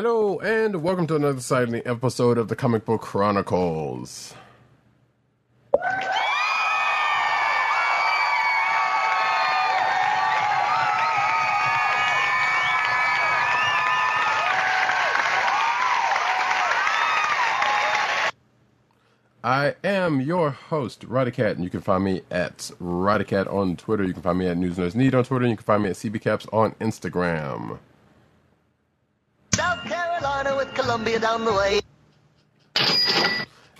Hello, and welcome to another exciting episode of the Comic Book Chronicles. I am your host, Roddykat, and you can find me at Roddykat on Twitter. You can find me at News Nerds Need on Twitter. You can find me at CBCaps on Instagram. South Carolina with Columbia down the way.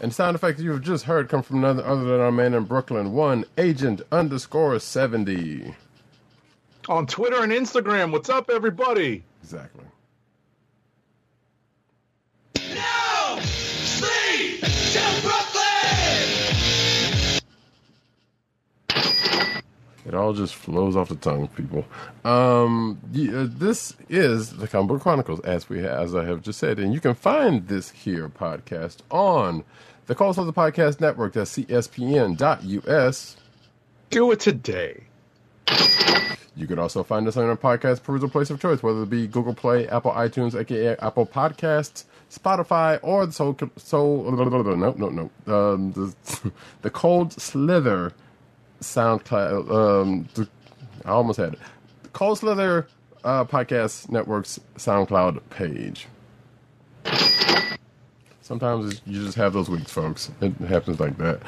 And sound effects you have just heard come from none other than our man in Brooklyn, one agent underscore 70. on Twitter and Instagram. What's up, everybody? Exactly. It all just flows off the tongue, people. Um, uh, this is the Comic Book Chronicles, as we as I have just said, and you can find this here podcast on the Cold Slither Podcast Network. That's CSPN.us. Do it today. You can also find us on your podcast perusal place of choice, whether it be Google Play, Apple iTunes, aka Apple Podcasts, Spotify, or the Soul. Soul no, no, no. Um, the, the Cold Slither SoundCloud. Um, the, I almost had it. Cold Slither uh, Podcast Network's SoundCloud page. Sometimes you just have those weeks, folks. It happens like that.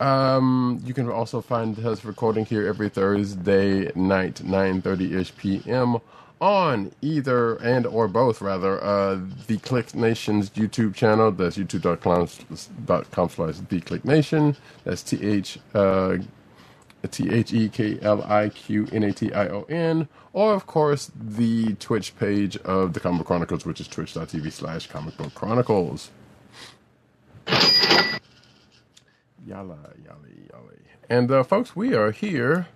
Um, you can also find us recording here every Thursday night, 9.30ish p.m. on either and or both, rather, uh, the Kliq Nation's YouTube channel. That's youtube.com slash the Kliq Nation. That's T-H, uh, T H E K L I Q N A T I O N, or of course the Twitch page of the Comic Book Chronicles, which is twitch.tv slash comic book chronicles. Yalla, yalla, yalla. And uh, folks, we are here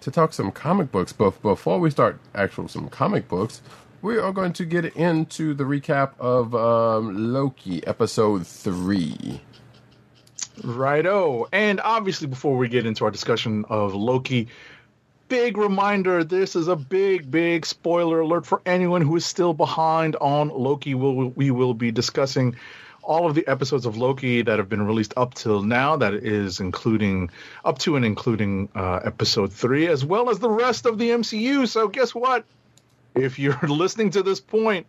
to talk some comic books. But before we start actual some comic books, we are going to get into the recap of um, Loki episode three. Righto. And obviously, before we get into our discussion of Loki, big reminder this is a big, big spoiler alert for anyone who is still behind on Loki. We'll, we will be discussing all of the episodes of Loki that have been released up till now. That is including up to and including uh, episode three, as well as the rest of the MCU. So, guess what? If you're listening to this point,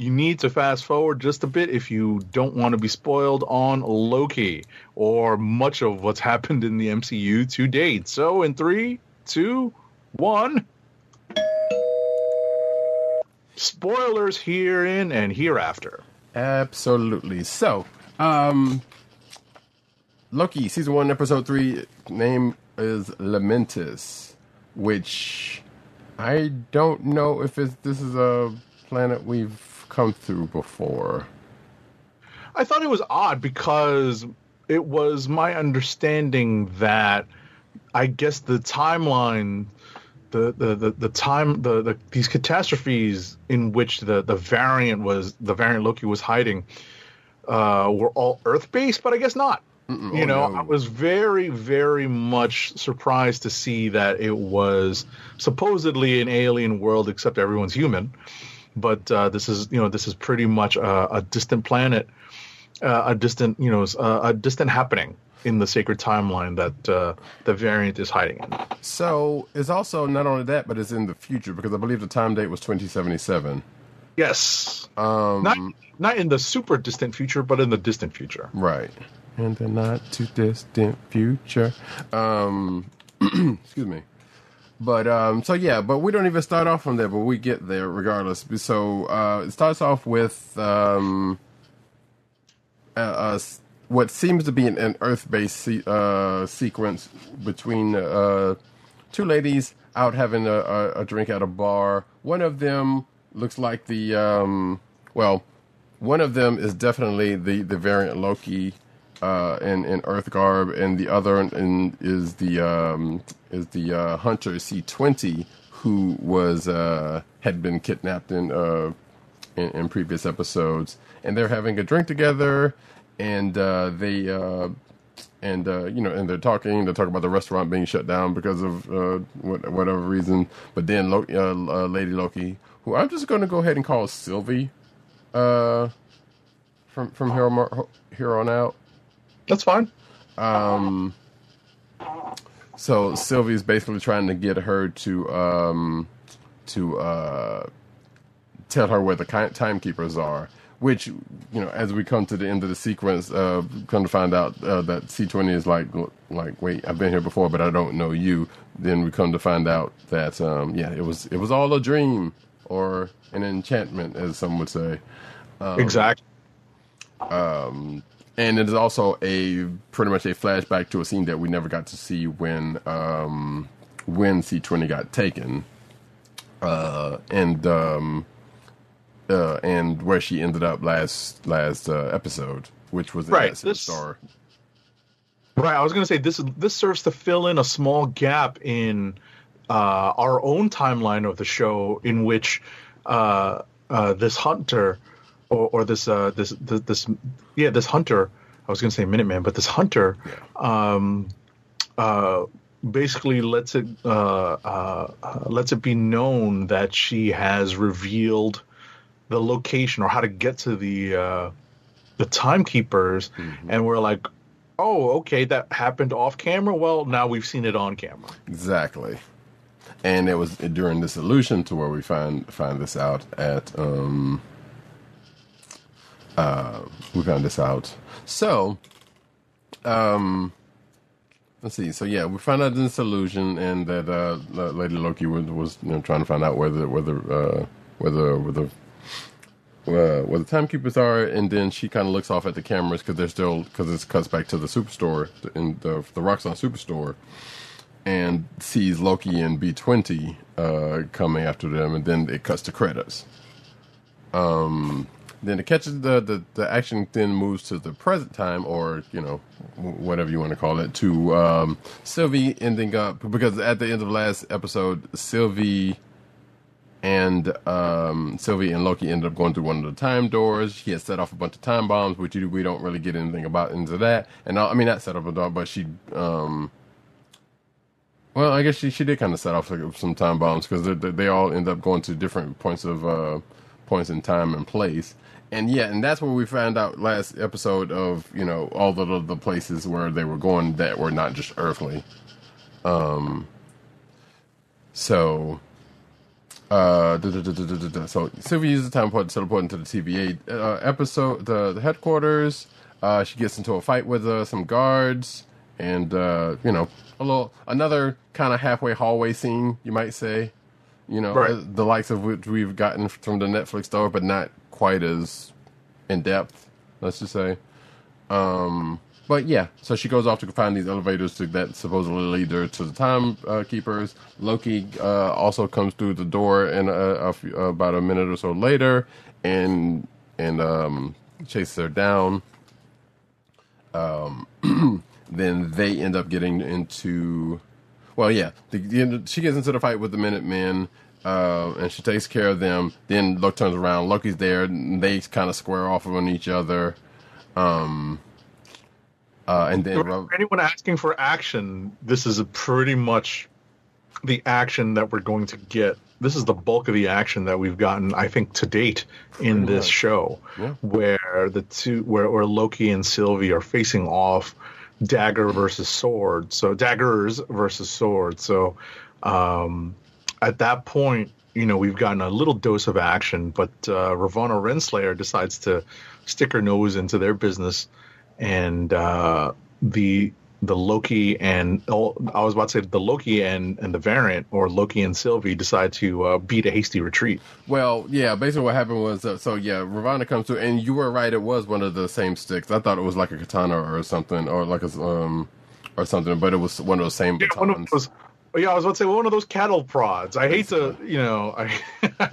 you need to fast forward just a bit if you don't want to be spoiled on Loki or much of what's happened in the MCU to date. So, in three, two, one. Spoilers herein and hereafter. Absolutely. So, um, Loki season one, episode three, name is Lamentis, which I don't know if it's, this is a planet we've come through before. I thought it was odd because it was my understanding that I guess the timeline, the the the, the time, the, the these catastrophes in which the the variant was the variant Loki was hiding, uh, were all Earth based, but I guess not. you oh, know, no. I was very, very much surprised to see that it was supposedly an alien world, except everyone's human. But uh, this is, you know, this is pretty much a, a distant planet, uh, a distant, you know, a, a distant happening in the sacred timeline that uh, the variant is hiding in. So it's also not only that, but it's in the future because I believe the time date was 2077. Yes, Um, not not in the super distant future, but in the distant future. Right. In the not too distant future. Um, excuse me. But um, so yeah, but we don't even start off from there, but we get there regardless. So uh, it starts off with um, uh, uh, what seems to be an, an Earth-based se- uh, sequence between uh, two ladies out having a, a, a drink at a bar. One of them looks like the um, well, one of them is definitely the the variant Loki uh, in in Earth garb, and the other in, is the um, is the uh, hunter C twenty who was uh, had been kidnapped in, uh, in in previous episodes, and they're having a drink together, and uh, they. Uh, and you know, and they're talking. They're talking about the restaurant being shut down because of whatever reason. But then, Lo- Lady Loki, who I'm just going to go ahead and call Sylvie, from from here on, here on out. That's fine. Um, so Sylvie's basically trying to get her to um, to uh, tell her where the timekeepers are. Which you know, as we come to the end of the sequence, uh, come to find out uh, that C twenty is like like wait, I've been here before, but I don't know you. Then we come to find out that um, yeah, it was it was all a dream or an enchantment, as some would say. exactly. And it is also a pretty much a flashback to a scene that we never got to see when um, when C twenty got taken, uh, and um, uh, and where she ended up last last uh, episode, which was Right, this- star. Right. I was going to say this this serves to fill in a small gap in uh, our own timeline of the show, in which uh, uh, this hunter or, or this, uh, this this this yeah this hunter. I was going to say Minuteman, but this hunter um, uh, basically lets it uh, uh, lets it be known that she has revealed the location or how to get to the uh, the timekeepers, and we're like, oh, okay, that happened off camera. Well, now we've seen it on camera. Exactly. And it was during this illusion to where we find find this out at um uh we found this out. So um let's see. So yeah, we found out this illusion and that uh Lady Loki was, was you know trying to find out where the where the uh where the where the uh, where the timekeepers are, and then she kind of looks off at the cameras because they're still because it cuts back to the superstore in the the Roxxon superstore, and sees Loki and B twenty uh, coming after them, and then it cuts to credits. Um, then it catches the, the the action then moves to the present time, or you know whatever you want to call it, to um, Sylvie ending up because at the end of the last episode, Sylvie and um, Sylvie and Loki ended up going through one of the time doors. He had set off a bunch of time bombs, which we don't really get anything about into that. And uh, I mean, not set up a door, but she, um, well, I guess she she did kind of set off some time bombs because they they all end up going to different points of uh, points in time and place. And yeah, and that's where we found out last episode of you know all the the places where they were going that were not just earthly. Um, so uh, duh, duh, duh. so Sylvia uses the time pod to teleport into the TVA uh, episode, the, the headquarters. Uh, she gets into a fight with uh, some guards, and uh, you know, a little another kind of halfway hallway scene, you might say. You know, Right. uh, the likes of which we've gotten from the Netflix store, but not quite as in depth. Let's just say. Um, but yeah, so she goes off to find these elevators to, that supposedly lead her to the time uh, keepers. Loki uh, also comes through the door in a, a few, about a minute or so later, and and um, chases her down. Um, then they end up getting into, well, yeah, the, the, she gets into the fight with the Minutemen. Uh, and she takes care of them. Then Loki turns around. Loki's there. And they kind of square off on each other. Um, uh, and then For anyone asking for action, this is a pretty much the action that we're going to get. This is the bulk of the action that we've gotten, I think, to date in this show, Yeah. where the two, where, where Loki and Sylvie are facing off, dagger versus sword. So daggers versus sword. So um, at that point, you know, we've gotten a little dose of action, but uh, Ravonna Renslayer decides to stick her nose into their business, and uh, the the Loki and oh, I was about to say the Loki and and the variant or Loki and Sylvie decide to uh, beat a hasty retreat. Well, yeah, basically what happened was, uh, so yeah, Ravonna comes through, and you were right, it was one of the same sticks. I thought it was like a katana or something, or like a, um, or something, but it was one of those same Yeah, one of batons. those. Yeah, I was about to say one of those cattle prods. I hate to, you know, I,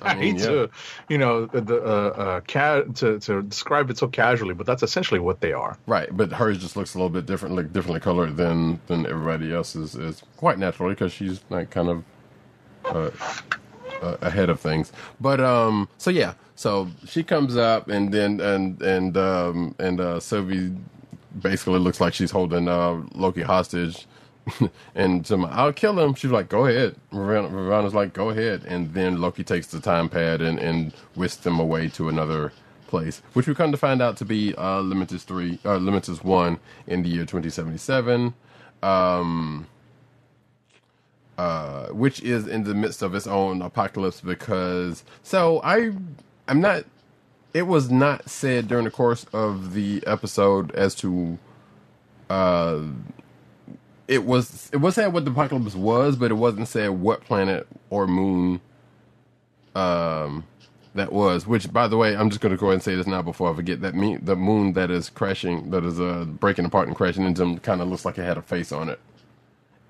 I, mean, hate yeah. to, you know, the, the uh, uh, ca- to to describe it so casually, but that's essentially what they are. Right, but hers just looks a little bit different, like differently colored than than everybody else's. Is quite naturally because she's like kind of uh, uh, ahead of things. But um, so yeah, so she comes up and then and and um and uh, Sylvie basically looks like she's holding uh Loki hostage. and so I'll kill him. She's like, "Go ahead." Ravonna- Ravonna's like, "Go ahead." And then Loki takes the time pad and and whisks them away to another place, which we come to find out to be uh, Lamentis three, uh, Lamentis one in the year 2077, um, uh, which is in the midst of its own apocalypse. Because so I, I'm not. It was not said during the course of the episode as to. Uh, it was it was said what the apocalypse was, but it wasn't said what planet or moon um that was. Which, by the way, I'm just going to go ahead and say this now before I forget. That me, the moon that is crashing, that is uh breaking apart and crashing into them, kind of looks like it had a face on it,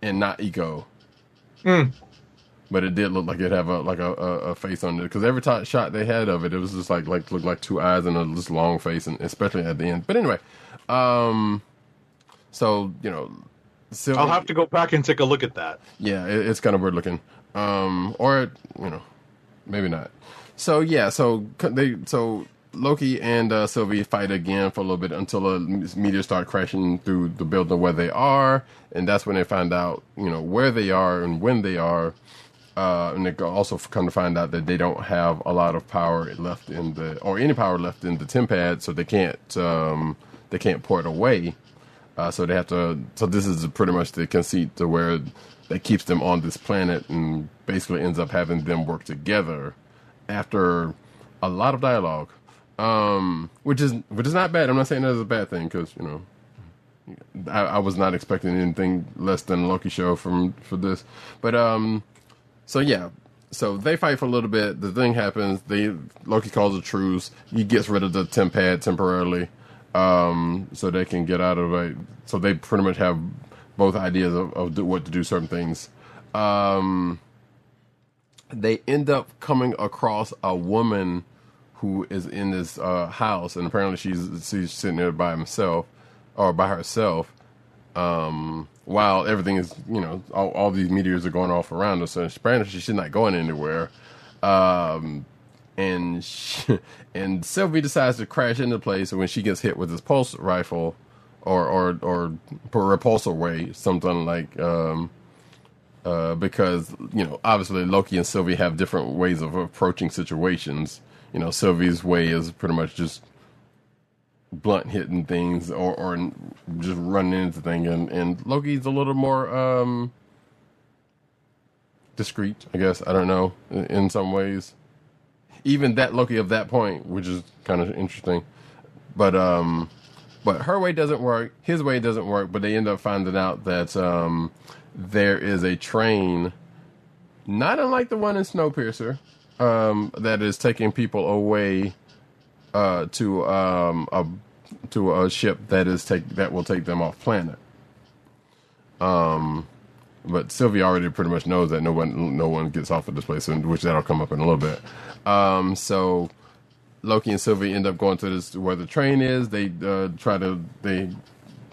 and not Ego. But it did look like it have a like a, a, a face on it because every time shot they had of it, it was just like like looked like two eyes and a just long face, and especially at the end. But anyway, um, so you know, Sylvie, I'll have to go back and take a look at that. yeah, it, it's kind of weird looking. Um, or you know, maybe not. So yeah, so they so Loki and uh, Sylvie fight again for a little bit until a meteor start crashing through the building where they are, and that's when they find out you know where they are and when they are. Uh, and they also come to find out that they don't have a lot of power left in the or any power left in the tempad, so they can't um, they can't port away. Uh, so they have to. So this is pretty much the conceit to where that keeps them on this planet and basically ends up having them work together after a lot of dialogue, um, which is which is not bad. I'm not saying that is a bad thing because you know I, I was not expecting anything less than Loki show from for this, but um, so yeah. So they fight for a little bit. The thing happens. They Loki calls a truce. He gets rid of the temp pad temporarily, um, so they can get out of it. So they pretty much have both ideas of, of what to do certain things. Um, they end up coming across a woman who is in this uh, house, and apparently she's she's sitting there by himself or by herself. Um, while everything is, you know, all, all these meteors are going off around us, and apparently she's not going anywhere. Um, and she, and Sylvie decides to crash into place, when she gets hit with this pulse rifle, or or or repulsor ray, something like um, uh, because you know obviously Loki and Sylvie have different ways of approaching situations. You know, Sylvie's way is pretty much just blunt hitting things or or just running into things, and and Loki's a little more um discreet, I guess. I don't know in some ways. Even that Loki of that point, which is kind of interesting, but um, but her way doesn't work. His way doesn't work. But they end up finding out that um, there is a train, not unlike the one in Snowpiercer, um, that is taking people away uh, to um, a to a ship that is take that will take them off planet. Um, but Sylvie already pretty much knows that no one no one gets off of this place, which that'll come up in a little bit. Um, so Loki and Sylvie end up going to this where the train is. They uh, try to they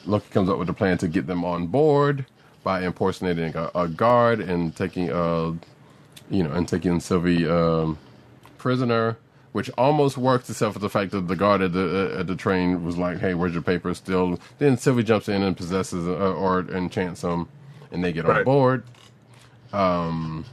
Loki comes up with a plan to get them on board by impersonating a, a guard and taking uh you know and taking Sylvie um, prisoner, which almost works itself with the fact that the guard at the uh, at the train was like, "Hey, where's your papers?" Still, then Sylvie jumps in and possesses uh, or enchants them, and they get on board. Um,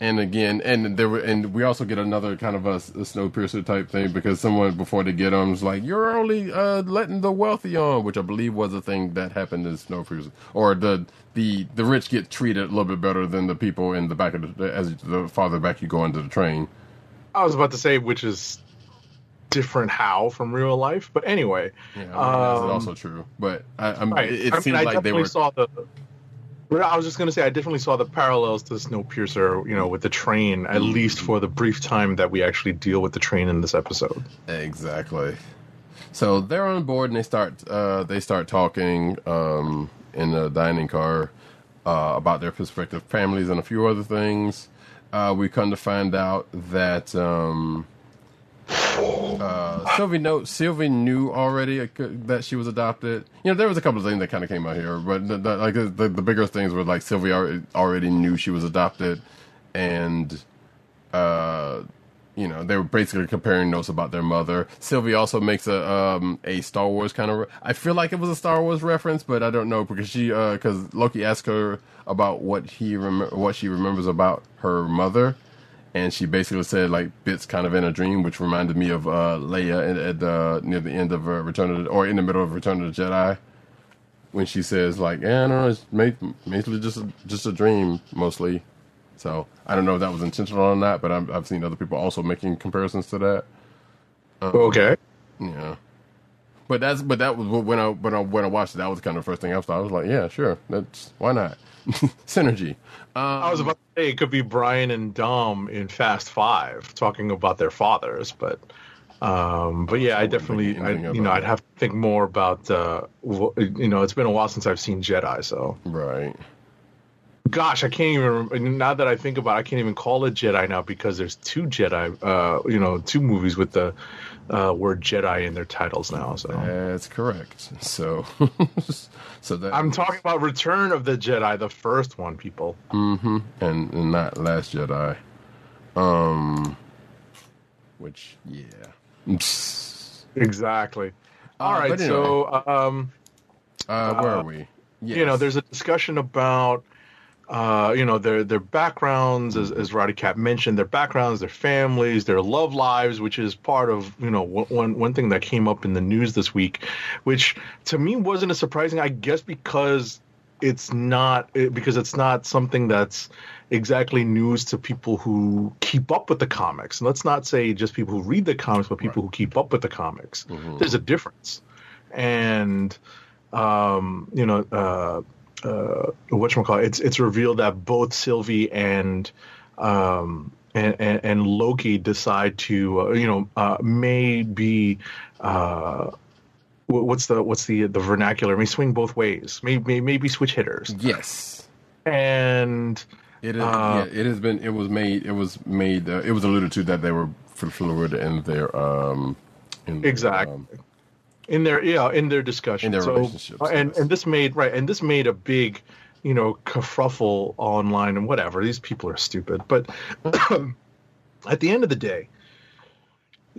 and again, and there were, and we also get another kind of a, a Snowpiercer type thing because someone before they get on was like, "You're only uh, letting the wealthy on," which I believe was a thing that happened in Snowpiercer, or the the the rich get treated a little bit better than the people in the back of the as the farther back you go into the train. I was about to say, which is different how from real life. But anyway, Yeah, I mean, Um, that's also true. But I, I'm, right. it, it I mean, seemed I like they were. saw the. Well, I was just gonna say I definitely saw the parallels to Snowpiercer, you know, with the train, at Mm-hmm. least for the brief time that we actually deal with the train in this episode. Exactly. So they're on board and they start uh, they start talking um, in the dining car uh, about their prospective families and a few other things. Uh, we come to find out that um, uh, Sylvie Sylvie knew already that she was adopted. You know, there was a couple of things that kind of came out here, but the, the, like the, the, bigger things were like Sylvie already, knew she was adopted, and uh, you know, they were basically comparing notes about their mother. Sylvie also makes a um, a Star Wars kind of. Re- I feel like it was a Star Wars reference, but I don't know because she because Loki asked her about what he rem- what she remembers about her mother, and she basically said like bits kind of in a dream, which reminded me of uh, Leia at, at uh, near the end of uh, Return of the, or in the middle of Return of the Jedi. When she says like, "Yeah, I don't know, it's basically just a, just a dream, mostly." So I don't know if that was intentional or not, but I've, I've seen other people also making comparisons to that. Okay. Yeah, but that's but that was when I when I when I watched it. That was kind of the first thing I thought. I was like, yeah, sure, that's why not synergy. Um, I was about to say it could be Brian and Dom in Fast Five talking about their fathers, but um, but yeah, I definitely, I, you know I'd have to think more about, uh, you know, it's been a while since I've seen Jedi, so right. gosh, I can't even. Now that I think about, it, I can't even call it Jedi now because there's two Jedi, uh, you know, two movies with the uh, word Jedi in their titles now. So That's correct. So, so that I'm talking about Return of the Jedi, the first one, people. and, and not Last Jedi. Um, which yeah. Exactly. All Uh, right, but so um, Uh, where are we? you know, there's a discussion about, uh, you know, their their backgrounds, as as Roddy Cat mentioned, their backgrounds, their families, their love lives, which is part of you know one one thing that came up in the news this week, which to me wasn't as surprising, I guess, because it's not because it's not something that's exactly news to people who keep up with the comics. And let's not say just people who read the comics, but people who keep up with the comics. There's a difference, and um, you know, uh, uh, whatchamacallit, it's it's revealed that both Sylvie and um, and, and, and Loki decide to, uh, you know, uh, may be, uh, what's the what's the the vernacular? May swing both ways. May may maybe switch hitters. yes. And It is. Uh, yeah, it has been. It was made. It was made. Uh, it was alluded to that they were fluid in their um. In their, Exactly. um, in their yeah in their discussion In their so, relationships, and yes. and this made right and this made a big you know kerfuffle online and whatever these people are stupid but at the end of the day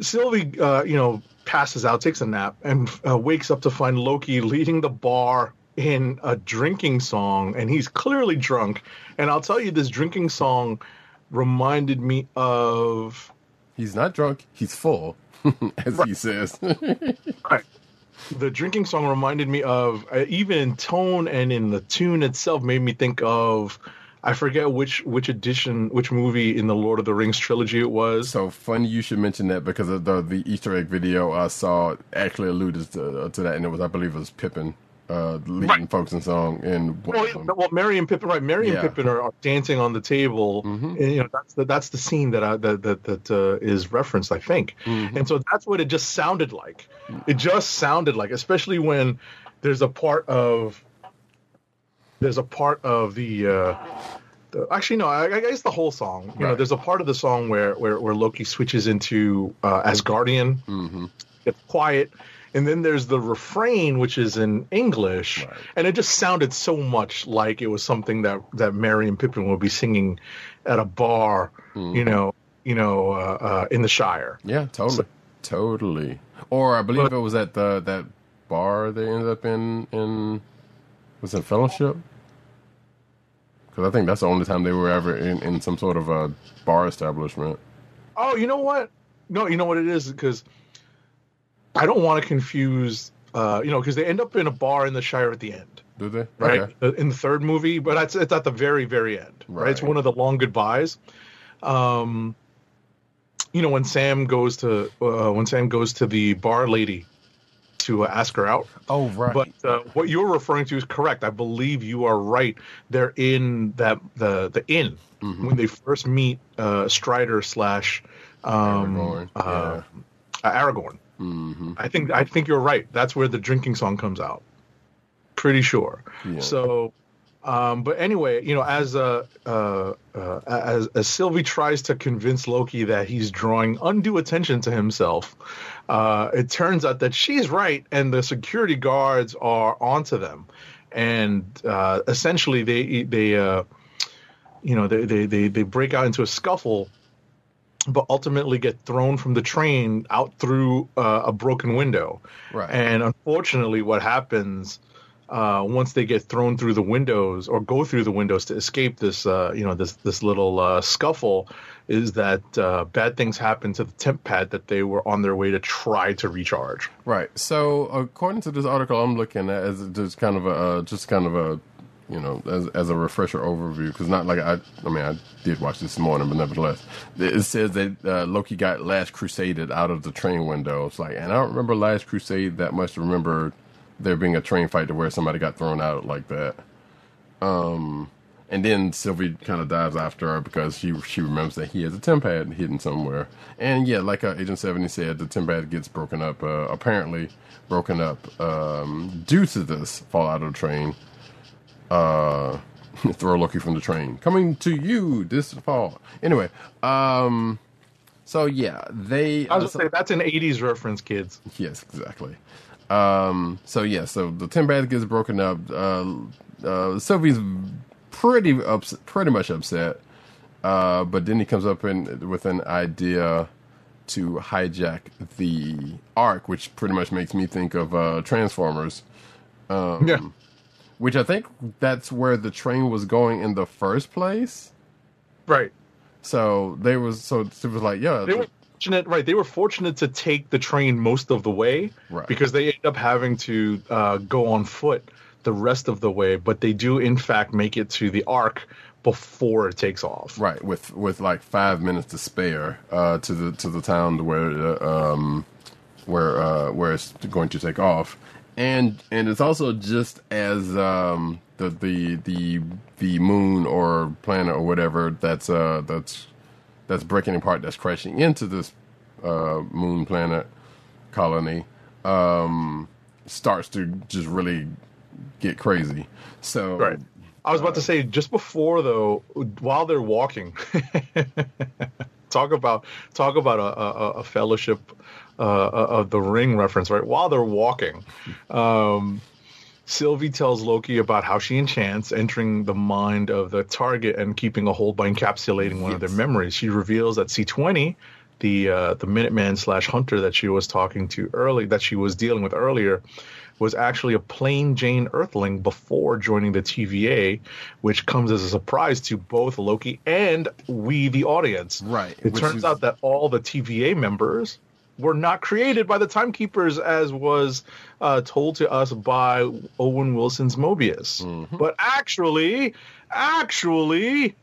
sylvie uh, you know passes out takes a nap and uh, wakes up to find loki leading the bar in a drinking song and he's clearly drunk and i'll tell you this drinking song reminded me of he's not drunk. He's full, as he says. Right. The drinking song reminded me of uh, even in tone and in the tune itself made me think of I forget which which edition which movie in the Lord of the Rings trilogy it was. so funny you should mention that because the the Easter egg video I saw actually alluded to, to that, and it was I believe it was Pippin uh, leading Right. folks in song And Well, them. well, Merry and Pippin, right? Merry Yeah. and Pippin are, are dancing on the table, Mhm. and you know that's the that's the scene that I, that that that uh, is referenced, I think. Mm-hmm. And so that's what it just sounded like. It just sounded like, especially when there's a part of there's a part of the. Uh, the, actually, no. I, I guess the whole song. You know, there's a part of the song where where, where Loki switches into uh, Asgardian, hmm gets quiet, and then there's the refrain, which is in English, Right. and it just sounded so much like it was something that that Merry and Pippin would be singing at a bar, Mm-hmm. you know, you know, uh, uh, in the Shire. Yeah, totally, totally. Or I believe it was at the that bar they ended up in in was it Fellowship? Because I think that's the only time they were ever in in some sort of a bar establishment. Oh, you know what? No, you know what it is because I don't want to confuse, uh, you know, because they end up in a bar in the Shire at the end. Do they? right Okay. In the third movie but it's, it's at the very very end right, it's one of the long goodbyes um you know when Sam goes to uh, when Sam goes to the bar lady to uh, ask her out. Oh, right. But uh, what you're referring to is correct. I believe you are right. They're in that the the inn Mm-hmm. when they first meet uh, Strider slash um, Aragorn, uh, uh, Aragorn. Mm-hmm. I think I think you're right. That's where the drinking song comes out. Pretty sure. Yeah. So, um, but anyway, you know, as uh, uh, uh, as as Sylvie tries to convince Loki that he's drawing undue attention to himself, uh, it turns out that she's right, and the security guards are onto them, and uh, essentially they they uh, you know they, they they they break out into a scuffle but ultimately get thrown from the train out through uh, a broken window. Right. And unfortunately, what happens uh, once they get thrown through the windows or go through the windows to escape this, uh, you know, this this little uh, scuffle, is that uh, bad things happen to the temp pad that they were on their way to try to recharge. Right. So, according to this article, I'm looking at as just kind of a uh, just kind of a you know as as a refresher overview because not like I I mean I did watch this morning, but nevertheless, it says that uh, Loki got Last Crusaded out of the train window. It's like, and I don't remember Last Crusade that much to remember there being a train fight to where somebody got thrown out like that. Um, and then Sylvie kind of dives after her because she she remembers that he has a temp pad hidden somewhere. And yeah, like uh, Agent Seventy said, the temp pad gets broken up. Uh, apparently, broken up um, due to this fall out of the train. Uh, throw Loki from the train. Coming to you this fall. Anyway, um, so yeah, they. I was gonna say that's an '80s reference, kids. Yes, exactly. Um, so yeah, so the tempad gets broken up. Uh, uh, Sylvie's pretty ups- pretty much upset. Uh, but then he comes up in, with an idea to hijack the ark, which pretty much makes me think of uh, Transformers. Um, Yeah. Which I think that's where the train was going in the first place. Right. So they was so it was like yeah, They were fortunate, right? They were fortunate to take the train most of the way, Right. Because they end up having to uh, go on foot the rest of the way, but they do in fact make it to the ark before it takes off. Right, with with like five minutes to spare uh, to the to the town where uh, um, where uh, where it's going to take off, and and it's also just as um, the the the the moon or planet or whatever that's uh, that's that's breaking apart that's crashing into this uh, moon planet colony um, starts to just really get crazy. So Right. I was about to say just before though, while they're walking, talk about talk about a, a, a fellowship uh, of the ring reference, right? While they're walking, um, Sylvie tells Loki about how she enchants entering the mind of the target and keeping a hold by encapsulating one of their memories. She reveals that C twenty, the uh, the Minuteman slash Hunter that she was talking to early, that she was dealing with earlier, was actually a plain Jane Earthling before joining the TVA, which comes as a surprise to both Loki and we, the audience. Right, It turns is- out that all the TVA members were not created by the Timekeepers, as was uh, told to us by Owen Wilson's Mobius, Mm-hmm. but actually, actually.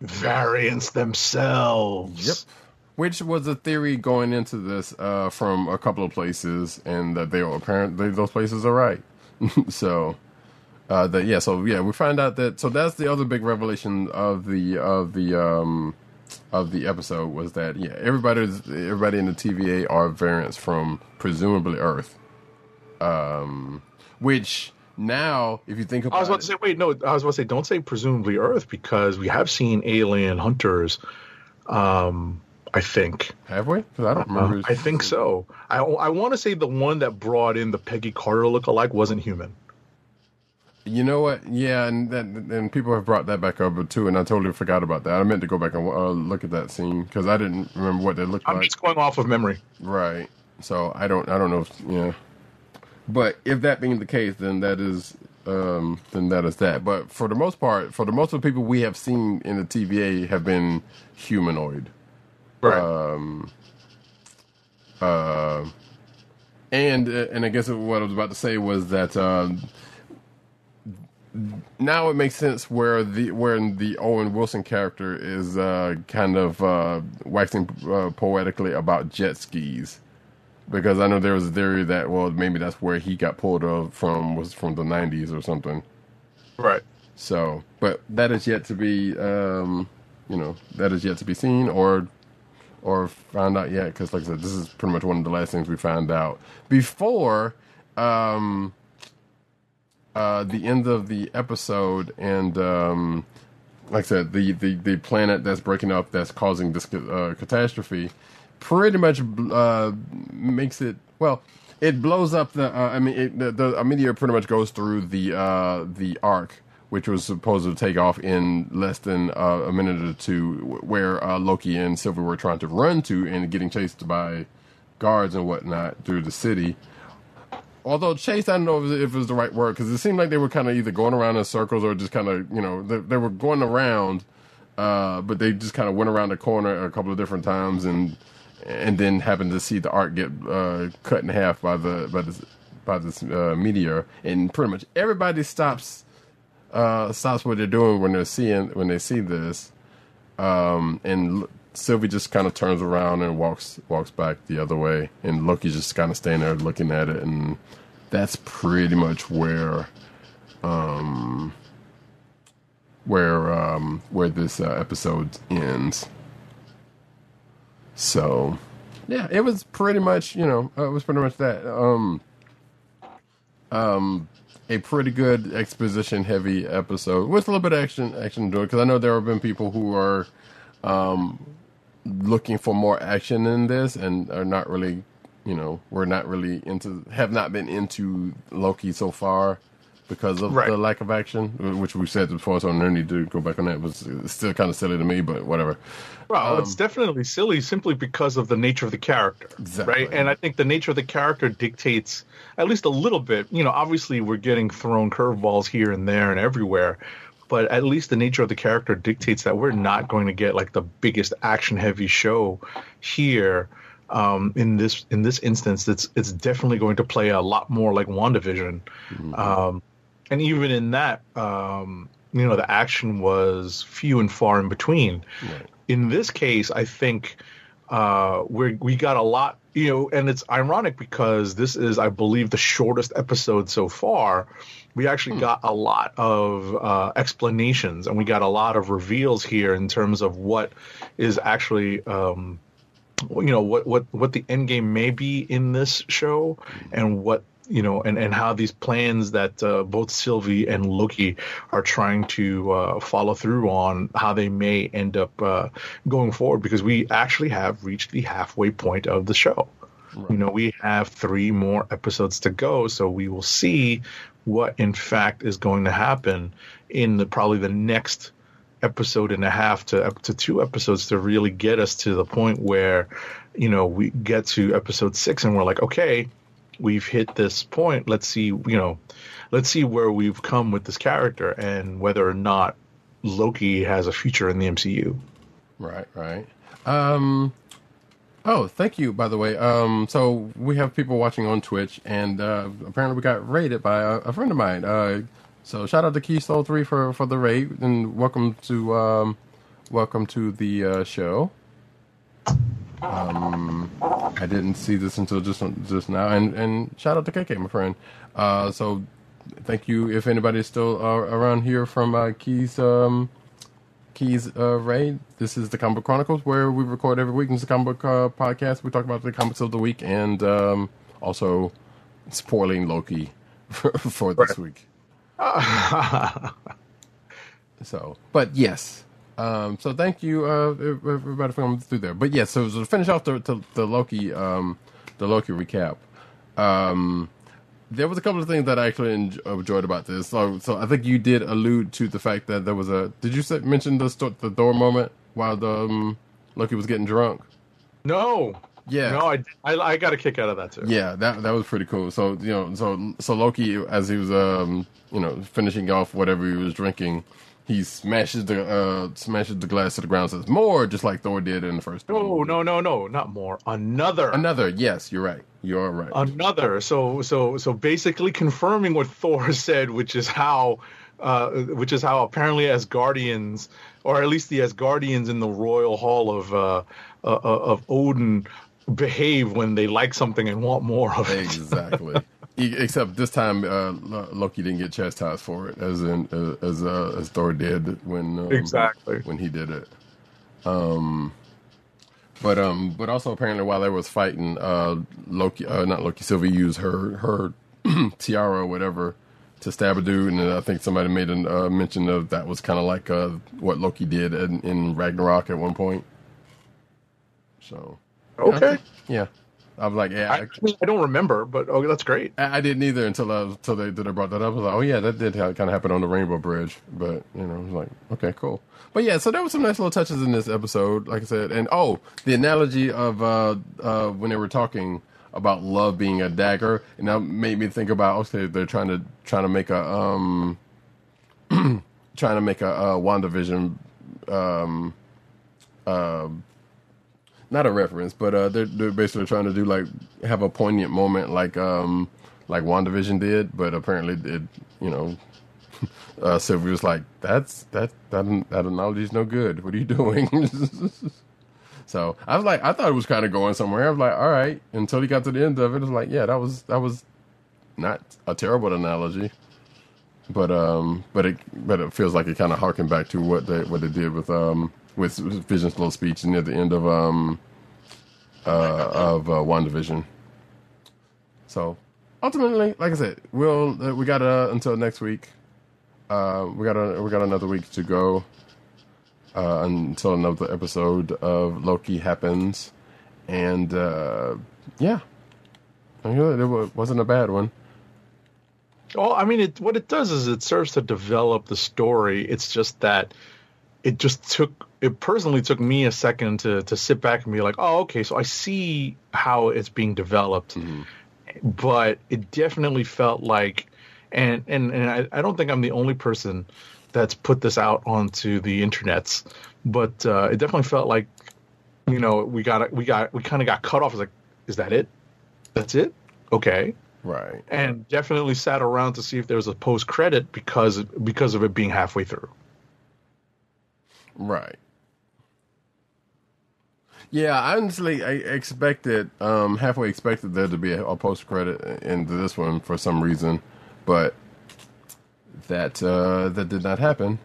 Variants themselves. Yep. Which was a theory going into this uh, from a couple of places, and that they were apparently those places are right. so, uh, that yeah, so yeah, we find out that so that's the other big revelation of the of the um, of the episode was that yeah, everybody's everybody in the TVA are variants from presumably Earth, um, which now if you think about I was about to say, wait, no, I was about to say, don't say presumably Earth because we have seen alien hunters. Um, I think. have we? I don't Uh, remember. I think so. I, I want to say the one that brought in the Peggy Carter lookalike wasn't human. You know what? Yeah, and that and people have brought that back up too, and I totally forgot about that. I meant to go back and uh, look at that scene because I didn't remember what they looked like. I'm just going off of memory. Right. So I don't. I don't know. If, yeah. But if that being the case, then that is. Um, then that is that. But for the most part, for the most of the people we have seen in the TVA have been humanoid. Right. Um, uh, and and I guess what I was about to say was that um, now it makes sense where the where the Owen Wilson character is uh, kind of uh, waxing uh, poetically about jet skis, because I know there was a theory that well maybe that's where he got pulled up from was from the '90s or something. Right. So, but that is yet to be, um, you know, that is yet to be seen or or found out yet. Because, like I said, this is pretty much one of the last things we found out before um, uh, the end of the episode. And um, like I said, the, the the planet that's breaking up, that's causing this uh, catastrophe, pretty much uh, makes it well. It blows up the. Uh, I mean, it, the, the a meteor pretty much goes through the uh, the ark, which was supposed to take off in less than uh, a minute or two, where uh, Loki and Sylvie were trying to run to and getting chased by guards and whatnot through the city. Although chase, I don't know if, if it was the right word because it seemed like they were kind of either going around in circles or just kind of, you know, they, they were going around, uh, but they just kind of went around the corner a couple of different times and and then happened to see the ark get uh, cut in half by the by this by this uh, meteor, and pretty much everybody stops uh, stops what they're doing when they're seeing when they see this, um, and Sylvie just kind of turns around and walks walks back the other way, and Loki's just kind of standing there looking at it, and that's pretty much where, um, where um, where this uh, episode ends. So, yeah, it was pretty much you know uh, it was pretty much that. Um, um, a pretty good exposition heavy episode with a little bit of action action to it because I know there have been people who are um, looking for more action in this and are not really you know we're not really into have not been into Loki so far because of Right. the lack of action which we said before so no need to go back on that it was still kind of silly to me but whatever Well, it's um, definitely silly simply because of the nature of the character, Exactly. right? And I think the nature of the character dictates at least a little bit. You know, obviously we're getting thrown curveballs here and there and everywhere, but at least the nature of the character dictates that we're not going to get like the biggest action-heavy show here. Um, in this in this instance, it's it's definitely going to play a lot more like WandaVision. Um, and even in that, um, you know, the action was few and far in between. In this case, I think uh, we we got a lot, you know, and it's ironic because this is, I believe, the shortest episode so far. We actually got a lot of uh, explanations and we got a lot of reveals here in terms of what is actually. Um, you know what what what the end game may be in this show and what you know and and how these plans that uh, both Sylvie and Loki are trying to uh, follow through on how they may end up uh, going forward because we actually have reached the halfway point of the show you know we have three more episodes to go so we will see what in fact is going to happen in the probably the next episode and a half to up to two episodes to really get us to the point where you know we get to episode six and we're like okay we've hit this point let's see you know let's see where we've come with this character and whether or not loki has a future in the mcu Right, right. Um, oh, thank you, by the way. Um, so we have people watching on Twitch, and uh, apparently we got raided by a, a friend of mine. Uh, so shout out to Keystone Three for for the raid, and welcome to um, welcome to the uh, show. Um, I didn't see this until just just now, and and shout out to KK, my friend. Uh, so thank you. If anybody's still uh, around here from uh, Keys. Um, Keys uh, Ray. This is the Comic Book Chronicles, where we record every week. It's the comic book uh, podcast. We talk about the comics of the week and um, also spoiling Loki for, for this week. so, but yes. Um, so thank you, uh, everybody, for coming through there. But yes, so to finish off the, the, the Loki, um, the Loki recap. Um, there was a couple of things that I actually enjoyed about this. So, so I think you did allude to the fact that there was a. Did you say, mention the sto- the door moment while the um, Loki was getting drunk? no Yeah. no I, I i got a kick out of that too Yeah, that that was pretty cool. So you know, so so Loki, as he was um, you know, finishing off whatever he was drinking, he smashes the uh smashes the glass to the ground. Says more, just like Thor did in the first. no no no no not more another Another, yes, you're right. You're right. another so so so basically confirming what thor said which is how uh, which is how apparently Asgardians, or at least the Asgardians in the royal hall of uh, uh, of Odin, behave when they like something and want more of it. Exactly. Except this time, uh, Loki didn't get chastised for it, as in uh, as uh, as Thor did when um, Exactly. when he did it. Um, but um, but also apparently while they was fighting, uh, Loki, uh, not Loki, Sylvie used her her tiara or whatever to stab a dude, and I think somebody made a uh, mention of that was kind of like uh, what Loki did in, in Ragnarok at one point. So Okay. yeah, I was like, yeah, I, I I don't remember, but oh, that's great. I, I didn't either until I until they, until they brought that up. I was like, oh yeah, that did kind of happen on the Rainbow Bridge. But you know, I was like, okay, cool. But yeah, so there were some nice little touches in this episode, like I said, and oh, the analogy of uh, uh, when they were talking about love being a dagger, and that made me think about okay, they're trying to trying to make a um, trying to make a, uh WandaVision um, uh, not a reference, but uh, they're they're basically trying to do like have a poignant moment like um like WandaVision did, but apparently it you know uh, Sylvie was like that's that that that analogy is no good. What are you doing? so I was like I thought it was kind of going somewhere. I was like all right until he got to the end of it. I was like yeah that was that was not a terrible analogy. But um, but it but it feels like it kind of harkened back to what they what they did with um with Vision's little speech near the end of um uh of uh, WandaVision. So ultimately, like I said, we'll uh, we got uh, until next week. Uh, we got a, we got another week to go uh, until another episode of Loki happens, and uh, yeah, I mean, it wasn't a bad one. Well, I mean, it, what it does is it serves to develop the story. It's just that it just took it personally took me a second to to sit back and be like, oh, okay, so I see how it's being developed, but it definitely felt like, and and and I, I don't think I'm the only person that's put this out onto the internets, but uh, it definitely felt like, you know, we got we got we kind of got cut off. It's like, is that it? That's it? Okay Right. and definitely sat around to see if there was a post credit because because of it being halfway through. Right. Yeah, honestly, I expected um, halfway expected there to be a, a post credit into this one for some reason, but that uh, that did not happen.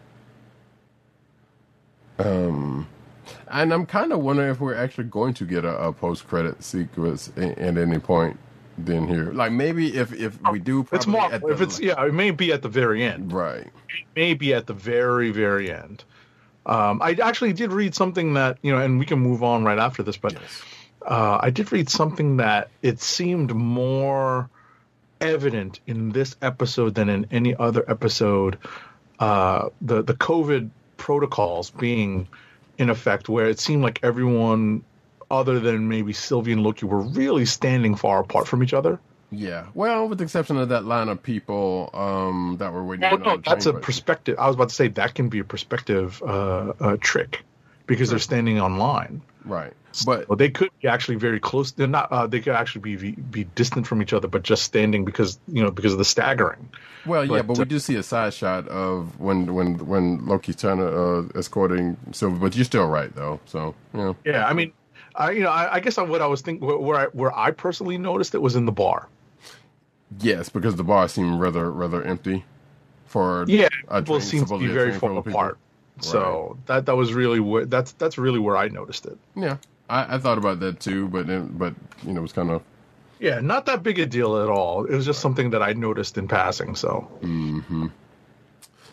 Um, and I'm kind of wondering if we're actually going to get a, a post credit sequence at any point. Then here, like maybe if if we do, It's more if it's yeah, it may be at the very end. right. It may be at the very very end. Um, I actually did read something that you know, and we can move on right after this, but uh, I did read something that it seemed more evident in this episode than in any other episode. Uh, the the COVID protocols being in effect, where it seemed like everyone other than maybe Sylvie and Loki were really standing far apart from each other. Yeah. Well, with the exception of that line of people um, that were waiting. Well, no, that's a perspective. I was about to say that can be a perspective uh, uh, trick because they're standing online. Right. But Well, they could be actually very close. They're not. Uh, they could actually be be distant from each other, but just standing because you know because of the staggering. well, yeah, but, but we uh, do see a side shot of when when when Loki's trying to uh, escorting Sylvie. But you're still right though. So you know, Yeah, I mean, I you know I, I guess what I was thinking where, where I where I personally noticed it was in the bar. yes, because the bar seemed rather rather empty for Yeah, people seem to be very far apart. people. Apart. So that that was really where that's that's really where I noticed it. Yeah, I, I thought about that too, but then, but you know, it was kind of Yeah, not that big a deal at all. It was just something that I noticed in passing. So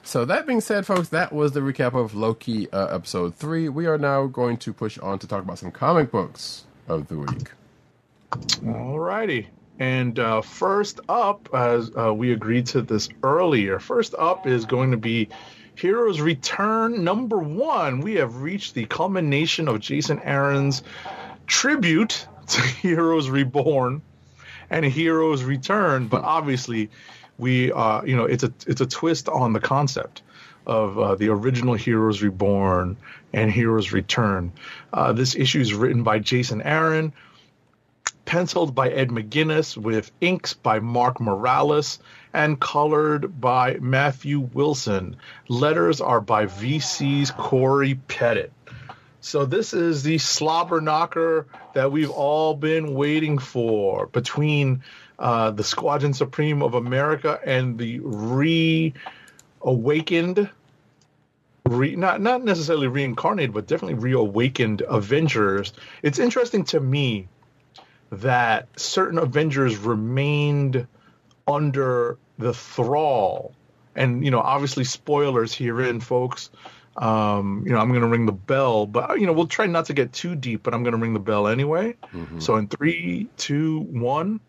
So that being said, folks, that was the recap of Loki uh, episode three. We are now going to push on to talk about some comic books of the week. All righty. And uh, first up, as uh, we agreed to this earlier, first up is going to be Heroes Return number one. We have reached the culmination of Jason Aaron's tribute to Heroes Reborn and Heroes Return, but obviously, we uh, you know it's a it's a twist on the concept of uh, the original Heroes Reborn and Heroes Return. Uh, this issue is written by Jason Aaron penciled by Ed McGuinness with inks by Mark Morales and colored by Matthew Wilson. Letters are by VC's Corey Pettit. So this is the slobber knocker that we've all been waiting for between uh, the Squadron Supreme of America and the reawakened, re, not not necessarily reincarnated, but definitely reawakened Avengers. It's interesting to me that certain Avengers remained under the thrall, and you know, obviously spoilers herein, folks. Um, you know, I'm going to ring the bell, but you know, we'll try not to get too deep, but I'm going to ring the bell anyway. So in three, two, one.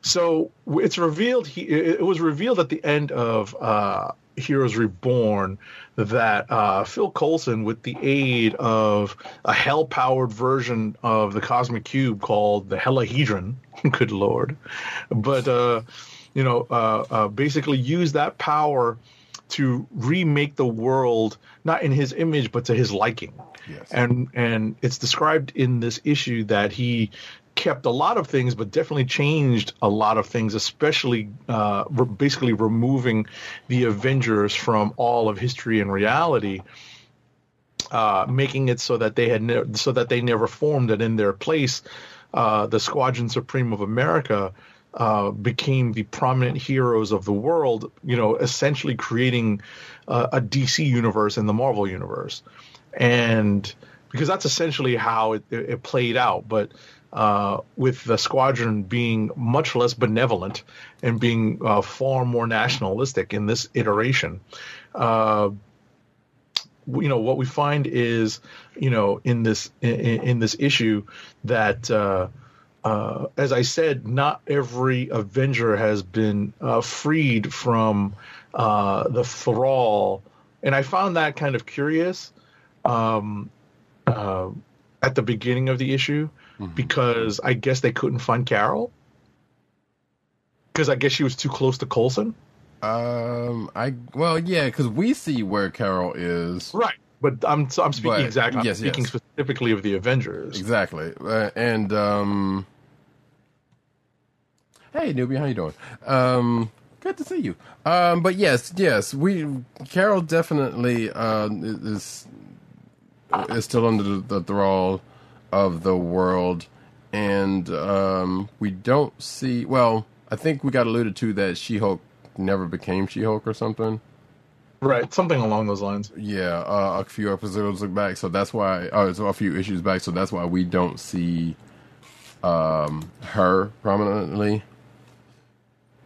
So it's revealed. He, it was revealed at the end of uh, Heroes Reborn that uh, Phil Coulson, with the aid of a hell-powered version of the Cosmic Cube called the Helahedron, good lord, but uh, you know, uh, uh, basically used that power to remake the world not in his image but to his liking. Yes. And and it's described in this issue that he kept a lot of things, but definitely changed a lot of things, especially uh, re- basically removing the Avengers from all of history and reality, uh, making it so that they had ne- so that they never formed, and in their place, uh, the Squadron Supreme of America. Uh, became the prominent heroes of the world, you know, essentially creating uh, a DC universe and the Marvel universe, and because that's essentially how it, it, it played out. But uh, with the squadron being much less benevolent and being uh, far more nationalistic in this iteration. Uh, you know what we find is, you know, in this in, in this issue that, uh, uh, as I said, not every Avenger has been freed from the thrall, and I found that kind of curious um, at the beginning of the issue because I guess they couldn't find Carol because I guess she was too close to Coulson. Um, I well, yeah, because we see where Carol is Right. But I'm so I'm speaking But, exactly. I'm speaking yes. specifically of the Avengers. exactly, uh, and um, hey newbie, how you doing? Um, good to see you. Um, but yes, yes, we Carol definitely uh, is is still under the, the thrall of the world, and um, we don't see. Well, I think we got alluded to that She Hulk never became She Hulk or something. Right. Something along those lines. Yeah, uh, a few episodes back, so that's why. Oh, so a few issues back, so that's why we don't see um, her prominently.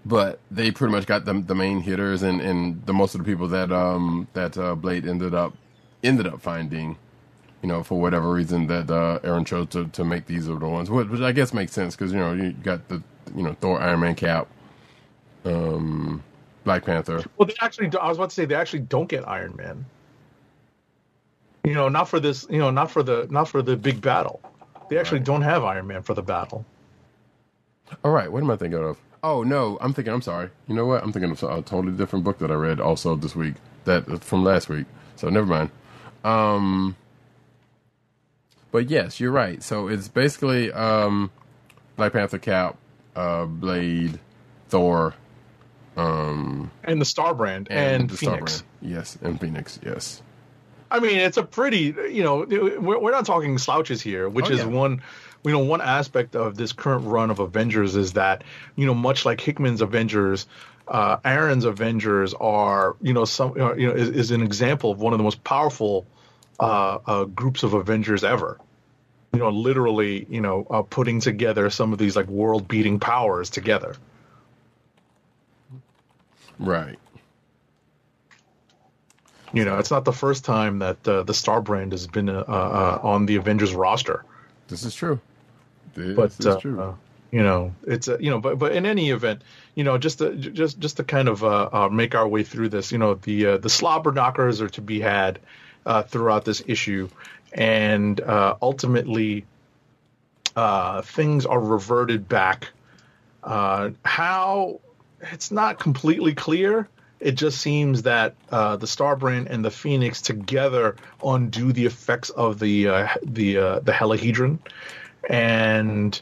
But they pretty much got the the main hitters, and, and the most of the people that um that uh, Blade ended up ended up finding, you know, for whatever reason that uh, Aaron chose to, to make these are the ones, which, which I guess makes sense because you know you got the you know Thor, Iron Man, Cap, um, Black Panther. Well, they actually, I was about to say they actually don't get Iron Man. You know, not for this. You know, not for the not for the big battle. They actually Right. don't have Iron Man for the battle. All right, what am I thinking of? Oh no, I'm thinking. I'm sorry. You know what? I'm thinking of a totally different book that I read also this week. That from last week. So never mind. Um, but yes, you're right. So it's basically um, Black Panther, Cap, uh, Blade, Thor, um, And the Star Brand and, the Star Phoenix. Brand. Yes, and Phoenix. Yes. I mean, it's a pretty, you know, we're, we're not talking slouches here, which Oh, is yeah. one, you know, one aspect of this current run of Avengers is that, you know, much like Hickman's Avengers, uh, Aaron's Avengers are, you know, some, uh, you know, is, is an example of one of the most powerful uh, uh, groups of Avengers ever. You know, literally, you know, uh, putting together some of these like world-beating powers together. Right. You know, it's not the first time that uh, the Star Brand has been uh, uh, on the Avengers roster. This is true. This but is true. you know it's uh, you know but but in any event you know just to just just to kind of uh, uh, make our way through this you know the uh, the slobber knockers are to be had uh, throughout this issue. And uh, ultimately uh, things are reverted back. Uh, how it's not completely clear. It just seems that uh, the Starbrand and the Phoenix together undo the effects of the the the Helihedron, and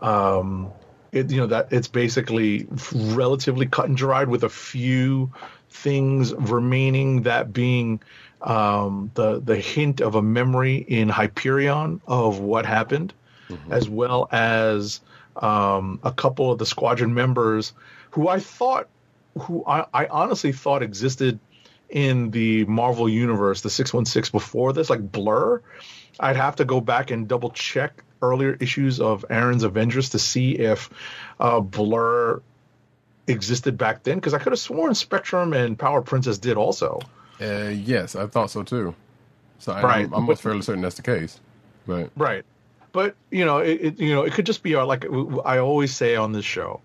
um, it, you know that it's basically relatively cut and dried with a few things remaining. That being um, the the hint of a memory in Hyperion of what happened, as well as um, a couple of the squadron members who I thought, who I, I honestly thought existed in the Marvel universe, the six one six before this, like Blur. I'd have to go back and double check earlier issues of Aaron's Avengers to see if uh, Blur existed back then because I could have sworn Spectrum and Power Princess did also. Uh, yes, I thought so too. So I, Right. I'm almost fairly certain that's the case. But Right. But you know, it, it you know, it could just be our like I always say on this show.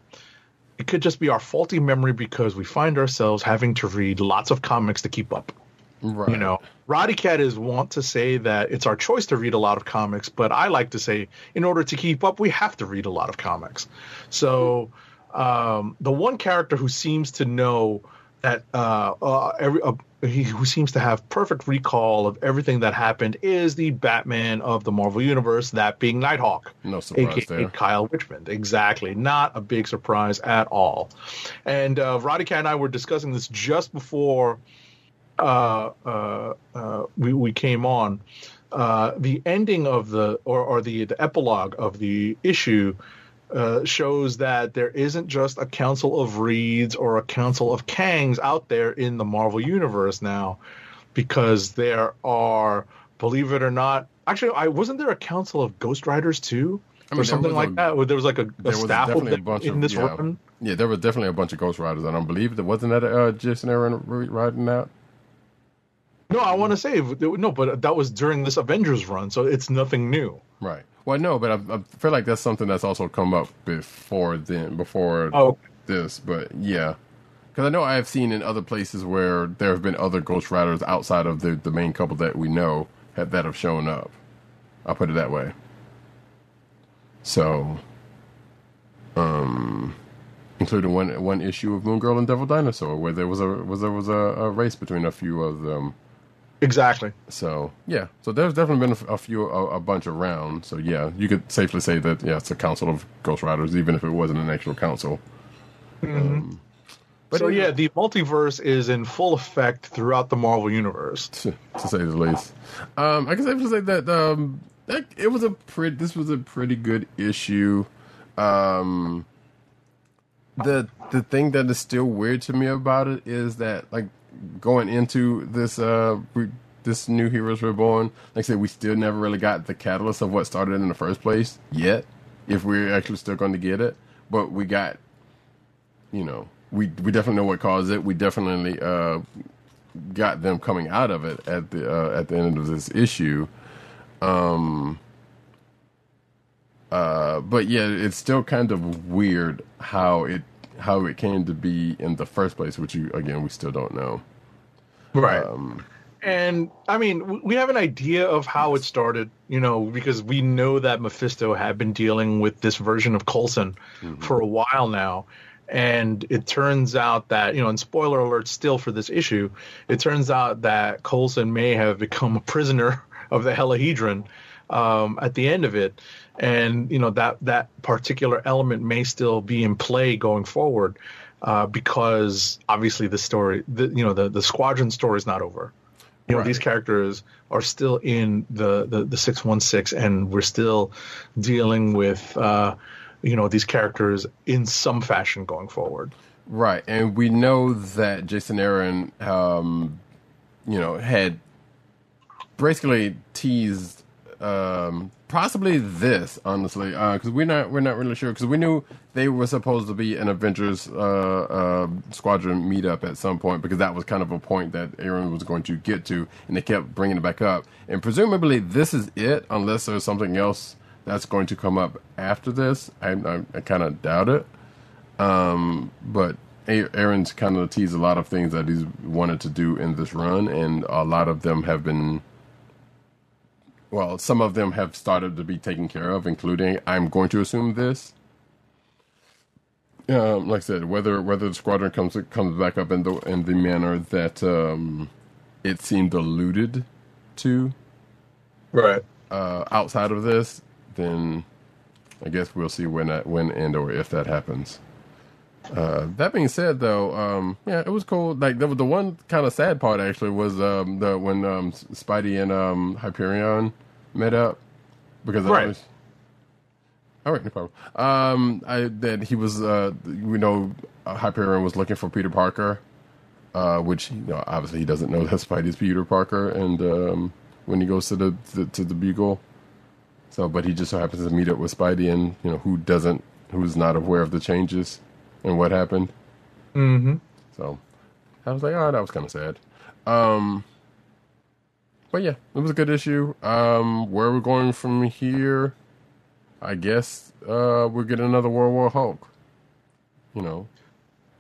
It could just be our faulty memory because we find ourselves having to read lots of comics to keep up. right, You know, Roddykat is want to say that it's our choice to read a lot of comics, but I like to say in order to keep up, we have to read a lot of comics. So um, the one character who seems to know that uh, uh, every uh, he, who seems to have perfect recall of everything that happened is the Batman of the Marvel Universe, that being Nighthawk. No surprise aka there. Kyle Richmond. Exactly. Not a big surprise at all. And uh, Roddykat and I were discussing this just before uh, uh, uh, we, we came on. Uh, the ending of the, or, or the, the epilogue of the issue uh, shows that there isn't just a council of Reeds or a council of Kangs out there in the Marvel Universe now, because there are, believe it or not, actually, I wasn't there a council of Ghost Riders too, I mean, or something like a- that. Where there was like a, a staff of definitely a bunch in of this yeah, run. yeah, there was definitely a bunch of Ghost Riders. I don't believe there wasn't that uh, Jason Aaron riding out. No, I want to say no, but that was during this Avengers run, so it's nothing new. Right. Well, no, but I, I feel like that's something that's also come up before then, before Oh. this. But yeah, because I know I have seen in other places where there have been other Ghost Riders outside of the the main couple that we know have, that have shown up. I'll put it that way. So, um, including one one issue of Moon Girl and Devil Dinosaur, where there was a was there was a, a race between a few of them. Exactly. So yeah, so there's definitely been a, few, a, a bunch around. So yeah, you could safely say that yeah, it's a council of Ghost Riders, even if it wasn't an actual council. Um, but so yeah, the multiverse is in full effect throughout the Marvel universe. to, to say the least. Um, I can safely say that um, that it was a pretty. This was a pretty good issue. Um, the the thing that is still weird to me about it is that like going into this uh re- this new Heroes Reborn, like I said, we still never really got the catalyst of what started in the first place yet. If we're actually still going to get it, but we got, you know, we we definitely know what caused it. We definitely uh got them coming out of it at the uh, at the end of this issue. Um, uh, but yeah, it's still kind of weird how it how it came to be in the first place, which you again we still don't know. Right. Um, and I mean, we have an idea of how it started, you know, because we know that Mephisto had been dealing with this version of Coulson for a while now. And it turns out that, you know, and spoiler alert still for this issue, it turns out that Coulson may have become a prisoner of the Helihedron um, at the end of it. And, you know, that, that particular element may still be in play going forward uh, because obviously the story, the, you know, the, the squadron story is not over. You know Right. these characters are still in the the, the 616 and we're still dealing with uh you know these characters in some fashion going forward. Right, and we know that Jason Aaron, um, you know, had basically teased um, possibly this, honestly, because we're not we're not really sure because we knew they were supposed to be an Avengers uh, uh, Squadron meetup at some point because that was kind of a point that Aaron was going to get to, and they kept bringing it back up, and presumably this is it, unless there's something else that's going to come up after this. I, I, I kind of doubt it. Um, but Aaron's kind of teased a lot of things that he's wanted to do in this run, and a lot of them have been. Well, some of them have started to be taken care of, including I'm going to assume this. um, like I said, whether whether the squadron comes comes back up in the in the manner that um, it seemed alluded to Right. uh, outside of this, then I guess we'll see when that when and or if that happens. Uh, that being said, though, um, yeah, it was cool. Like the the one kind of sad part actually was um, the when um, Spidey and um, Hyperion met up because I Right. was- all right, no problem. Um, I that he was, uh, you know, Hyperion was looking for Peter Parker, uh, which you know, obviously he doesn't know that Spidey's Peter Parker, and um, when he goes to the to, to the Bugle, so but he just so happens to meet up with Spidey, and you know, who doesn't, who's not aware of the changes and what happened. Mm-hmm. So I was like, oh, that was kind of sad. Um, but yeah, it was a good issue. Um, where we're going from here, I guess uh, we're getting another World War Hulk. You know,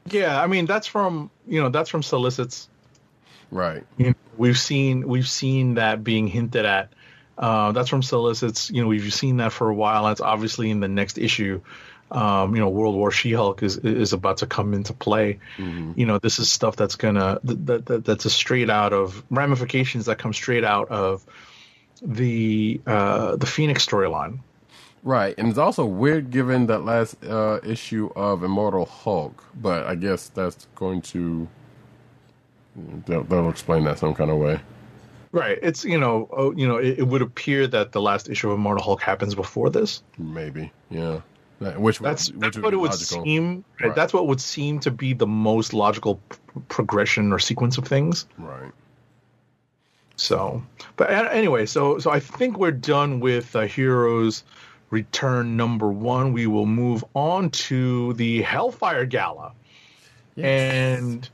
Yeah, I mean that's from you know that's from solicits. right? You know, we've seen we've seen that being hinted at. Uh, that's from solicits. You know, we've seen that for a while. That's obviously in the next issue. Um, you know, World War She-Hulk is is about to come into play. You know, this is stuff that's gonna that, that that's a straight out of ramifications that come straight out of the uh, the Phoenix storyline. Right, and it's also weird given that last uh, issue of Immortal Hulk, but I guess that's going to they'll, they'll explain that some kind of way. Right. It's you know oh, you know it, it would appear that the last issue of Immortal Hulk happens before this. Maybe, yeah. That- Which That's which that's would what be it would logical. seem. Right. That's what would seem to be the most logical p- progression or sequence of things. Right. So, but anyway, so so I think we're done with uh, Heroes Return number one. We will move on to the Hellfire Gala, and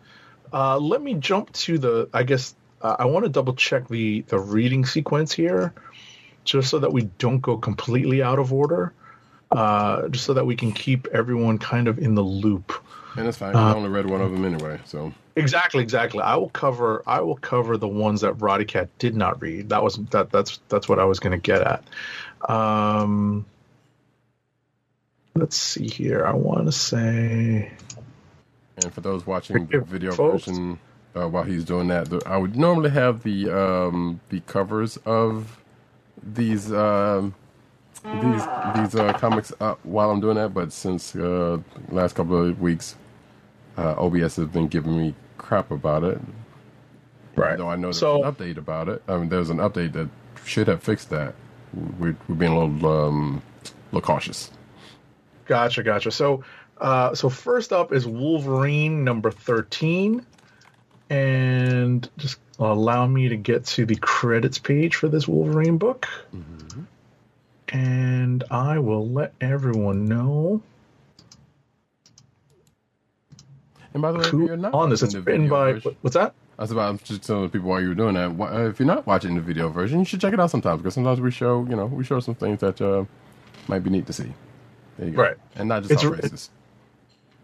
uh, let me jump to the. I guess uh, I want to double check the the reading sequence here, just so that we don't go completely out of order. Uh, just so that we can keep everyone kind of in the loop. And it's fine. Uh, I only read one of them anyway, so Exactly, exactly. I will cover. I will cover the ones that Roddykat did not read. That was that. That's that's what I was going to get at. Um, let's see here. I want to say. And for those watching the video folks. version uh, while he's doing that, I would normally have the um, the covers of these um, these these uh, comics up while I'm doing that. But since uh, last couple of weeks, uh, OBS has been giving me crap about it. Right. Though I know there's So- an update about it. I mean, there's an update that should have fixed that. We're, we're being a little um, little cautious. Gotcha, gotcha. So, uh, so first up is Wolverine number thirteen, and just allow me to get to the credits page for this Wolverine book, and I will let everyone know. And by the way, you're not on this. It's written by version- what's that? That's about I'm just telling the people why you were doing that. uh, If you're not watching the video version, you should check it out sometimes because sometimes we show, you know, we show some things that uh, might be neat to see. There you go. Right. And not just It's our a- faces.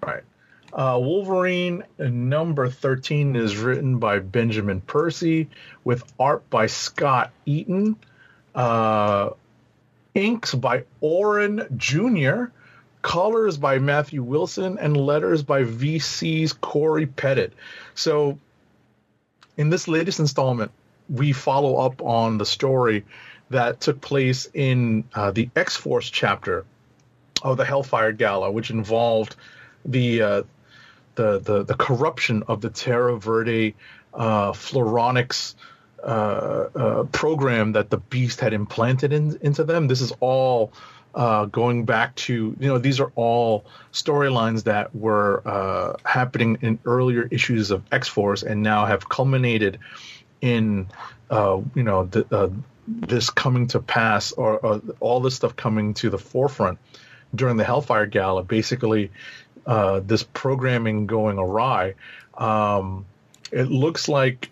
Right. Uh, Wolverine number 13 is written by Benjamin Percy with art by Scott Eaton, uh, inks by Oren Jr., colors by Matthew Wilson, and letters by VC's Corey Pettit. So, in this latest installment, we follow up on the story that took place in uh, the X Force chapter of the Hellfire Gala, which involved the uh, the, the the corruption of the Terra Verde uh, Floronics uh, uh, program that the Beast had implanted in, into them. This is all uh, going back to you know these are all storylines that were uh, happening in earlier issues of X Force and now have culminated in uh, you know the, uh, this coming to pass or, all this stuff coming to the forefront during the Hellfire Gala. Basically, uh, this programming going awry. Um, it looks like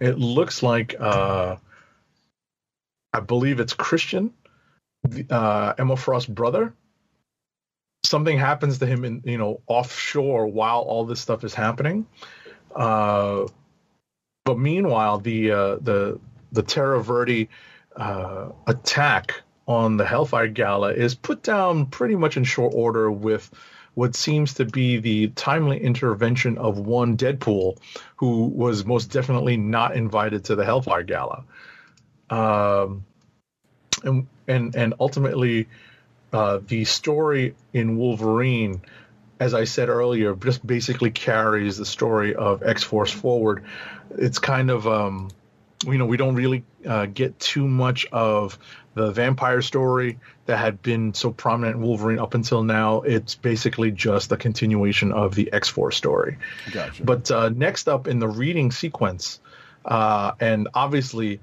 it looks like uh, I believe it's Christian, uh, Emma Frost's brother. Something happens to him in you know offshore while all this stuff is happening. Uh, but meanwhile, the uh, the the Terra Verde uh, attack on the Hellfire Gala is put down pretty much in short order with what seems to be the timely intervention of one Deadpool, who was most definitely not invited to the Hellfire Gala. Um, and and and ultimately, uh, the story in Wolverine, as I said earlier, just basically carries the story of X Force forward. It's kind of um, you know we don't really uh, get too much of the vampire story that had been so prominent in Wolverine up until now. It's basically just a continuation of the X Force story. Gotcha. But uh, next up in the reading sequence, uh, and obviously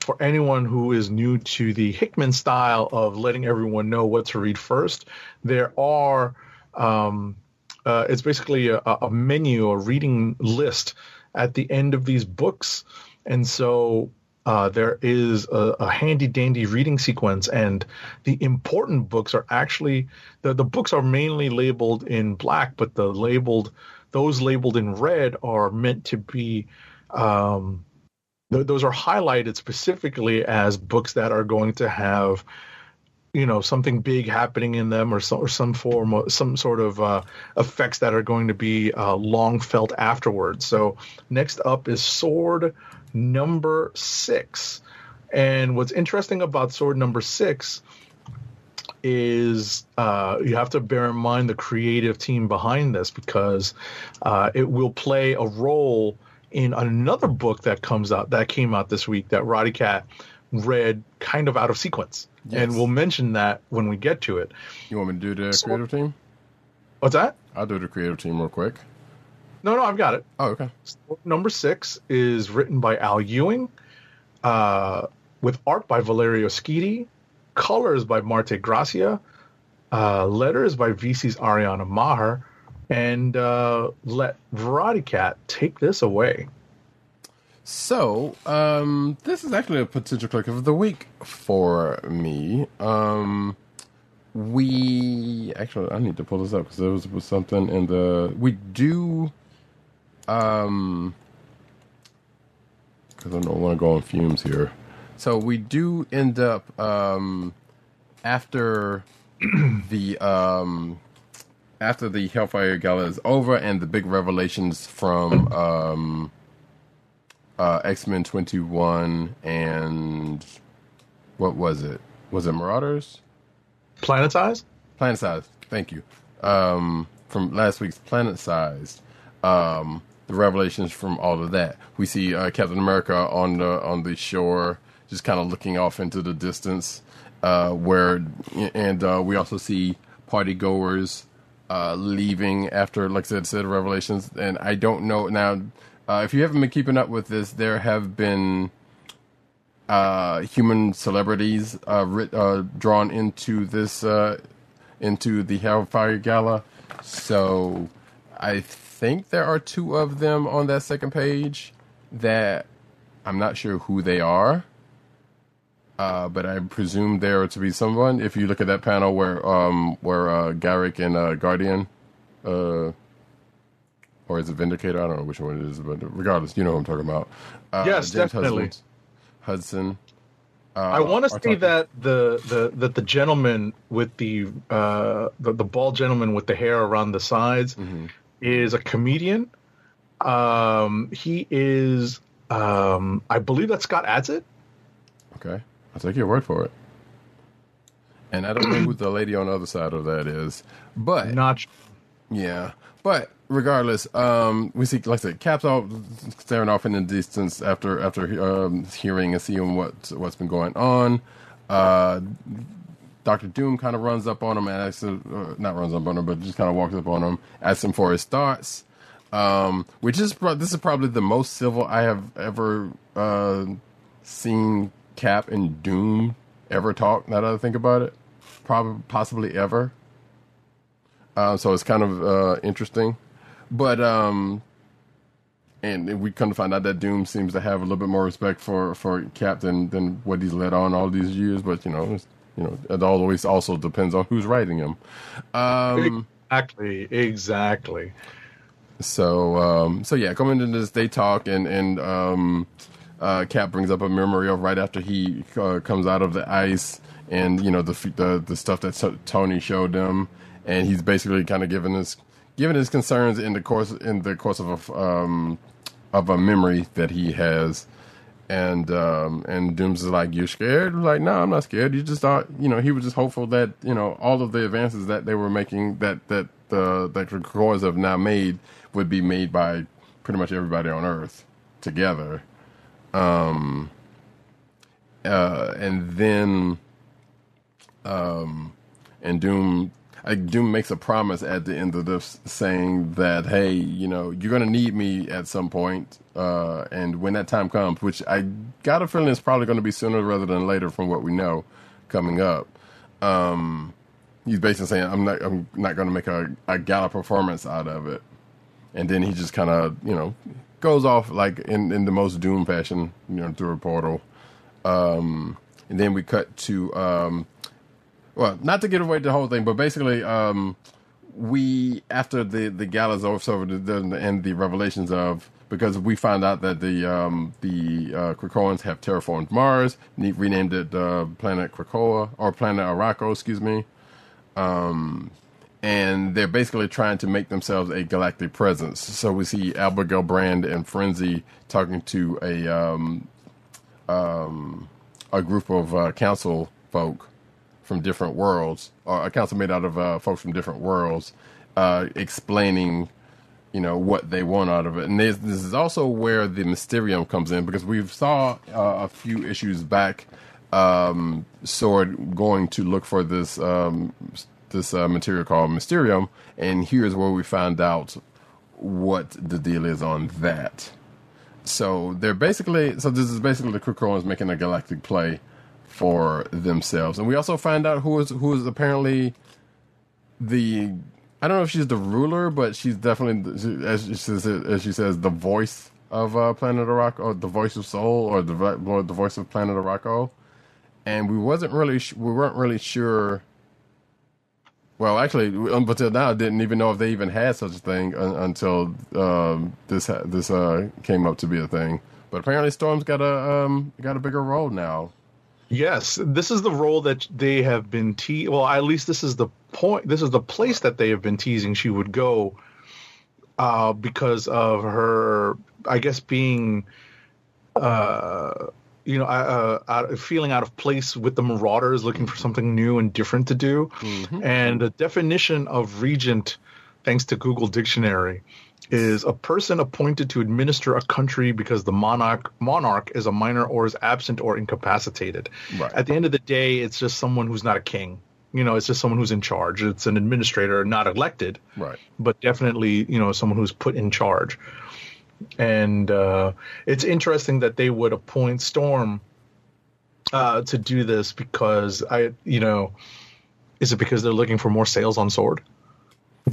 for anyone who is new to the Hickman style of letting everyone know what to read first, there are um, uh, it's basically a, a menu, a reading list at the end of these books, and so uh, there is a, a handy dandy reading sequence, and the important books are actually the the books are mainly labeled in black, but the labeled those labeled in red are meant to be um, th- those are highlighted specifically as books that are going to have you know something big happening in them or some, or some form of some sort of uh, effects that are going to be uh, long felt afterwards. So next up is sword number six and what's interesting about sword number six is uh, you have to bear in mind the creative team behind this because uh, it will play a role in another book that comes out that came out this week that Roddykat read kind of out of sequence, Yes. and we'll mention that when we get to it. You want me to do the So- creative team? What's that? I'll do the creative team real quick. No, no, I've got it. Oh, okay. Number six is written by Al Ewing, uh, with art by Valerio Schiti, colors by Marte Gracia, uh, letters by VC's Ariana Maher, and uh, let Roddykat take this away. So, um, this is actually a potential click of the week for me. Um, we actually, I need to pull this up because there was, was something in the we do. Um, because I don't want to go on fumes here. So we do end up um, after the um, after the Hellfire Gala is over and the big revelations from um, uh, X Men Twenty One and what was it? Was it Marauders? Planet Size? Planet Size. Thank you. Um, from last week's Planet Sized. Um, the revelations from all of that. We see uh, Captain America on the on the shore, just kind of looking off into the distance. Uh, where and uh, we also see party goers uh, leaving after, like I said, said revelations. And I don't know now. Uh, if you haven't been keeping up with this, there have been uh, human celebrities writ, drawn into this uh, into the Hellfire Gala. So I think there are two of them on that second page that I'm not sure who they are. Uh, but I presume there to be someone. If you look at that panel where um, where uh, Garrick and uh, Guardian, uh, or is it Vindicator? I don't know which one it is, but regardless, you know who I'm talking about. Uh, Yes, definitely. Hudson. Hudson. Uh, I want to say talking- that the, the that the gentleman with the uh the, the bald gentleman with the hair around the sides Mm-hmm. Is a comedian. Um, he is um, I believe that Scott Adsit. Okay, I'll take your word for it. And I don't know who the lady on the other side of that is, but Not Yeah, but regardless, um, we see like I said, Cap's all staring off in the distance after after um, hearing and seeing what what's been going on. Uh, Doctor Doom kind of runs up on him and asks, uh, not runs up on him, but just kind of walks up on him, asks him for his thoughts. Um, which is this is probably the most civil I have ever uh, seen Cap and Doom ever talk. Now that I think about it, probably possibly ever. Uh, so it's kind of uh, interesting, but um, and we come to find out that Doom seems to have a little bit more respect for for Cap than, than what he's led on all these years. But you know, it's, you know, it always also depends on who's writing them. Um, exactly, exactly. so um, so yeah, coming into this, they talk and and um, uh, Cap brings up a memory of right after he uh, comes out of the ice, and you know the the, the stuff that T- Tony showed them, and he's basically kind of given his given his concerns in the course in the course of a um, of a memory that he has. And um, and Dooms is like, "You're scared?" Like, no, I'm not scared. You just thought, you know, he was just hopeful that you know all of the advances that they were making, that that the that the Krakoans have now made, would be made by pretty much everybody on Earth together. Um, uh, and then, um, and Doom, uh, Doom makes a promise at the end of this, saying that, hey, you know, you're gonna need me at some point, uh, and when that time comes, which I got a feeling is probably going to be sooner rather than later, from what we know coming up. Um, he's basically saying, I'm not, I'm not going to make a, a gala performance out of it, and then he just kind of, you know, goes off like in, in the most Doom fashion, you know, through a portal. Um, and then we cut to, um, well, not to give away the whole thing, but basically, um, we after the the gala's over, so the, and the revelations of because we found out that the um, the uh, Krakoans have terraformed Mars, renamed it uh, planet Krakoa or planet Arakko, excuse me. Um, and they're basically trying to make themselves a galactic presence. So we see Abigail Brand and Frenzy talking to a um, um, a group of uh, council folk from different worlds, or a council made out of uh, folks from different worlds, uh, explaining, you know, what they want out of it. And this, is also where the Mysterium comes in because we saw uh, a few issues back, um, Sword going to look for this um, this uh, material called Mysterium, and here's where we find out what the deal is on that. So they're basically so this is basically the Krakoans making a galactic play for themselves, and we also find out who is who is apparently the I don't know if she's the ruler, but she's definitely as she says as she says the voice of uh, Planet Arakko, or the voice of Soul, or the vo- the voice of Planet Arakko. And we wasn't really we weren't really sure. Well, actually, um, until now, I didn't even know if they even had such a thing un- until um, this this uh, came up to be a thing. But apparently, Storm's got a um, got a bigger role now. Yes, this is the role that they have been te. Well, at least this is the point. This is the place that they have been teasing she would go, uh, because of her, I guess, being, uh, you know, uh, uh, feeling out of place with the Marauders, looking for something new and different to do, and the definition of regent, thanks to Google Dictionary, is a person appointed to administer a country because the monarch monarch is a minor or is absent or incapacitated. Right. At the end of the day, it's just someone who's not a king. You know, it's just someone who's in charge. It's an administrator, not elected, Right. but definitely, you know, someone who's put in charge. And uh, it's interesting that they would appoint Storm uh, to do this because I, you know, is it because they're looking for more sales on Sword?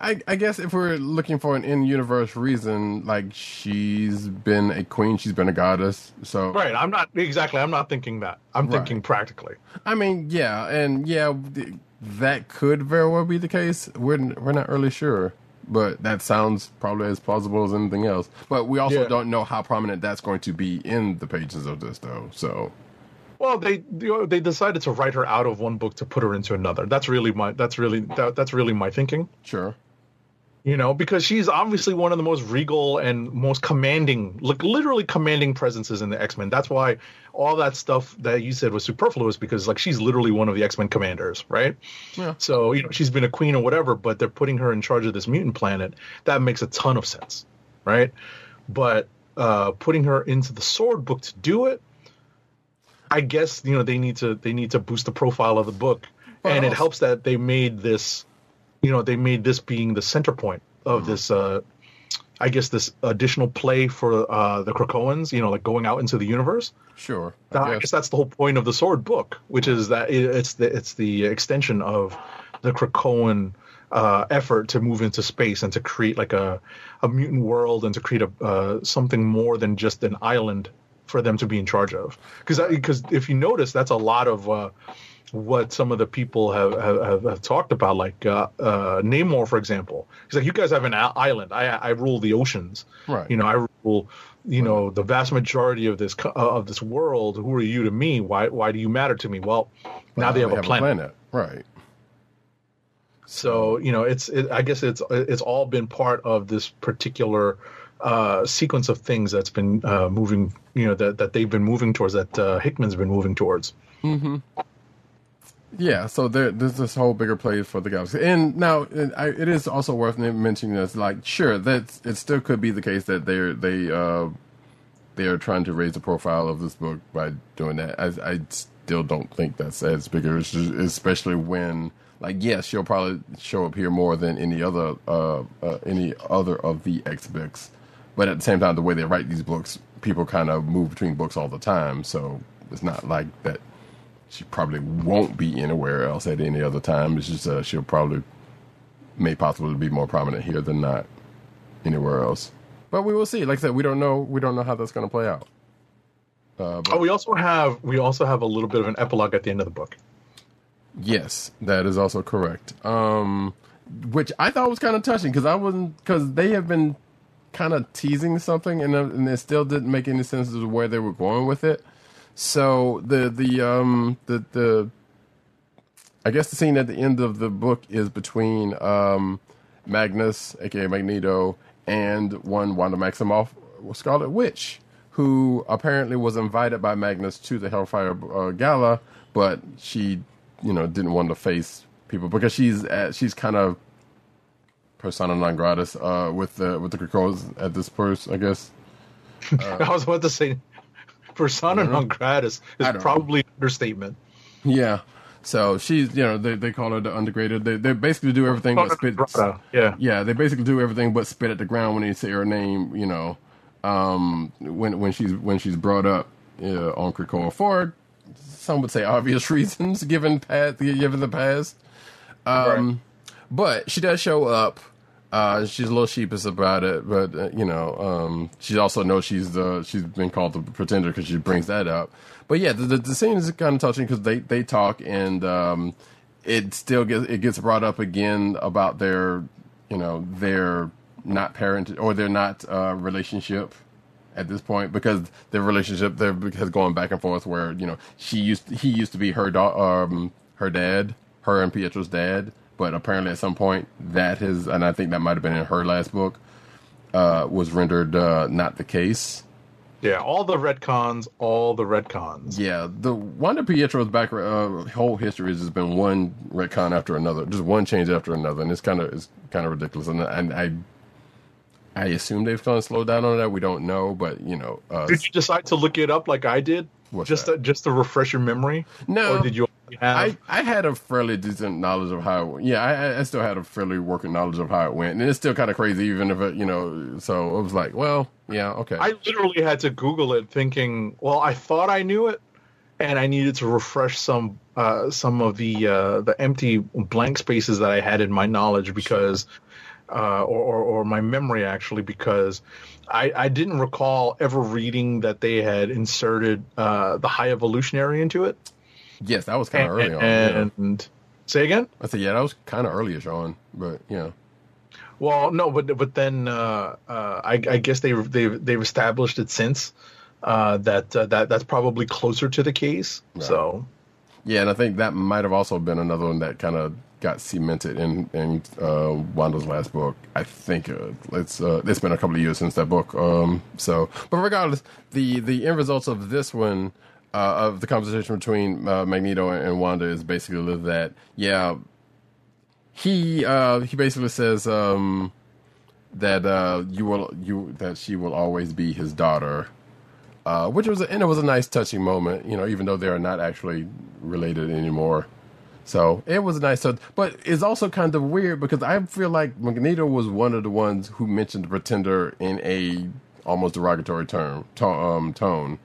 I I, guess if we're looking for an in-universe reason, like she's been a queen, she's been a goddess. So, Right. I'm not exactly. I'm not thinking that. I'm Right. thinking practically. I mean, yeah, and yeah, that could very well be the case. We're we're not really sure, but that sounds probably as plausible as anything else. But we also Yeah. don't know how prominent that's going to be in the pages of this, though. So, Well, they you know, they decided to write her out of one book to put her into another. That's really my. That's really that, that's really my thinking. sure, You know, because she's obviously one of the most regal and most commanding, like literally commanding presences in the X Men. That's why all that stuff that you said was superfluous because like she's literally one of the X Men commanders, right? Yeah. So you know she's been a queen or whatever, but they're putting her in charge of this mutant planet. That makes a ton of sense, right? But uh, putting her into the Sword book to do it, I guess you know they need to they need to boost the profile of the book, and it helps that they made this, you know, they made this being the center point of this. Uh, I guess this additional play for uh, the Krakoans, you know, like going out into the universe. sure. I guess that's the whole point of the Sword book, which is that it, it's the it's the extension of the Krakoan uh, effort to move into space and to create like a a mutant world and to create a uh, something more than just an island for them to be in charge of. Because because if you notice, that's a lot of uh, what some of the people have have, have, have talked about. Like uh, uh, Namor, for example, he's like, "You guys have an island. I I rule the oceans. Right. You know, I rule." You know the vast majority of this uh, of this world. Who are you to me? Why why do you matter to me? Well, now they have, a, planet. Right. So you know, it's it, I guess it's it's all been part of this particular uh, sequence of things that's been uh, moving. You know that that they've been moving towards. That uh, Hickman's been moving towards. Yeah, so there, there's this whole bigger play for the galaxy, and now it, I, it is also worth mentioning that, like, sure, that it still could be the case that they're they uh, they are trying to raise the profile of this book by doing that. I, I still don't think that's as bigger, especially when, like, yes, she'll probably show up here more than any other uh, uh, any other of the X books, but at the same time, the way they write these books, people kind of move between books all the time, so it's not like that she probably won't be anywhere else at any other time. It's just uh, she'll probably may possibly be more prominent here than not anywhere else. But we will see. Like I said, we don't know. We don't know how that's going to play out. Uh, but Oh, we also have we also have a little bit of an epilogue at the end of the book. yes, that is also correct. Um, which I thought was kind of touching because I wasn't because they have been kind of teasing something and, and it still didn't make any sense as to where they were going with it. So the the um the the I guess the scene at the end of the book is between um Magnus, aka Magneto, and one Wanda Maximoff, Scarlet Witch, who apparently was invited by Magnus to the Hellfire uh, Gala, but she, you know, didn't want to face people because she's at, she's kind of persona non grata uh, with the with the Krakows at this point, I guess. I was about to say, persona non gratis I is don't probably an understatement. Yeah. So she's, you know, they, they call her the undergraded. They they basically do everything but spit. Grata, yeah. Yeah, they basically do everything but spit at the ground when they say her name. You know, um, when when she's when she's brought up uh, on Krakoa for some would say obvious reasons, given past given the past. Um, but she does show up. Uh, she's a little sheepish about it, but uh, you know, um, she also knows she's the she's been called the pretender because she brings that up. But yeah, the, the, the scene is kind of touching because they they talk and um, it still gets it gets brought up again about their you know their not parent or their not uh, relationship at this point because their relationship there has gone back and forth where you know she used he used to be her da- um her dad her and Pietro's dad but apparently at some point that has and I think that might have been in her last book uh was rendered uh not the case Yeah, all the retcons, all the retcons. yeah the Wanda Pietro's back uh, whole history has just been one retcon after another just one change after another and it's kind of it's kind of ridiculous and, and I I assume they've kind of slowed down on that we don't know but you know uh Did you decide to look it up like I did, just that? to, just to refresh your memory? No. or did you? I, I had a fairly decent knowledge of how it went. Yeah, I, I still had a fairly working knowledge of how it went. And it's still kind of crazy, even if it, you know, so it was like, well, yeah, okay. I literally had to Google it, thinking, well, I thought I knew it, and I needed to refresh some uh, some of the uh, the empty blank spaces that I had in my knowledge because, uh, or, or or my memory actually, because I, I didn't recall ever reading that they had inserted uh, the High Evolutionary into it. Yes, that was kind of early on. yeah. and say again. I said, yeah, that was kind of earlyish on, but yeah. Well, no, but but then uh, uh, I, I guess they they've they've established it since uh, that uh, that that's probably closer to the case. So Yeah, and I think that might have also been another one that kind of got cemented in in uh, Wanda's last book. I think uh, it's uh, it's been a couple of years since that book. Um, so, but regardless, the the end results of this one uh, of the conversation between uh, Magneto and Wanda is basically that yeah, he uh, he basically says um, that uh, you will you that she will always be his daughter uh, which was a, and it was a nice touching moment, you know, even though they are not actually related anymore. So it was nice touch, but it's also kind of weird because I feel like Magneto was one of the ones who mentioned the Pretender in a almost derogatory term to, um, tone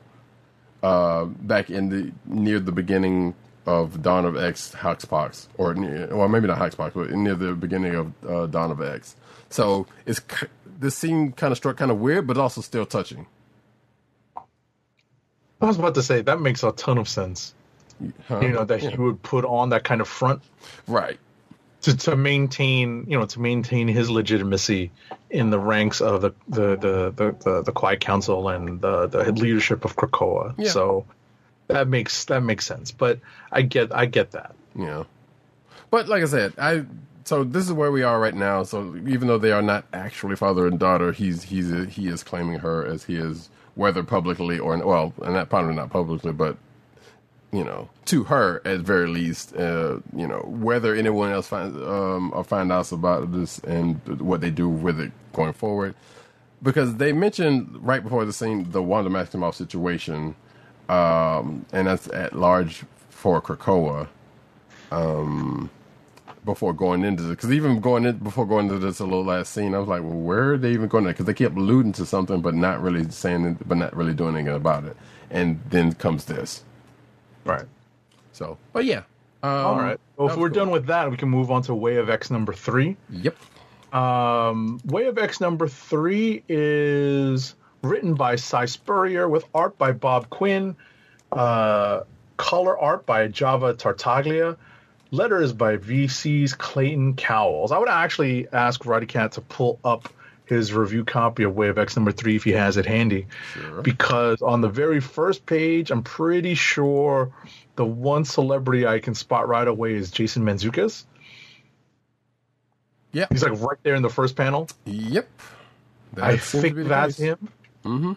uh, back in the near the beginning of Dawn of X Hoxpox, or near, well maybe not Hoxpox, but near the beginning of uh, Dawn of X. So it's this scene kind of struck kind of weird, but also still touching. I was about to say that makes a ton of sense. Huh? You know that Yeah. he would put on that kind of front right. To, to maintain you know to maintain his legitimacy in the ranks of the the the the, the, the Quiet Council and the the leadership of Krakoa. Yeah. So that makes that makes sense. But I get I get that. Yeah. But like I said, I so this is where we are right now. So even though they are not actually father and daughter, he's he's he is claiming her as he is, whether publicly or well, and that probably not publicly, but you know, to her at very least, uh, you know, whether anyone else finds um or find out about this and what they do with it going forward, because they mentioned right before the scene the Wanda Maximoff situation, um, and that's at large for Krakoa Um, before going into this. Because even going in before going into this little last scene, I was like, well, where are they even going? To? Because they kept alluding to something, but not really saying, it, but not really doing anything about it. And then comes this. Right. So, but yeah. Um, All right. Well, if we're cool. done with that, we can move on to Way of X number three. Yep. Um, Way of X number three is written by Si Spurrier with art by Bob Quinn, uh, color art by Java Tartaglia, letters by VC's Clayton Cowles. I would actually ask Roddykat to pull up his review copy of Way of X number three if he has it handy. Because on the very first page, I'm pretty sure the one celebrity I can spot right away is Jason Mantzoukas. Yeah. He's like right there in the first panel. Yep. That I seems to be think that's case. him. Mm-hmm.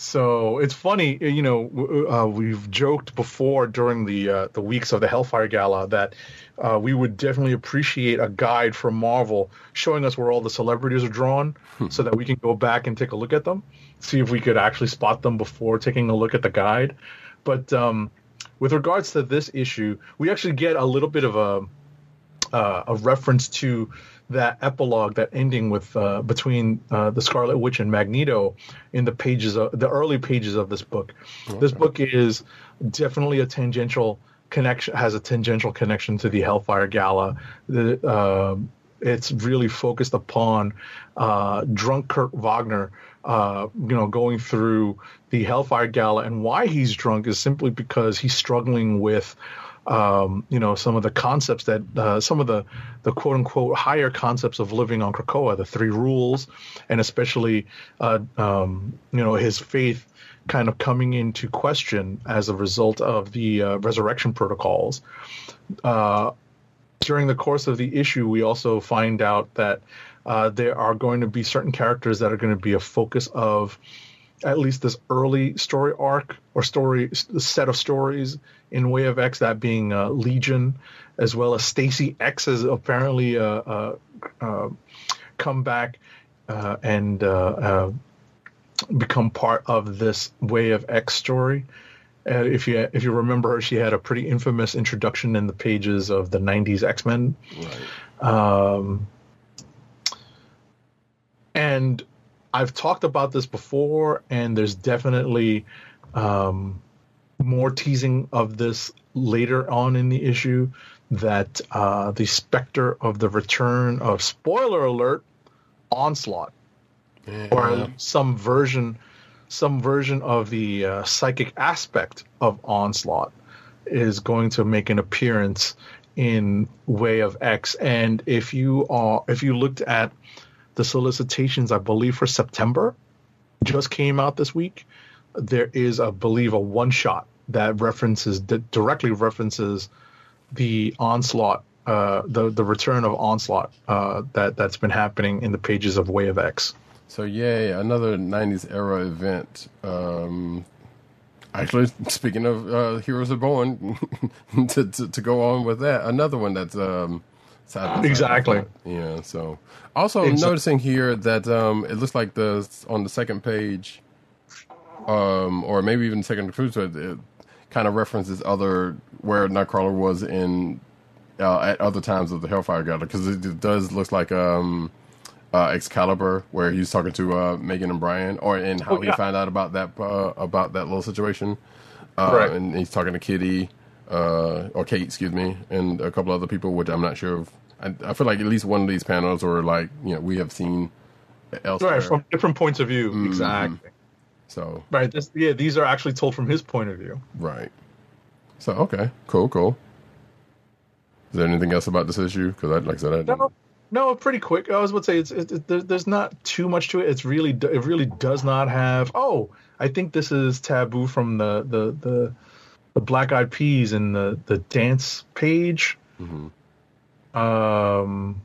So it's funny, you know. Uh, we've joked before during the uh, the weeks of the Hellfire Gala that uh, we would definitely appreciate a guide from Marvel showing us where all the celebrities are drawn, so that we can go back and take a look at them, see if we could actually spot them before taking a look at the guide. But um, with regards to this issue, we actually get a little bit of a uh, a reference to that epilogue, that ending with uh, between uh, the Scarlet Witch and Magneto in the pages of the early pages of this book. This book is definitely a tangential connection, has a tangential connection to the Hellfire Gala. The, um it's really focused upon uh, drunk Kurt Wagner, uh, you know, going through the Hellfire Gala, and why he's drunk is simply because he's struggling with um, you know, some of the concepts that uh, some of the the quote unquote higher concepts of living on Krakoa, the three rules, and especially uh, um, you know his faith kind of coming into question as a result of the uh, resurrection protocols. Uh, during the course of the issue, we also find out that uh, there are going to be certain characters that are going to be a focus of at least this early story arc or story set of stories in Way of X, that being uh, Legion, as well as Stacy X has apparently uh, uh, uh, come back uh, and uh, uh, become part of this Way of X story. Uh, if you if you remember her, she had a pretty infamous introduction in the pages of the '90s X Men. Um, and I've talked about this before, and there's definitely um, more teasing of this later on in the issue that uh, the specter of the return of spoiler alert onslaught. Or some version some version of the uh, psychic aspect of onslaught is going to make an appearance in way of x. And if you are if you looked at the solicitations i believe for september just came out this week there is i believe a one shot that references that directly references the onslaught uh, the the return of onslaught uh, that that's been happening in the pages of way of x So yay, another '90s era event. Um, actually, speaking of uh, Heroes Are Born, to, to to go on with that, another one that's um, side. Exactly. Yeah. So also Exa- noticing here that um, it looks like the on the second page, um, or maybe even second cruise, it, it kind of references other where Nightcrawler was in uh, at other times of the Hellfire Gala because it, it does look like um, uh, Excalibur where he's talking to uh, Megan and Brian, or and how Oh, he found out about that uh, about that little situation. Uh, Right. And he's talking to Kitty uh, or Kate, excuse me, and a couple other people, which I'm not sure. If, I, I feel like at least one of these panels, or like you know, we have seen elsewhere. right from different points of view mm-hmm. exactly So Right. This, yeah, these are actually told from his point of view. right. So okay, cool, cool. Is there anything else about this issue? Because I, like I said, I didn't. No, no, pretty quick. I was about to say it's it, it, there's not too much to it. It's really it really does not have. Oh, I think this is Taboo from the the the, the Black Eyed Peas and the the dance page. Mm-hmm. Um,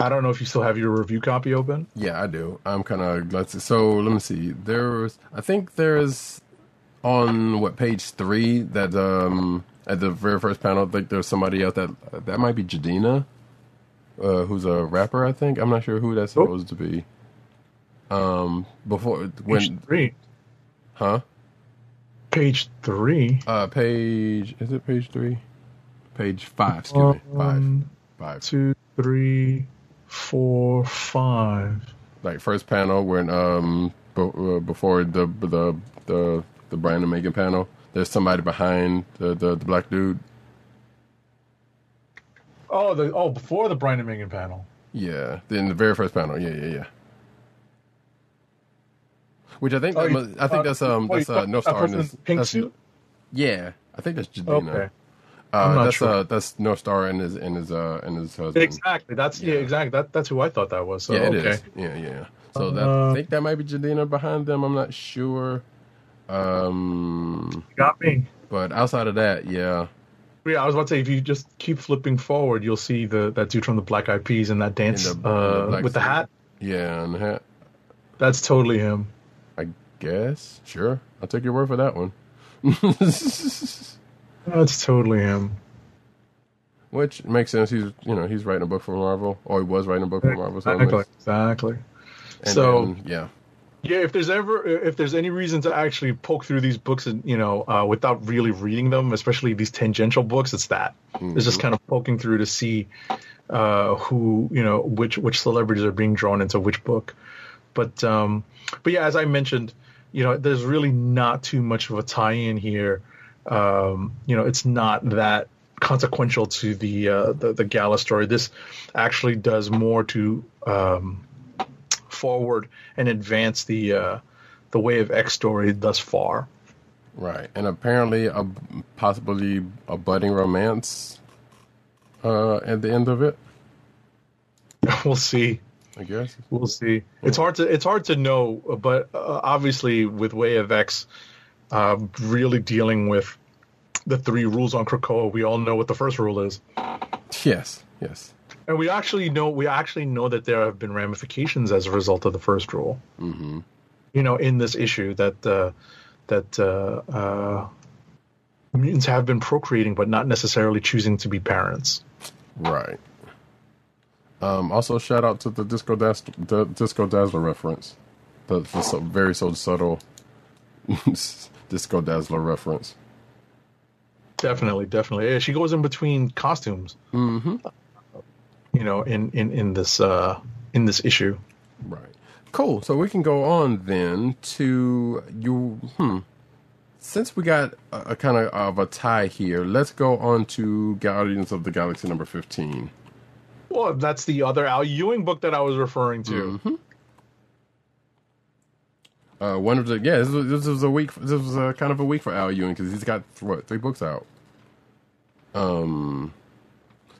I don't know if you still have your review copy open. Yeah, I do. I'm kind of let's. So let me see. There's, I think there's on what page three that um at the very first panel. I think there's somebody else that that might be Jidenna, uh, who's a rapper. I think I'm not sure who that's Oh. supposed to be. Um, before Page when three. huh? Page three. Uh, page is it page three? Page five. Excuse me, five, Um, five. two, three, four, five. like first panel when um be, uh, before the the the the Brian and Megan panel, there's somebody behind the the, the black dude. Oh, the oh before the Brian and Megan panel. Yeah, in the very first panel. Yeah, yeah, yeah. Which I think Oh, that you- I think uh, that's um oh, that's uh no star in person in his pink that's- suit? Yeah, I think that's Jidenna. Okay. Uh, I'm not that's sure. uh that's no star and his and his uh and his husband. Exactly. That's yeah. Yeah. exactly. That that's who I thought that was. So yeah, it okay. is. Yeah, yeah. So that Uh, I think that might be Jidenna behind them. I'm not sure. Um, Got me. but outside of that, yeah. Yeah, I was about to say if you just keep flipping forward, you'll see the that dude from the Black Eyed Peas and that dance In the- in the uh, black with the hat. Yeah, and that, That's totally him. I guess. Sure. I'll take your word for that one. That's totally him. Which makes sense. He's you know, he's writing a book for Marvel. Or he was writing a book for Marvel. So Exactly. Exactly. and So- yeah. Yeah, if there's ever if there's any reason to actually poke through these books and you know uh, without really reading them, especially these tangential books, it's that. It's just kind of poking through to see uh, who you know which which celebrities are being drawn into which book. But um, but yeah, as I mentioned, you know, there's really not too much of a tie-in here. Um, you know, it's not that consequential to the uh, the, the Gala story. This actually does more to um, forward and advance the uh, the way of X story thus far. Right. And apparently a possibly a budding romance uh at the end of it, we'll see. I guess. We'll see. It's hard to it's hard to know, but uh, obviously with Way of X, uh, really dealing with the three rules on Krakoa, we all know what the first rule is, Yes. Yes. and we actually know we actually know that there have been ramifications as a result of the first rule. Mm-hmm. You know, in this issue that uh, that uh, uh, mutants have been procreating, but not necessarily choosing to be parents. Right. Um, also, shout out to the Disco the Disco Dazzler reference. The, the so, very so subtle Disco Dazzler reference. Definitely, definitely. Yeah, she goes in between costumes. Mm-hmm. You know, in in in this uh in this issue. Right. Cool. So we can go on then to you. Hmm. Since we got a, a kind of of a tie here, let's go on to Guardians of the Galaxy number fifteen. Well, that's the other Al Ewing book that I was referring to. Uh, one of the yeah, this was, this was a week. This was a kind of a week for Al Ewing because he's got what three books out. Um.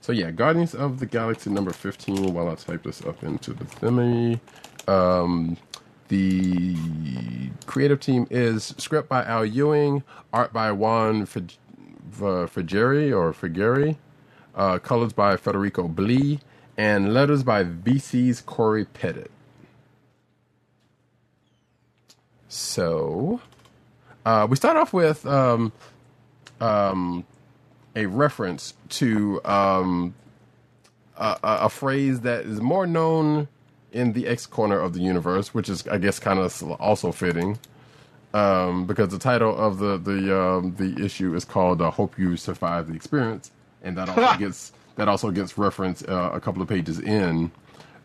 So yeah, Guardians of the Galaxy number fifteen. While I type this up into the theme, um, the creative team is script by Al Ewing, art by Juan Fig- uh, or Frigeri, uh, colors by Federico Blee, and letters by VC's Cory Petit. So, uh, we start off with um, um, a reference to um, a, a phrase that is more known in the X corner of the universe, which is, I guess, kind of also fitting. Um, because the title of the the um, the issue is called uh, "Hope You Survive the Experience," and that also gets that also gets referenced uh, a couple of pages in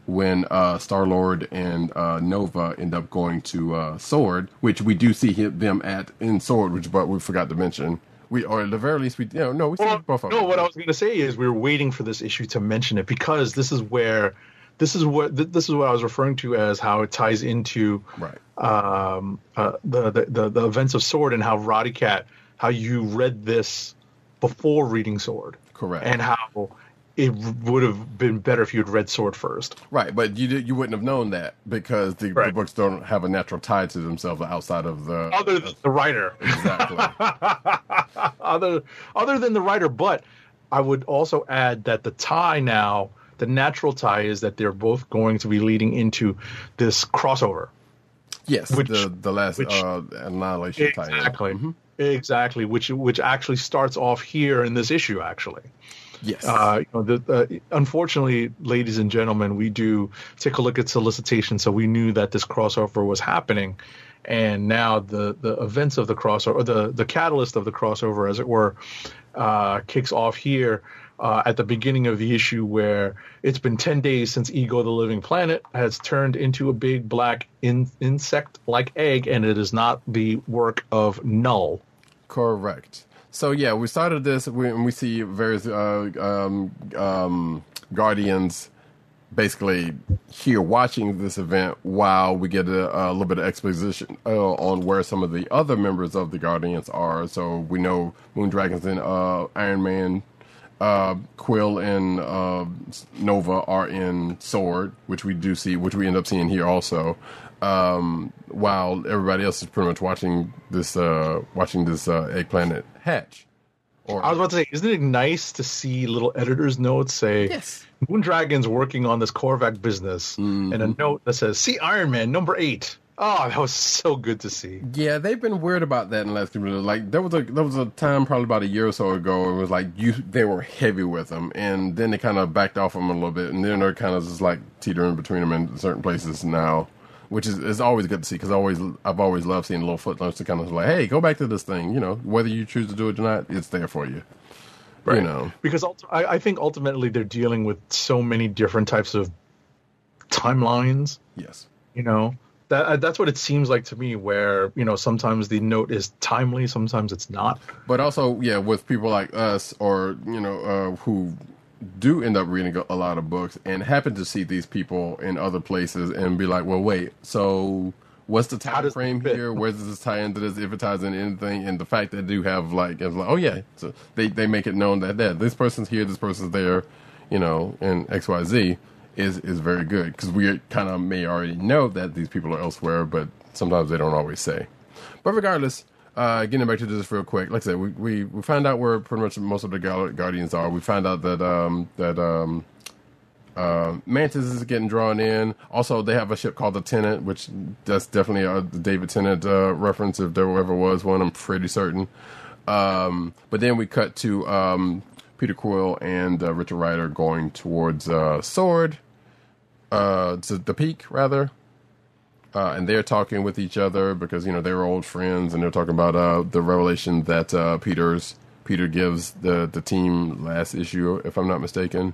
when uh, Star Lord and uh, Nova end up going to uh, Sword, which we do see him, them at in Sword, which but we forgot to mention. We or at the very least we you know, no we see Well, both of them. no, what I was going to say is we were waiting for this issue to mention it because this is where this is what th- this is what I was referring to as how it ties into Right. um, uh, the, the the the events of Sword and how Roddykat, how you read this before reading Sword, Correct. and how it would have been better if you had read Sword first. Right, but you you wouldn't have known that because the, the books don't have a natural tie to themselves outside of the Other than the writer, exactly. other other than the writer, but I would also add that the tie now, the natural tie is that they're both going to be leading into this crossover. yes, Which- the the last which- uh, annihilation tie. Exactly. Exactly, which which actually starts off here in this issue. Actually, Yes. uh, you know, the, uh, unfortunately, ladies and gentlemen, we do take a look at solicitation, so we knew that this crossover was happening, and now the the events of the crossover, or the the catalyst of the crossover, as it were, uh, kicks off here. Uh, at the beginning of the issue, where it's been 10 days since Ego the Living Planet has turned into a big black in- insect like egg, and it is not the work of Null. Correct. So yeah, we started this we, and we see various uh, um, um, guardians basically here watching this event while we get a, a little bit of exposition uh, on where some of the other members of the guardians are. So we know Moondragons and uh, Iron Man, uh, Quill and uh, Nova are in Sword, which we do see, which we end up seeing here also. Um, while everybody else is pretty much watching this, uh, watching this uh, egg planet hatch. Or I was about to say, isn't it nice to see little editor's notes say, Yes. Moondragon's working on this Korvac business, and a note that says, see Iron Man number eight. Oh, that was so good to see. Yeah, they've been weird about that in the last few of years. Like there was a there was a time probably about a year or so ago. It was like you they were heavy with them, and then they kind of backed off them a little bit, and then they're kind of just like teetering between them in certain places now, which is is always good to see because always I've always loved seeing little footnotes to kind of like, hey, go back to this thing. You know, whether you choose to do it or not, it's there for you. You know, Because I, I think ultimately they're dealing with so many different types of timelines. yes. You know, that uh, that's what it seems like to me. Where you know sometimes the note is timely, sometimes it's not. But also, yeah, with people like us, or you know, uh, who do end up reading a- lot of books and happen to see these people in other places and be like, well, wait, so what's the time frame here? Where does this tie into this? If it ties into anything, and the fact that they do have like, it's like, oh yeah, so they they make it known that that this person's here, this person's there, you know, and X Y Z is is very good because we kind of may already know that these people are elsewhere, but sometimes they don't always say. But regardless, uh, getting back to this real quick, like I said, we, we, we find out where pretty much most of the Guardians are. We found out that um, that um, uh, Mantis is getting drawn in. Also, they have a ship called the Tenant, which that's definitely a David Tennant uh, reference if there ever was one. I'm pretty certain. Um, but then we cut to um, Peter Quill and uh, Richard Rider going towards uh, Sword, uh, to the Peak rather uh, and they're talking with each other because you know they were old friends, and they're talking about uh, the revelation that uh, Peter's Peter gives the the team last issue, if I'm not mistaken.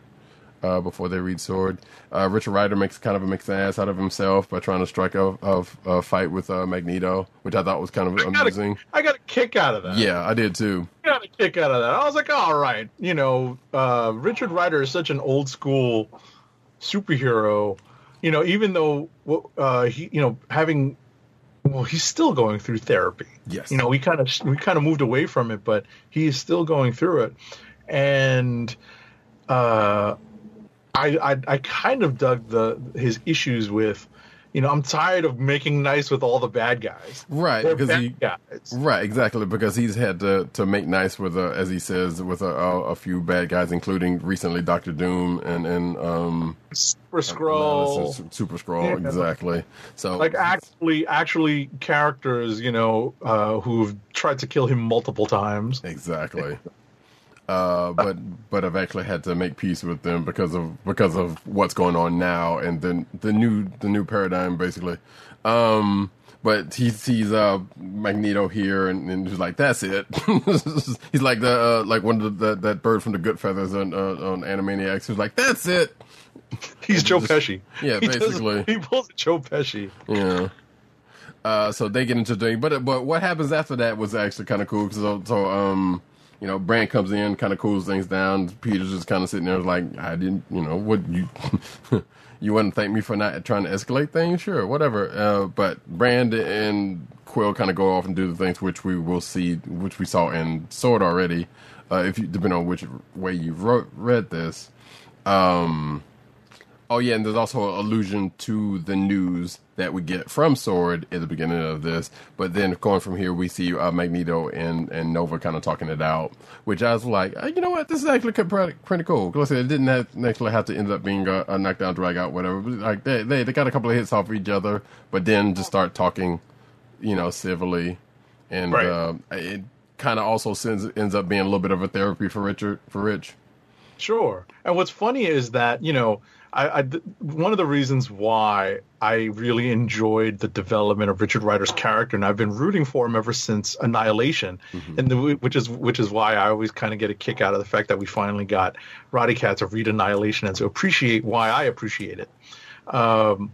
Uh, before they read Sword, uh, Richard Rider makes kind of a mixed ass out of himself by trying to strike a, a, a fight with uh, Magneto, which I thought was kind of amazing. I got, a, I got a kick out of that. Yeah, I did too. I got a kick out of that. I was like, all right, you know, uh, Richard Rider is such an old school superhero. You know, even though uh, he, you know, having well, he's still going through therapy. Yes. You know, we kind of we kind of moved away from it, but he's still going through it, and uh, I, I I kind of dug the his issues with. You know, I'm tired of making nice with all the bad guys. Right, They're because bad he guys. Right, exactly. Because he's had to to make nice with, a, as he says, with a, a, a few bad guys, including recently Doctor Doom and and um, Super Skrull. Su- Super Skrull, Yeah. exactly. So like actually actually characters you know uh who've tried to kill him multiple times exactly. Uh, but but I've actually had to make peace with them because of because of what's going on now and then the new the new paradigm basically. Um, but he sees uh Magneto here and, and he's like, "That's it." he's like the uh, like one of the, that bird from the Goodfeathers on uh, on Animaniacs. He's like, "That's it." he's joe just- pesci yeah, He does- basically. he pulls joe pesci Yeah. Uh, so they get into the thing, but but what happens after that was actually kind of cool. So, so um, you know, Brand comes in, kind of cools things down. Peter's just kind of sitting there, like, I didn't, you know, what you, you wouldn't thank me for not trying to escalate things, sure, whatever. Uh, but Brand and Quill kind of go off and do the things which we will see, which we saw in Sword already. Uh, if you depending on which way you wrote, read this. Um, oh yeah, and there's also an allusion to the news that we get from Sword at the beginning of this. But then going from here, we see uh, Magneto and, and Nova kind of talking it out, which I was like, uh, you know what, this is actually pretty, pretty cool. Because it didn't have, actually have to end up being a, a knockdown, drag out, whatever. But, like they, they they got a couple of hits off each other, but then just start talking, you know, civilly, and Right. uh, it kind of also sends, ends up being a little bit of a therapy for Richard for Rich. Sure. And what's funny is that, you know, I, I one of the reasons why I really enjoyed the development of Richard Rider's character, and I've been rooting for him ever since Annihilation, and the, which is which is why I always kind of get a kick out of the fact that we finally got Roddykat to read Annihilation and to appreciate why I appreciate it. Um,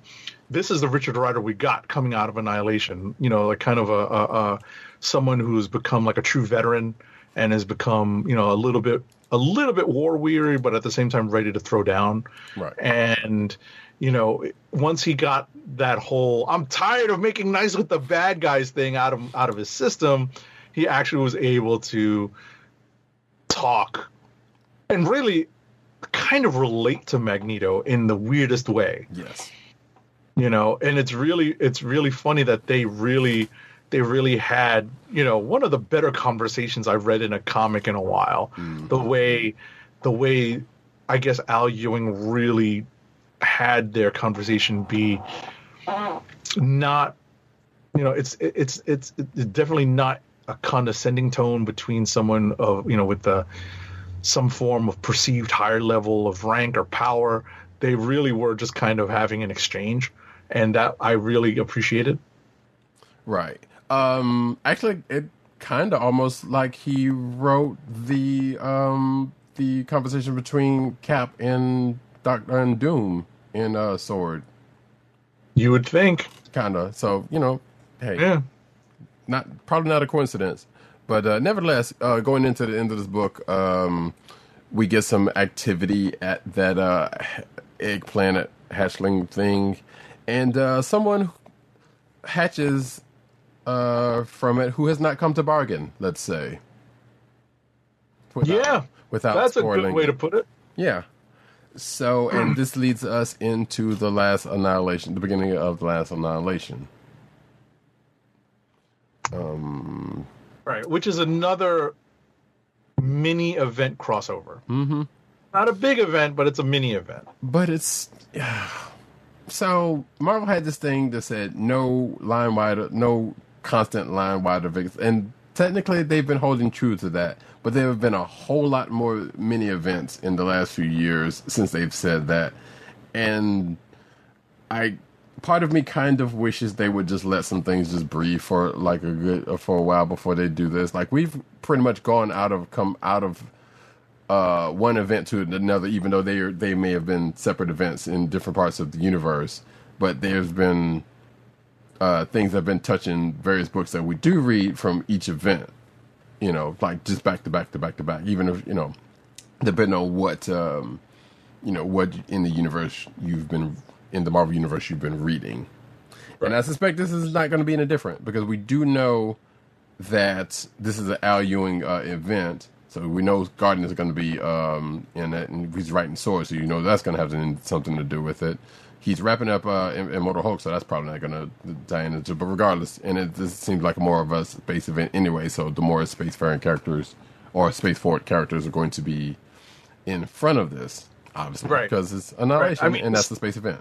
this is the Richard Rider we got coming out of Annihilation. You know, like kind of a, a, a someone who's become like a true veteran and has become, you know, a little bit a little bit war weary, but at the same time ready to throw down. Right. And you know, once he got that whole "I'm tired of making nice with the bad guys" thing out of out of his system, he actually was able to talk and really kind of relate to Magneto in the weirdest way Yes. you know and it's really it's really funny that they really they really had you know one of the better conversations i've read in a comic in a while. Mm. The way the way i guess al ewing really had their conversation be not you know it's it's it's it's definitely not a condescending tone between someone of you know with the some form of perceived higher level of rank or power. They really were just kind of having an exchange and that i really appreciated. Right. Um actually it kind of almost like he wrote the um the conversation between Cap and Doctor and Doom in uh Sword. You would think. Kind of. So, you know, hey, yeah. Not probably not a coincidence, but uh, nevertheless, uh, going into the end of this book, um, we get some activity at that uh, eggplant hatchling thing, and uh, someone hatches uh, from it who has not come to bargain. Let's say, Without- yeah without that's a good way to put it yeah. So, and this leads us into the last annihilation, the beginning of the last annihilation. Um, right which is another mini event crossover mm-hmm. not a big event but it's a mini event But it's yeah. so Marvel had this thing that said no line wide, no constant line wide events, and technically they've been holding true to that. But there have been a whole lot more mini events in the last few years since they've said that, and I part of me kind of wishes they would just let some things just breathe for like a good for a while before they do this. Like we've pretty much gone out of come out of uh, one event to another, even though they are, they may have been separate events in different parts of the universe. But there's been uh, things that have been touching various books that we do read from each event. You know, like just back to back to back to back. Even if you know, depending on what um, you know what in the universe you've been in the Marvel universe you've been reading. And I suspect this is not going to be any different because we do know that this is an Al Ewing uh, event. So we know Guardian is going to be um, in it, and he's writing Sword, so you know that's going to have something to do with it. He's wrapping up uh, Immortal Hulk, so that's probably not going to tie into. It. But regardless, and it this seems like more of a space event anyway. So the more spacefaring characters or space forward characters are going to be in front of this, obviously, Right. because it's Annihilation, I mean, and that's the space event.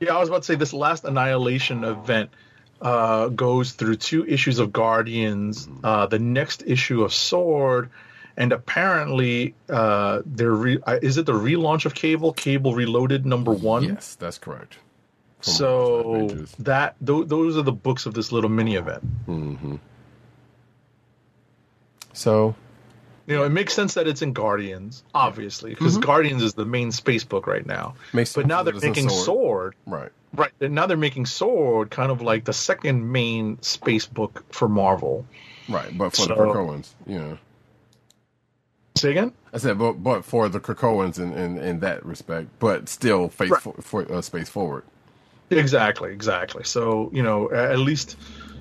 Yeah, I was about to say this last Annihilation event uh, goes through two issues of Guardians, uh, the next issue of Sword, and apparently uh, they're re- uh, is it the relaunch of Cable? Cable Reloaded number one. Yes, that's correct. From So that th- those are the books of this little mini event. so You know, it makes sense that it's in Guardians, obviously, because Guardians is the main space book right now. Mm-hmm. Makes but now they're making Sword. Sword right. Right. And now they're making Sword kind of like the second main space book for Marvel. Right, but for the So- Krakoans, yeah. Say again. I said, but, but for the Krakoans in, in, in that respect, but still face Right. for, for uh, space forward. Exactly, exactly. So you know, at least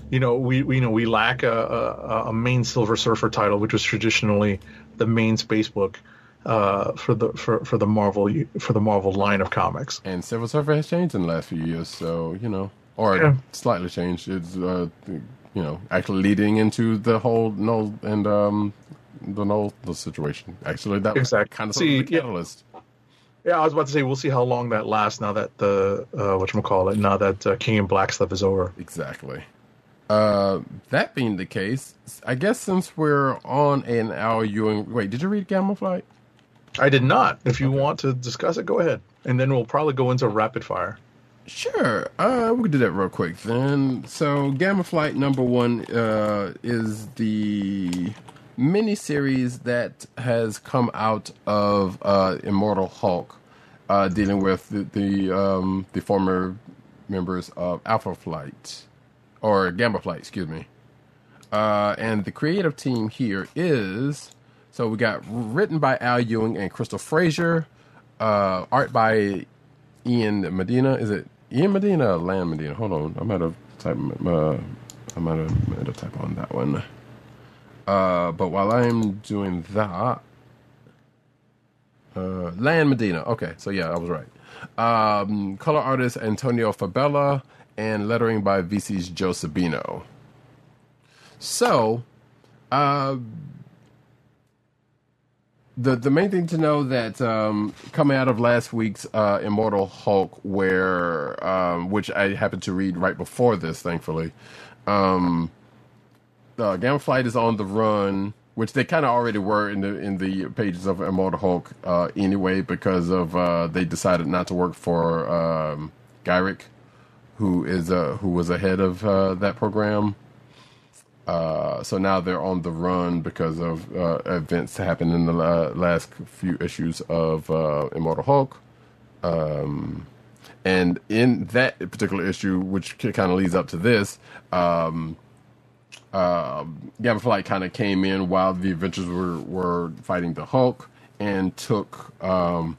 you know we, we you know we lack a, a, a main Silver Surfer title, which was traditionally the main space book uh, for the for, for the Marvel for the Marvel line of comics. And Silver Surfer has changed in the last few years, so you know, or Yeah. slightly changed. It's uh, you know actually leading into the whole null and um the the situation. Actually, that was Exactly. kind of See, sort of the yeah. catalyst. Yeah, I was about to say we'll see how long that lasts now that the uh, what call it now that uh, King and Black stuff is over. Exactly. Uh, that being the case, I guess since we're on an Al Ewing, wait, did you read Gamma Flight? I did not. If you want to discuss it, go ahead, and then we'll probably go into rapid fire. Sure. Uh, we can do that real quick then. So, Gamma Flight number one uh, is the miniseries that has come out of uh, Immortal Hulk, uh, dealing with the the, um, the former members of Alpha Flight or Gamma Flight, excuse me. Uh, and the creative team here is so we got written by Al Ewing and Crystal Frasier, uh, art by Ian Medina. Is it Ian Medina or Lan Medina? Hold on, I might have typed. Uh, I might have made a typo on that one. Uh, but while I'm doing that, uh, Lan Medina. Okay, so yeah, I was right. Um, color artist Antonio Fabela and lettering by VC's Joe Sabino. So, uh, the the main thing to know that um, coming out of last week's uh, Immortal Hulk, where um, which I happened to read right before this, thankfully, um, uh, is on the run, which they kind of already were in the in the pages of Immortal Hulk uh, anyway, because of uh, they decided not to work for um, Gyrich, who is uh, who was ahead of uh, that program. Uh, so now they're on the run because of events that happened in the la- last few issues of Immortal Hulk. Um, and in that particular issue, which kind of leads up to this, um, uh, Gamma Flight kind of came in while the Avengers were, were fighting the Hulk and took um,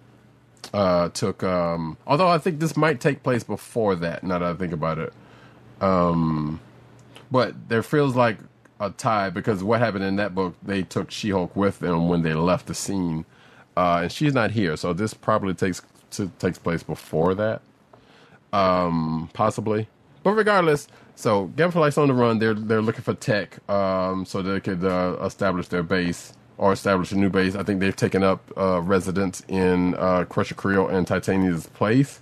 uh, took. Um, although I think this might take place before that. Now that I think about it, um, but there feels like a tie because what happened in that book, they took She Hulk with them when they left the scene, uh, and she's not here. So this probably takes to, takes place before that um, possibly. But regardless, so Flight's on the run. They're they're looking for tech, um, so they could uh, establish their base or establish a new base. I think they've taken up uh, residence in uh, Crusher Creel and Titania's place,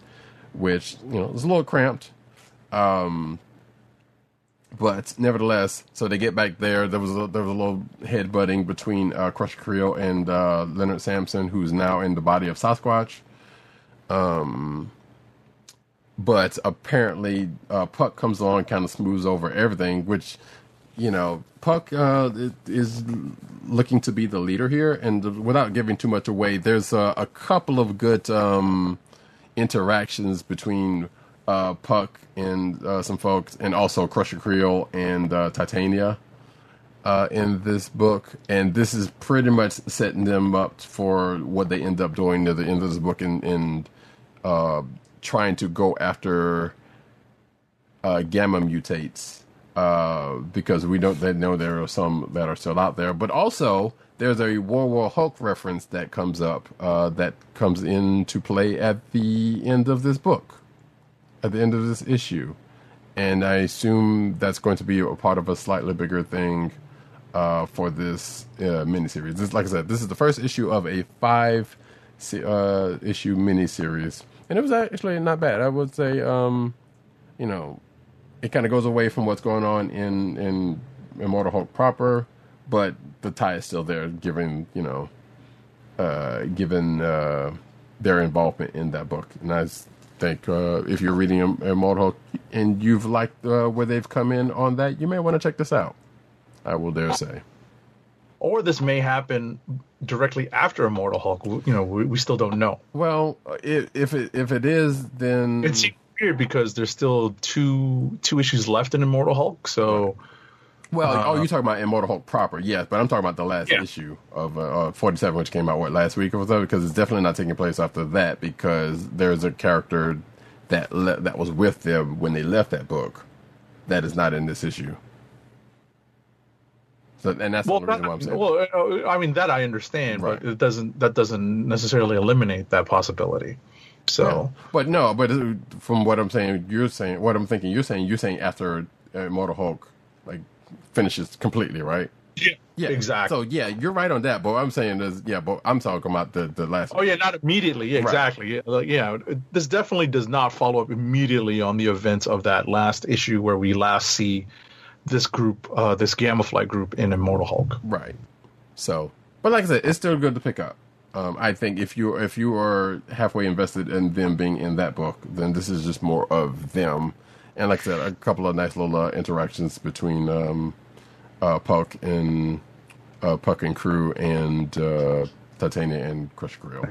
which you know is a little cramped. Um, but nevertheless, so they get back there. There was a, there was a little headbutting between uh, Crusher Creel and uh, Leonard Samson, who's now in the body of Sasquatch. Um, but apparently uh, Puck comes along and kind of smooths over everything, which you know Puck uh, is looking to be the leader here, and without giving too much away, there's a, a couple of good um, interactions between uh, Puck and uh, some folks, and also Crusher Creel and uh, Titania uh, in this book, and this is pretty much setting them up for what they end up doing near the end of this book, and, and uh, trying to go after uh, gamma mutates uh, because we don't they know there are some that are still out there, but also there's a World War Hulk reference that comes up uh, that comes into play at the end of this book, at the end of this issue, and I assume that's going to be a part of a slightly bigger thing uh, for this uh, miniseries. This, like I said, this is the first issue of a five uh, issue miniseries, and it was actually not bad. I would say, um, you know, it kind of goes away from what's going on in in Immortal Hulk proper, but the tie is still there, given you know, uh, given uh, their involvement in that book. And I think uh, if you're reading Immortal Hulk and you've liked uh, where they've come in on that, you may want to check this out. I will dare say. Or this may happen directly after Immortal Hulk. You know, we, we still don't know. Well, if if it if it is, then It's weird because there's still two two issues left in Immortal Hulk. So Well, Uh, oh, you're talking about Immortal Hulk proper, yes, but I'm talking about the last Yeah. issue of uh, uh, 47, which came out what last week or so, because it's definitely not taking place after that because there's a character that le- that was with them when they left that book that is not in this issue. So, and that's well, the reason why I'm saying. well, uh, I mean that I understand, Right. but it doesn't that doesn't necessarily eliminate that possibility. So But no, but uh, from what I'm saying, you're saying what I'm thinking. You're saying you're saying after uh, Immortal Hulk like finishes completely, right? yeah, Yeah, exactly. So yeah, you're right on that. But what I'm saying is, yeah, but I'm talking about the the last. Oh yeah, not immediately. Yeah, Right. exactly. Yeah, like, yeah, this definitely does not follow up immediately on the events of that last issue where we last see this group, uh, this Gamma group in Immortal Hulk. Right. So, but like I said, it's still good to pick up. Um, I think if you if you are halfway invested in them being in that book, then this is just more of them. And like I said, a couple of nice little uh, interactions between um, uh, Puck and uh, Puck and crew and uh, Titania and Crush Grill,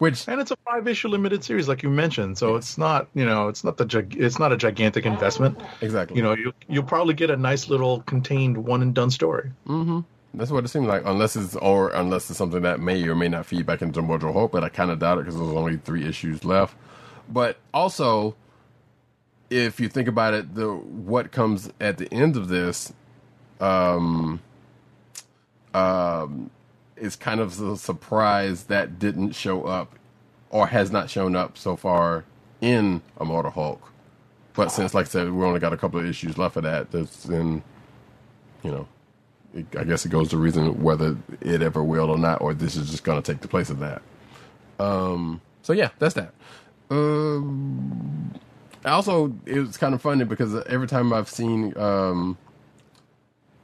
which And it's a five issue limited series, like you mentioned. So it's not, you know, it's not the gig- it's not a gigantic investment. exactly You know, you you'll probably get a nice little contained one and done story. That's what it seems like, unless it's or unless it's something that may or may not feed back into Immortal Hope, but I kind of doubt it because there's only three issues left. But also, if you think about it, the what comes at the end of this, um, um, is kind of a surprise that didn't show up or has not shown up so far in Immortal Hulk. But since, like I said, we only got a couple of issues left of that, that's in, you know, it, I guess it goes to reason whether it ever will or not, or this is just going to take the place of that. Um, so yeah, that's that. Um, also, it was kind of funny because every time I've seen um,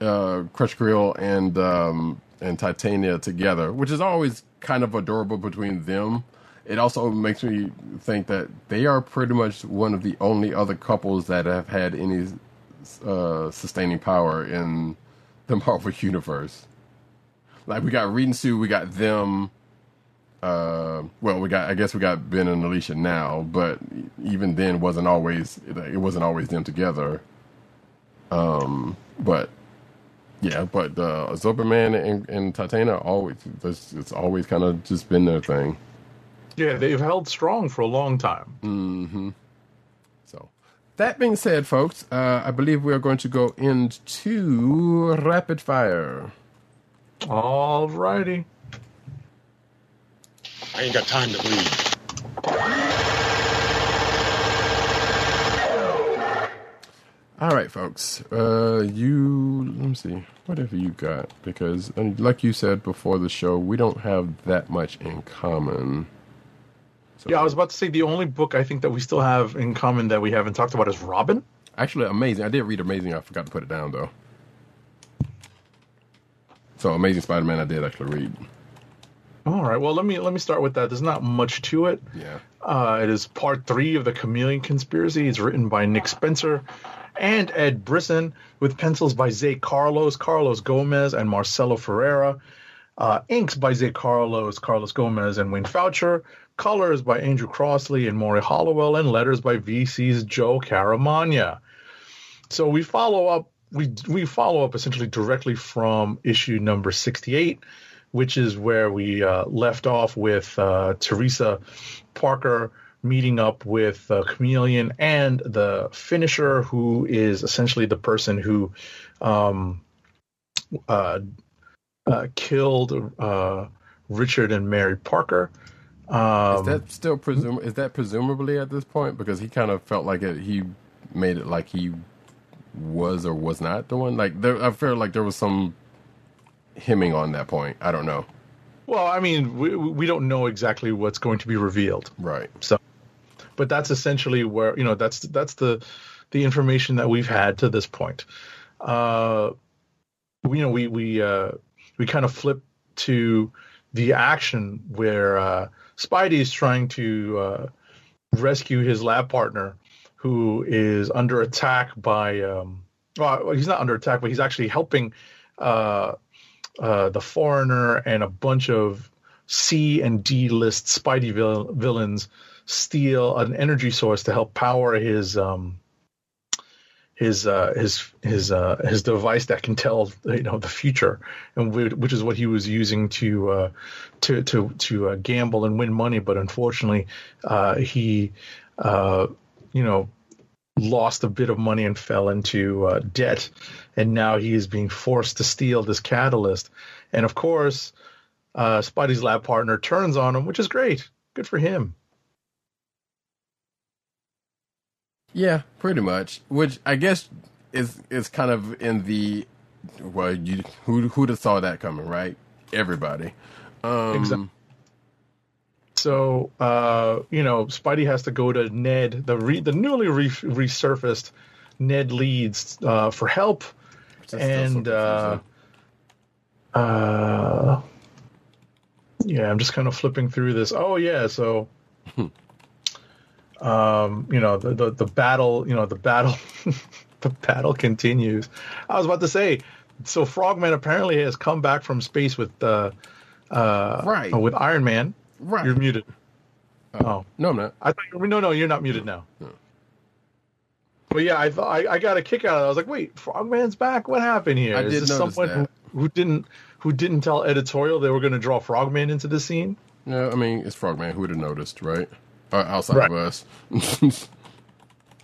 uh, Crusher Creel and um, and Titania together, which is always kind of adorable between them. It also makes me think that they are pretty much one of the only other couples that have had any uh, sustaining power in the Marvel universe. Like we got Reed and Sue, we got them. Uh, well, we got I guess we got Ben and Alicia now, but even then wasn't always it wasn't always them together. Um, but yeah, but uh, Zoberman and, and Titania always it's, it's always kind of just been their thing. Yeah, they've held strong for a long time. So, that being said, folks, uh, I believe we are going to go into rapid fire. All righty. I ain't got time to bleed. All right, folks. Uh, you let me see whatever you got because, like you said before the show, we don't have that much in common. So, Yeah, I was about to say the only book I think that we still have in common that we haven't talked about is Robin. actually amazing. I did read Amazing. I forgot to put it down though. So, Amazing Spider-Man, I did actually read. All right. Well, let me let me start with that. There's not much to it. Yeah. Uh, it is part three of the Chameleon Conspiracy. It's written by Nick Spencer and Ed Brisson, with pencils by Zé Carlos, Carlos Gomez, and Marcelo Ferreira. Uh, inks by Zé Carlos, Carlos Gomez, and Wayne Faucher. Colors by Andrew Crossley and Morry Hollowell, and letters by VC's Joe Caramagna. So we follow up. We we follow up essentially directly from issue number sixty-eight, which is where we uh, left off with uh, Teresa Parker meeting up with uh, Chameleon and the finisher, who is essentially the person who um, uh, uh, killed uh, Richard and Mary Parker. Um, Is that still presum? Is that presumably at this point because he kind of felt like it, he made it like he was or was not the one. Like there, I feel like there was some hemming on that point. I don't know. well, I mean, we, we don't know exactly what's going to be revealed. Right. So, but that's essentially where you know that's that's the the information that we've had to this point. Uh, you know, we we uh, we kind of flip to the action where uh, Spidey is trying to uh, rescue his lab partner, who is under attack by. Um, well, he's not under attack, but he's actually helping uh, uh, the foreigner and a bunch of C and D list Spidey vil- villains steal an energy source to help power his um, his uh, his his uh, his device that can tell you know the future, and whi- which is what he was using to uh, to to to uh, gamble and win money. But unfortunately, uh, he uh, you know lost a bit of money and fell into debt, and now he is being forced to steal this catalyst. And of course, Spidey's lab partner turns on him, which is great. Good for him. Yeah, pretty much. Which I guess is is kind of in the well, you who who'd have saw that coming, right? Everybody. Um, Exactly. So, uh, you know, Spidey has to go to Ned, the re- the newly re- resurfaced Ned Leeds, uh, for help. which is still so And, uh. Uh, yeah, I'm just kind of flipping through this. Oh yeah, so, um, you know, the, the the battle, you know, the battle, the battle continues. I was about to say, so Frogman apparently has come back from space with uh, uh, Right. with Iron Man. right. You're muted. oh, no, I'm not. I thought you were, no, no, you're not muted now. But yeah, I thought I, I got a kick out of it. I was like, wait, Frogman's back. What happened here? I Is did this someone that. who, who didn't who didn't tell editorial they were going to draw Frogman into the scene? No, I mean it's Frogman. Who would have noticed, right? Uh, outside Right. of us.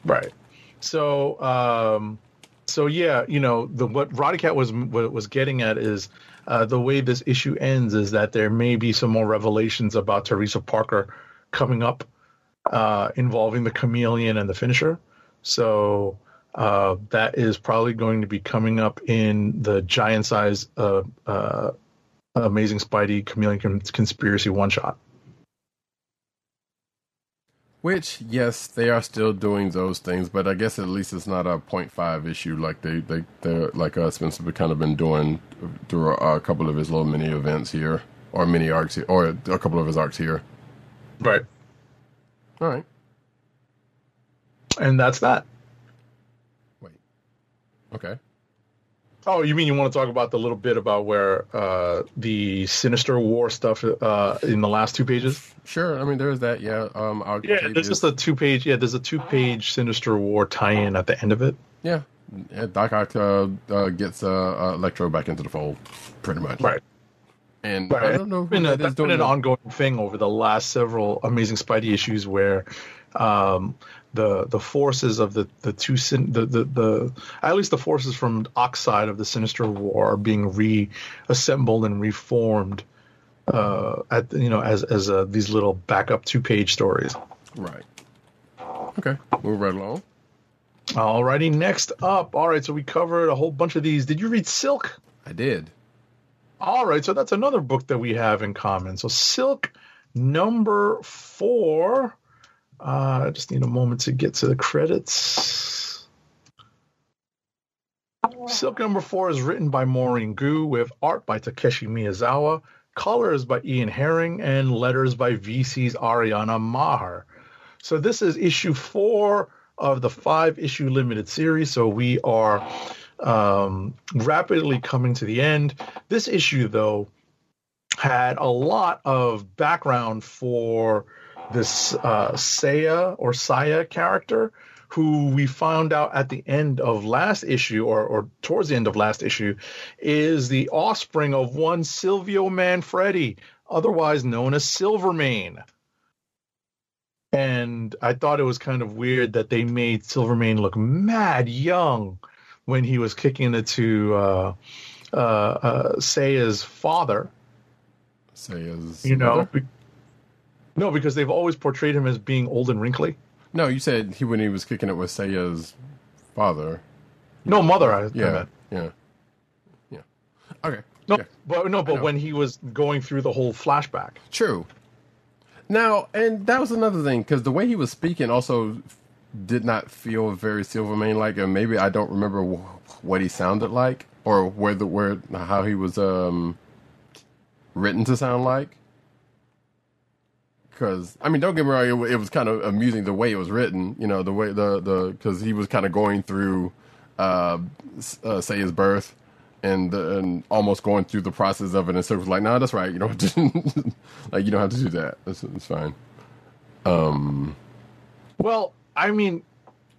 Right. So, um, so yeah, you know, the what Roddykat was what was getting at is uh, the way this issue ends is that there may be some more revelations about Teresa Parker coming up uh, involving the chameleon and the finisher. So uh, that is probably going to be coming up in the giant size uh, uh, Amazing Spidey Chameleon Conspiracy one shot. Which, yes, they are still doing those things, but I guess at least it's not a 0.5 issue like they they they're like uh, Spencer kind of been doing through a, a couple of his little mini events here, or mini arcs, here, or a couple of his arcs here. Right. All right, And that's that. wait, okay, Oh, you mean you want to talk about the little bit about where uh, the Sinister War stuff uh, in the last two pages? sure. I mean, there's that. Yeah, um, I'll Yeah, there's just a two page. Yeah, there's a two page Sinister War tie-in at the end of it. yeah. yeah, Doc Ock uh, uh, gets uh, uh, Electro back into the fold, pretty much. Right. And I don't know been, a, that's been doing an ongoing thing over the last several Amazing Spidey issues where um, the the forces of the the two sin, the, the the at least the forces from Oxide of the Sinister War are being reassembled and reformed uh, at you know as as uh, these little backup two page stories. Right. Okay, move right along. Alrighty, next up. All right, so we covered a whole bunch of these. Did you read Silk? I did. All right, so that's another book that we have in common. So Silk number four. Uh, I just need a moment to get to the credits. Silk number four is written by Maurene Goo with art by Takeshi Miyazawa, colors by Ian Herring, and letters by VC's Ariana Maher. So this is issue four of the five issue limited series. So we are um, rapidly coming to the end. This issue, though, had a lot of background for this uh, Saya or Saya character, who we found out at the end of last issue, or, or towards the end of last issue, is the offspring of one Silvio Manfredi, otherwise known as Silvermane. And I thought it was kind of weird that they made Silvermane look mad young when he was kicking it to uh, uh, uh, Saya's father. Say as You know, mother? No, because they've always portrayed him as being old and wrinkly. No, you said he when he was kicking it with Saya's father. No, mother. I, I Yeah, meant. yeah, yeah. Okay. No, yeah. but no, but when he was going through the whole flashback. True. Now, and that was another thing because the way he was speaking also did not feel very Silvermane like, and maybe I don't remember wh- what he sounded like or where the where how he was um written to sound like. Because I mean, don't get me wrong, it, it was kind of amusing the way it was written. You know, the way the the because he was kind of going through, uh, uh, say his birth, and the, and almost going through the process of it. And so it was like, no, that's right. You don't have to, like you don't have to do that. It's, it's fine. Well, I mean,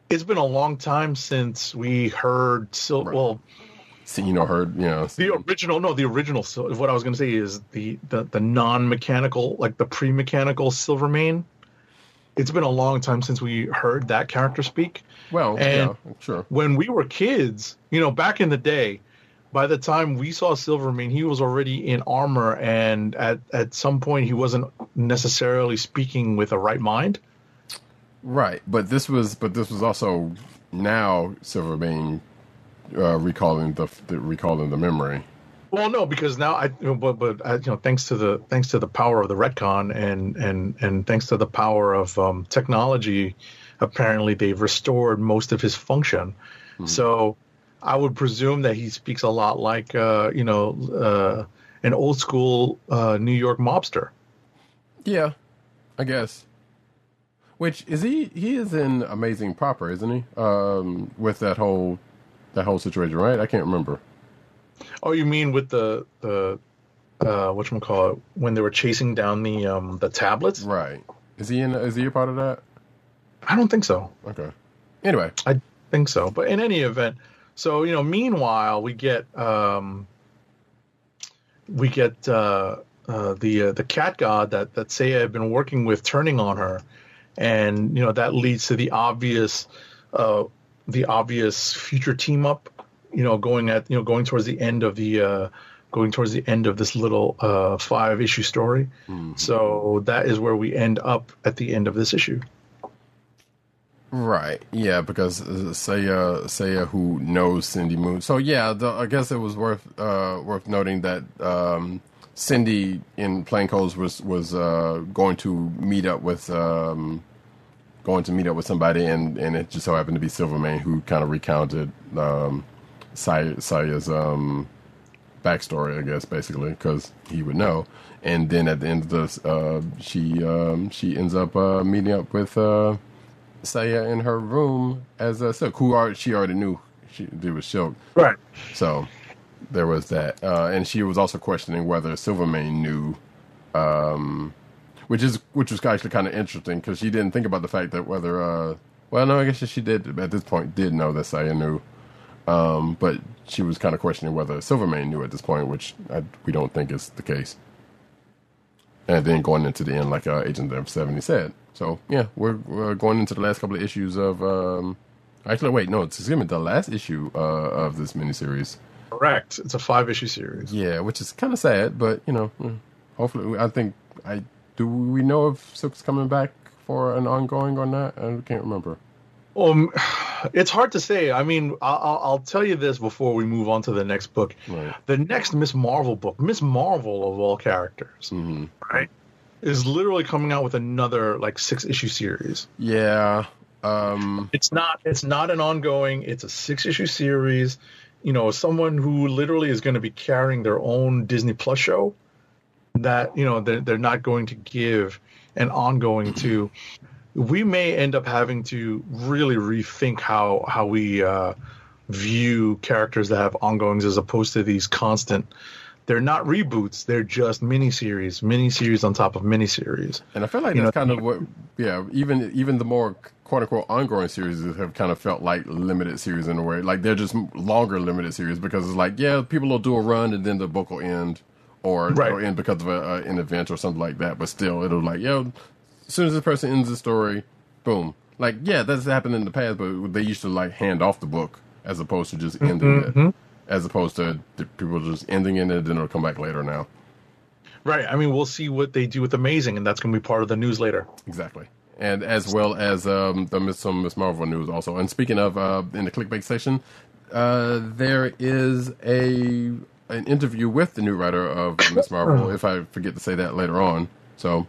it's been a long time since we heard Sil- Right. well Seen or heard, you know. the original no the original what I was going to say is the the, the non-mechanical like the pre-mechanical Silvermane. It's been a long time since we heard that character speak. well, and- yeah, sure. when we were kids, you know, back in the day, by the time we saw Silvermane, he was already in armor, and at at some point, he wasn't necessarily speaking with a right mind. Right, but this was, but this was also now Silvermane uh, recalling the, the recalling the memory. Well, no, because now I, but but uh, you know, thanks to the thanks to the power of the retcon and and and thanks to the power of um, technology, apparently they've restored most of his function. So, I would presume that he speaks a lot like uh, you know uh, an old school uh, New York mobster. Yeah, I guess. Which is he? He is in Amazing Proper, isn't he? Um, with that whole that whole situation, right? I can't remember. Oh, you mean with the the uh, what you call it when they were chasing down the um the tablets? Right? Is he in? Is he a part of that? I don't think so. Okay. Anyway, I think so. But in any event, so you know, meanwhile, we get um, we get uh, uh, the uh, the cat god that that Saya had been working with turning on her, and you know that leads to the obvious uh, the obvious future team up. You know, going at you know going towards the end of the uh, going towards the end of this little uh, five issue story. So that is where we end up at the end of this issue. Right. Yeah, because uh, Saya, Saya, who knows Cindy Moon. So yeah, the, I guess it was worth uh, worth noting that um, Cindy in Plainclothes was was uh, going to meet up with um, going to meet up with somebody, and, and it just so happened to be Silvermane who kind of recounted um, Saya, Saya's um, backstory, I guess, basically, because he would know. And then at the end of this, uh, she um, she ends up uh, meeting up with. Uh, Saya in her room as a Silk, who are, she already knew she it was Silk. Right. So there was that, uh, and she was also questioning whether Silvermane knew, um, which is which was actually kind of interesting because she didn't think about the fact that whether, uh, well, no, I guess she did at this point did know that Saya knew, um, but she was kind of questioning whether Silvermane knew at this point, which I, we don't think is the case. And then going into the end, like uh, Agent of Seventy said. So yeah, we're, we're going into the last couple of issues of. Um, actually, wait, no, it's excuse me, the last issue uh, of this miniseries. Correct. It's a five issue series. Yeah, which is kind of sad, but you know, mm, hopefully, I think I do. We know if Silk's coming back for an ongoing or not. I can't remember. Um, it's hard to say. I mean, I'll, I'll I'll tell you this before we move on to the next book. Right. The next Miss Marvel book, Miss Marvel of all characters, Mm-hmm. right, is literally coming out with another like six issue series. Yeah. Um, It's not. It's not an ongoing. It's a six issue series. You know, someone who literally is going to be carrying their own Disney Plus show. That you know they're, they're not going to give an ongoing to. We may end up having to really rethink how how we uh, view characters that have ongoings as opposed to these constant. They're not reboots. They're just miniseries, miniseries on top of miniseries. And I feel like You that's know- kind of what, yeah. Even even the more quote unquote ongoing series have kind of felt like limited series in a way. Like they're just longer limited series because it's like yeah, people will do a run and then the book will end, or Right. or end because of a, a, an event or something like that. But still, it'll like yo, as soon as this person ends the story, boom. Like yeah, that's happened in the past, but they used to like hand off the book as opposed to just ending it, as opposed to the people just ending it and then it'll come back later now. Right. I mean, we'll see what they do with Amazing, and that's going to be part of the news later. Exactly. And as well as um, the Miss, some Miss Marvel news also. And speaking of uh, in the clickbait section, uh, there is a an interview with the new writer of Miss Marvel. if I forget to say that later on, so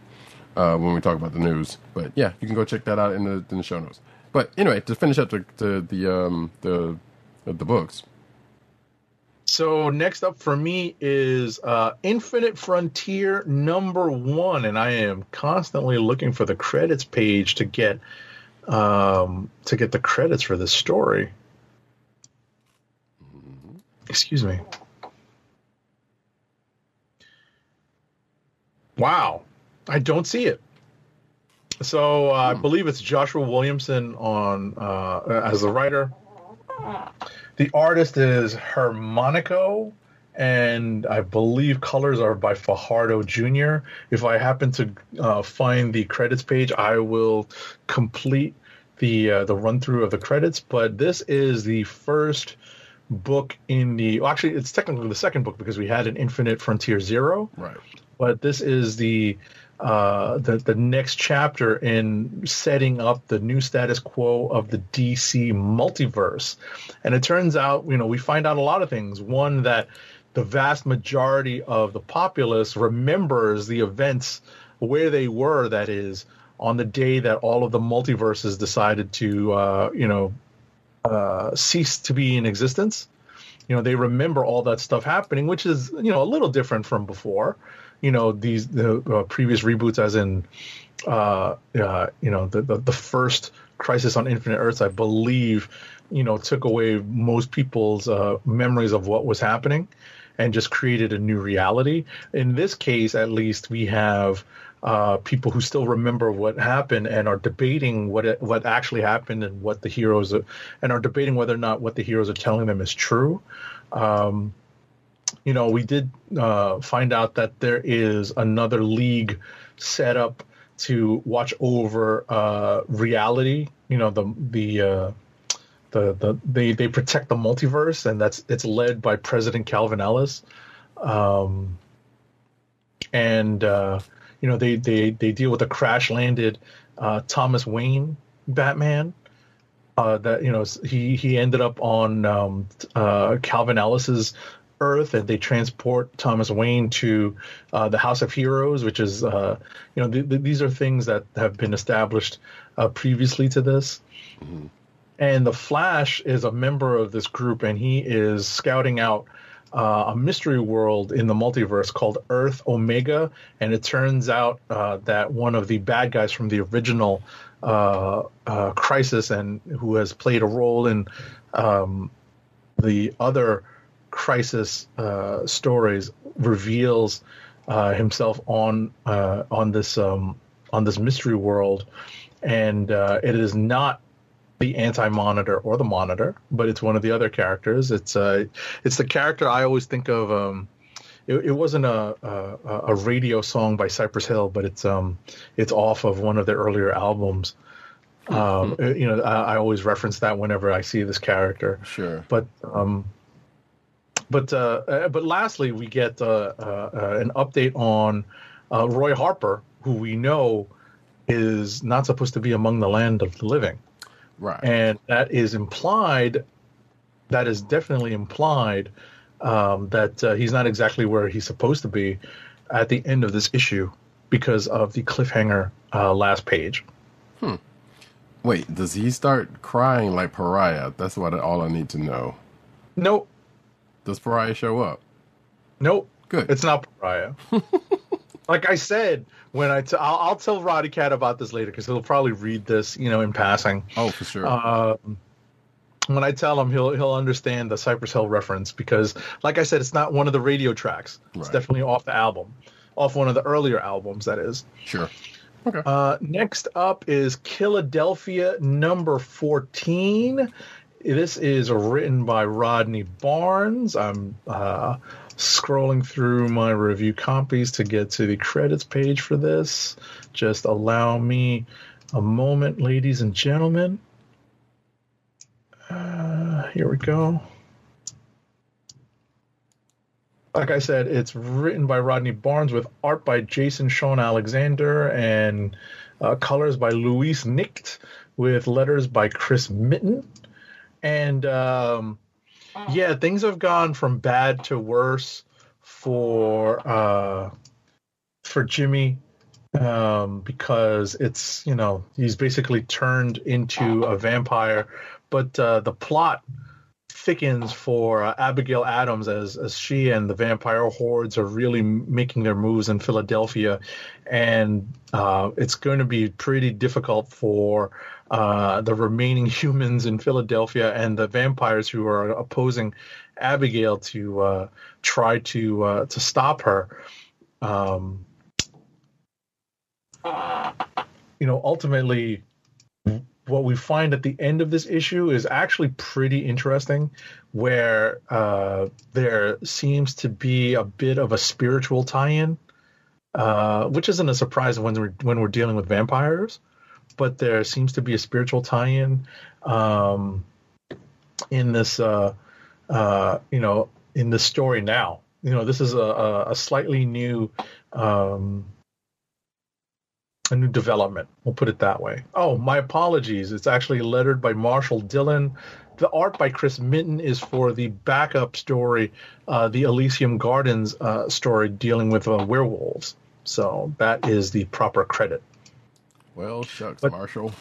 uh, when we talk about the news. But yeah, you can go check that out in the in the show notes. But anyway, to finish up the the the um, the, the books. So next up for me is uh, Infinite Frontier number one, and I am constantly looking for the credits page to get um, to get the credits for this story. Excuse me. Wow, I don't see it. So uh, I believe it's Joshua Williamson on uh, as the writer. The artist is Xermanico, and I believe colors are by Fajardo Jr. If I happen to uh, find the credits page, I will complete the uh, the run through of the credits. But this is the first book in the. Well, actually, it's technically the second book because we had an Infinite Frontier Zero Right. But this is the uh, the the next chapter in setting up the new status quo of the DC multiverse. And it turns out, you know, we find out a lot of things. One that the vast majority of the populace remembers the events where they were. That is on the day that all of the multiverses decided to, uh, you know, uh, cease to be in existence you know they remember all that stuff happening which is you know a little different from before you know these the uh, previous reboots as in uh, uh you know the, the the first crisis on infinite earths i believe you know took away most people's uh memories of what was happening and just created a new reality in this case at least we have uh, people who still remember what happened and are debating what it, what actually happened and what the heroes are, and are debating whether or not what the heroes are telling them is true. Um, you know, we did uh, find out that there is another league set up to watch over uh, reality. You know, the the uh, the the they they protect the multiverse, and that's it's led by President Calvin Ellis. Um, and uh, you know they they they deal with the crash landed uh, Thomas Wayne Batman. Uh, that you know he he ended up on um, uh, Calvin Ellis's Earth, and they transport Thomas Wayne to uh, the House of Heroes, which is uh, you know th- th- these are things that have been established uh, previously to this. And the Flash is a member of this group, and he is scouting out uh, a mystery world in the multiverse called Earth Omega. And it turns out uh, that one of the bad guys from the original uh, uh, Crisis, and who has played a role in um, the other Crisis uh, stories, reveals uh, himself on uh, on this um, on this mystery world, and uh, it is not the anti-monitor or the monitor, but it's one of the other characters. It's uh, it's the character I always think of. Um, it, it wasn't a, a a radio song by Cypress Hill, but it's um it's off of one of their earlier albums. Um, you know, I, I always reference that whenever I see this character. Sure. But um, but uh, uh, but lastly, we get uh, uh, uh, an update on uh, Roy Harper, who we know is not supposed to be among the land of the living Right. and that is implied that is definitely implied um, that uh, he's not exactly where he's supposed to be at the end of this issue because of the cliffhanger uh, last page Hmm. Wait, does he start crying like Pariah? That's what all I need to know. nope Does Pariah show up? nope Good. it's not pariah like i said when i t- I'll, I'll tell Roddykat about this later because he'll probably read this you know in passing oh, for sure. um, when I tell him, he'll he'll understand the Cypress Hill reference because, like I said, it's not one of the radio tracks. It's definitely off the album, off one of the earlier albums. That is. sure. Okay. Uh, next up is Killadelphia number fourteen. This is written by Rodney Barnes. I'm uh, scrolling through my review copies to get to the credits page for this. Just allow me a moment, ladies and gentlemen. Uh, here we go. Like I said, it's written by Rodney Barnes with art by Jason Shawn Alexander and uh, colors by Luis Nicht with letters by Chris Mitten. And um, yeah, things have gone from bad to worse for uh, for Jimmy um, because it's you know he's basically turned into a vampire, but uh, the plot thickens for uh, Abigail Adams as as she and the vampire hordes are really making their moves in Philadelphia, and uh, it's going to be pretty difficult for uh, the remaining humans in Philadelphia and the vampires who are opposing Abigail to uh, try to uh, to stop her. Um, you know, ultimately, what we find at the end of this issue is actually pretty interesting, where uh, there seems to be a bit of a spiritual tie-in, uh, which isn't a surprise when we're when we're dealing with vampires, but there seems to be a spiritual tie-in um, in this, uh, uh, you know, in this story now. You know, this is a, a, a slightly new. Um, a new development. We'll put it that way. Oh, my apologies. It's actually lettered by Marshall Dillon. The art by Chris Minton is for the backup story, uh, the Elysium Gardens uh, story dealing with uh, werewolves. So that is the proper credit. Well, shucks, But- Marshall.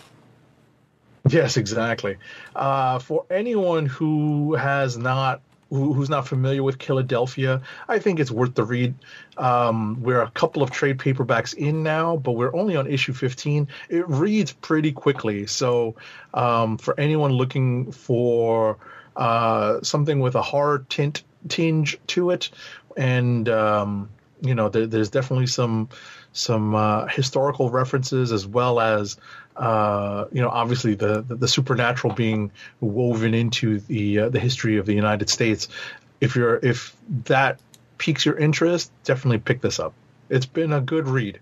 Yes, exactly. Uh, for anyone who has not who's not familiar with Killadelphia, I think it's worth the read. Um, we're a couple of trade paperbacks in now, but we're only on issue 15. It reads pretty quickly, so um, for anyone looking for uh, something with a horror tint tinge to it, and um, you know, there, there's definitely some some uh, historical references as well as uh, you know, obviously the, the the supernatural being woven into the uh, the history of the United States. If you're if that piques your interest, definitely pick this up. It's been a good read.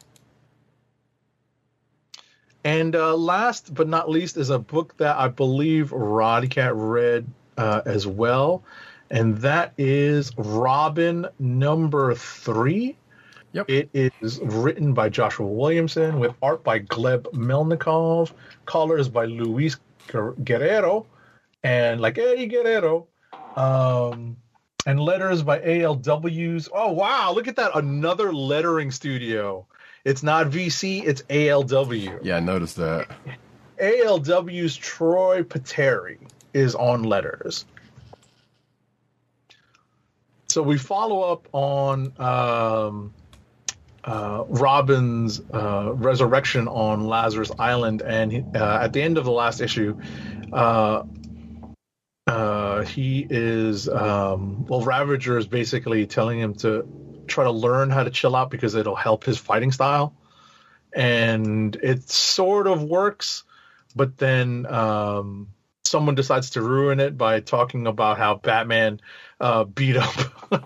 And uh, last but not least is a book that I believe Roddykat read uh, as well, and that is Robin number three. Yep. It is written by Joshua Williamson with art by Gleb Melnikov, colors by Luis Guerrero, and like Eddie Guerrero, um, and letters by ALW's. Oh wow, look at that! Another lettering studio. It's not VC, it's ALW. Yeah, I noticed that. ALW's Troy Peteri is on letters. So we follow up on um, uh, Robin's uh, resurrection on Lazarus Island, and he, uh, at the end of the last issue, uh, uh, he is um, well, Ravager is basically telling him to try to learn how to chill out because it'll help his fighting style, and it sort of works, but then um, someone decides to ruin it by talking about how Batman uh, beat up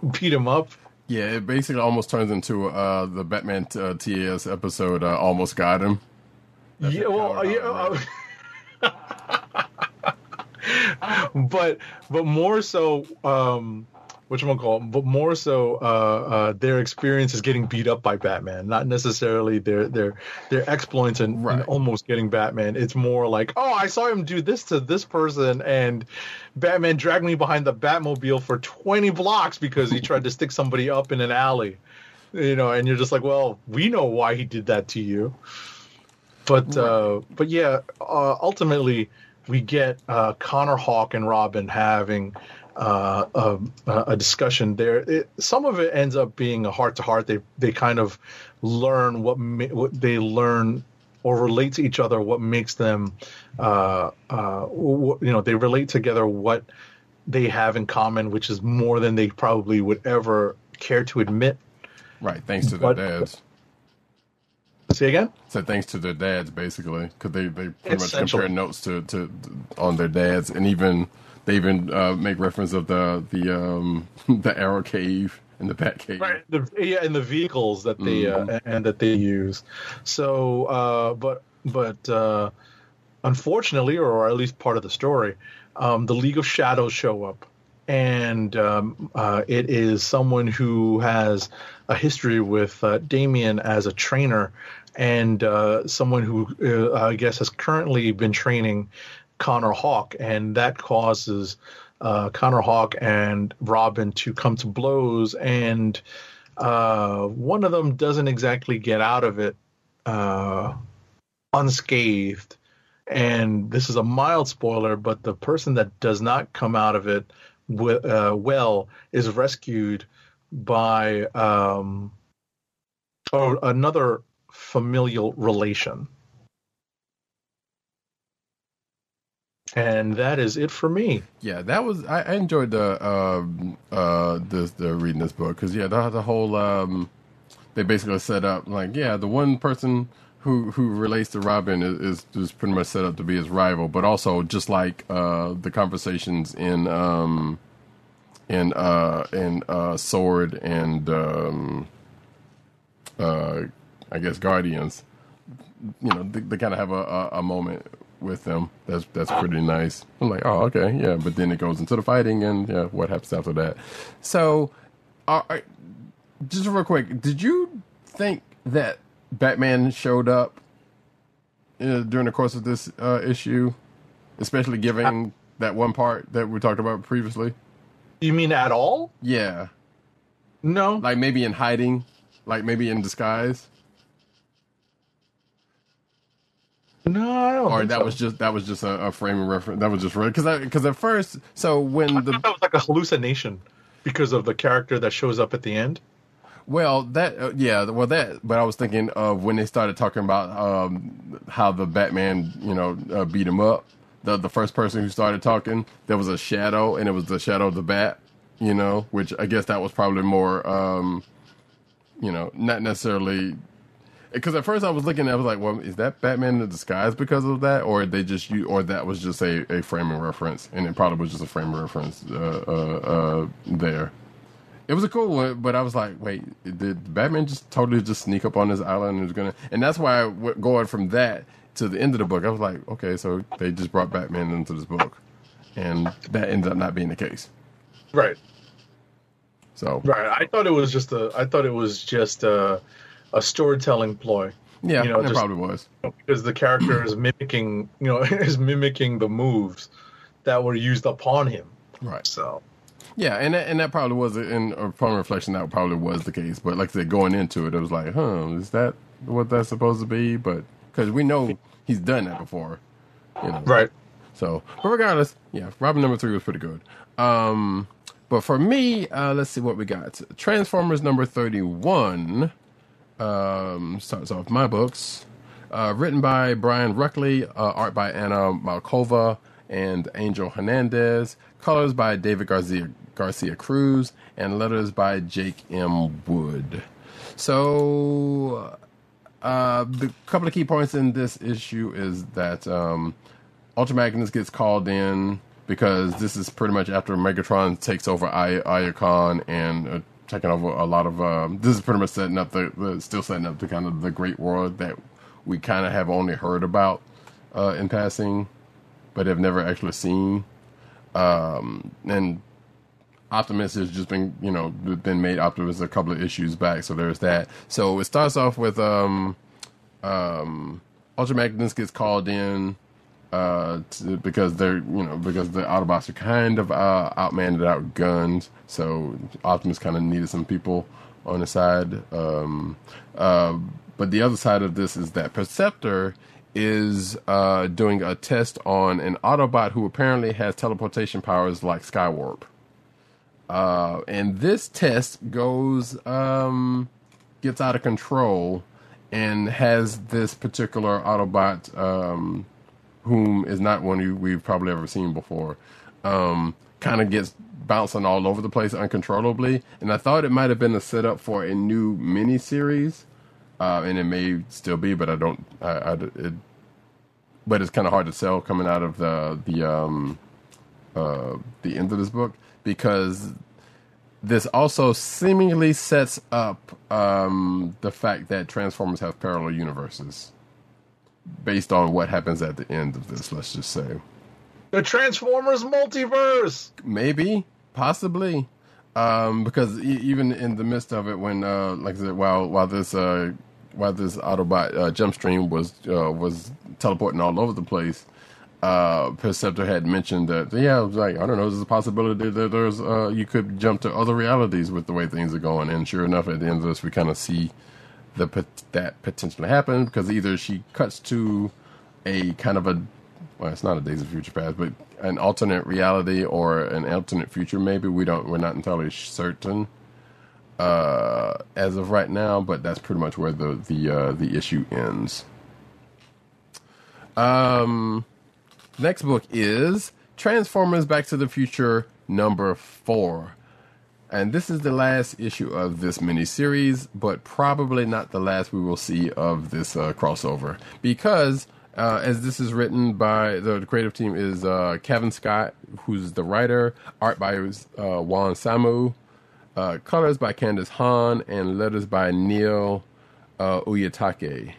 beat him up. Yeah, it basically almost turns into uh, the Batman uh, TAS episode. Uh, almost got him. That's yeah, well, yeah, but but more so, um, what you call, but more so, uh, uh, their experience is getting beat up by Batman, not necessarily their their their exploits and, and Right. almost getting Batman. It's more like, oh, I saw him do this to this person, and Batman dragged me behind the Batmobile for twenty blocks because he tried to stick somebody up in an alley. You know, and you're just like, well, we know why he did that to you but uh, but yeah, uh, ultimately we get uh, Connor Hawke and Robin having uh, a, a discussion there. It, some of it ends up being a heart to heart. They they kind of learn what ma- what they learn or relate to each other. What makes them, uh, uh, wh- you know, they relate together. What they have in common, which is more than they probably would ever care to admit. Right, thanks to their But- dads. Say again. So thanks to their dads, basically, because they, they pretty much compare notes to, to on their dads, and even they even uh, make reference of the the um, the Arrow Cave and the Bat Cave. right the yeah and the vehicles that they uh, and that they use. So uh but but uh unfortunately or at least part of the story um the league of shadows show up. And um, uh, it is someone who has a history with uh, Damian as a trainer, and uh, someone who uh, I guess has currently been training Connor Hawke, and that causes uh, Connor Hawke and Robin to come to blows, and uh, one of them doesn't exactly get out of it uh, unscathed. And this is a mild spoiler, but the person that does not come out of it w- uh, well is rescued by um, oh, another familial relation. And that is it for me. Yeah, that was I, I enjoyed the um uh this the reading this book because yeah the the whole um they basically set up like yeah the one person who who relates to Robin is, is is pretty much set up to be his rival, but also just like uh, the conversations in um, in uh, in uh, Sword and um, uh, I guess Guardians, you know, they, they kind of have a, a, a moment with them. That's that's pretty nice. I'm like, oh, okay, yeah. But then it goes into the fighting, and yeah, what happens after that? So, uh, just real quick, did you think that Batman showed up uh, during the course of this uh, issue, especially given that one part that we talked about previously? You mean at all? Yeah, No. like maybe in hiding, like maybe in disguise, no, I don't or think that so. was just that was just a, a framing reference. That was just because because at first, so when I the that was like a hallucination because of the character that shows up at the end. Well, that uh, yeah, well that. But I was thinking of when they started talking about um, how the Batman, you know, uh, beat him up. The the first person who started talking, there was a shadow, and it was the shadow of the bat. You know, which I guess that was probably more, um, you know, not necessarily. Because at first I was looking, at, it, I was like, "Well, is that Batman in disguise because of that, or they just you, or that was just a, a framing reference, and it probably was just a framing reference uh, uh, uh, there." It was a cool one, but I was like, wait, did Batman just totally just sneak up on this island and was gonna? And that's why I going from that to the end of the book, I was like, okay, so they just brought Batman into this book, and that ended up not being the case. Right. So Right. I thought it was just a. I thought it was just a, a storytelling ploy. yeah, You know, it just- probably was. because the character is mimicking, you know, is mimicking the moves that were used upon him. Right. So, Yeah, and that, and that probably was in upon reflection that probably was the case. But like I said, going into it, it was like, huh, is that what that's supposed to be? But because we know he's done that before, you know. right. So, but regardless, yeah, Robin number three was pretty good. Um, but for me, uh, let's see what we got. Transformers number thirty-one um, starts off my books. Uh, written by Brian Ruckley, uh, art by Anna Malkova and Angel Hernandez, colors by David Garcia Garcia Cruz, and letters by Jake M. Wood. So, uh, the couple of key points in this issue is that um, Ultra Magnus gets called in because this is pretty much after Megatron takes over I- Iacon and uh, taking over a lot of. Um, this is pretty much setting up the, the still setting up the kind of the great world that we kind of have only heard about uh, in passing, but have never actually seen. Um, and Optimus has just been, you know, been made Optimus a couple of issues back. So there's that. So it starts off with um, um, Ultra Magnus gets called in uh, to, because they're, you know, because the Autobots are kind of uh, outmanned outgunned. So Optimus kind of needed some people on the side. Um, uh, but the other side of this is that Perceptor is uh, doing a test on an Autobot who apparently has teleportation powers like Skywarp. Uh, and this test goes um, gets out of control and has this particular Autobot, um, whom is not one we've probably ever seen before, um, kind of gets bouncing all over the place uncontrollably. And I thought it might have been a setup for a new mini series, uh, and it may still be, but I don't. I, I it, but it's kind of hard to sell coming out of the the um, uh, the end of this book because this also seemingly sets up um, the fact that Transformers have parallel universes based on what happens at the end of this. Let's just say The Transformers multiverse. maybe, possibly, um, because e- even in the midst of it, when uh, like I said, while while this uh, while this Autobot uh, jump stream was uh, was teleporting all over the place, uh, Perceptor had mentioned that yeah, it was like I don't know, there's a possibility that there's uh, you could jump to other realities with the way things are going, and sure enough, at the end of this, we kind of see the that potentially happen because either she cuts to a kind of a well, it's not a Days of Future Past, but an alternate reality or an alternate future. Maybe we don't. We're not entirely certain uh, as of right now, but that's pretty much where the the uh, the issue ends. Um, next book is Transformers: Back to the Future number four. And this is the last issue of this miniseries, but probably not the last we will see of this uh, crossover. Because, uh, as this is written by the, creative team, is uh, Kevin Scott, who's the writer, art by uh, Juan Samu, uh, colors by Candace Hahn, and letters by Neil uh, Uyetake.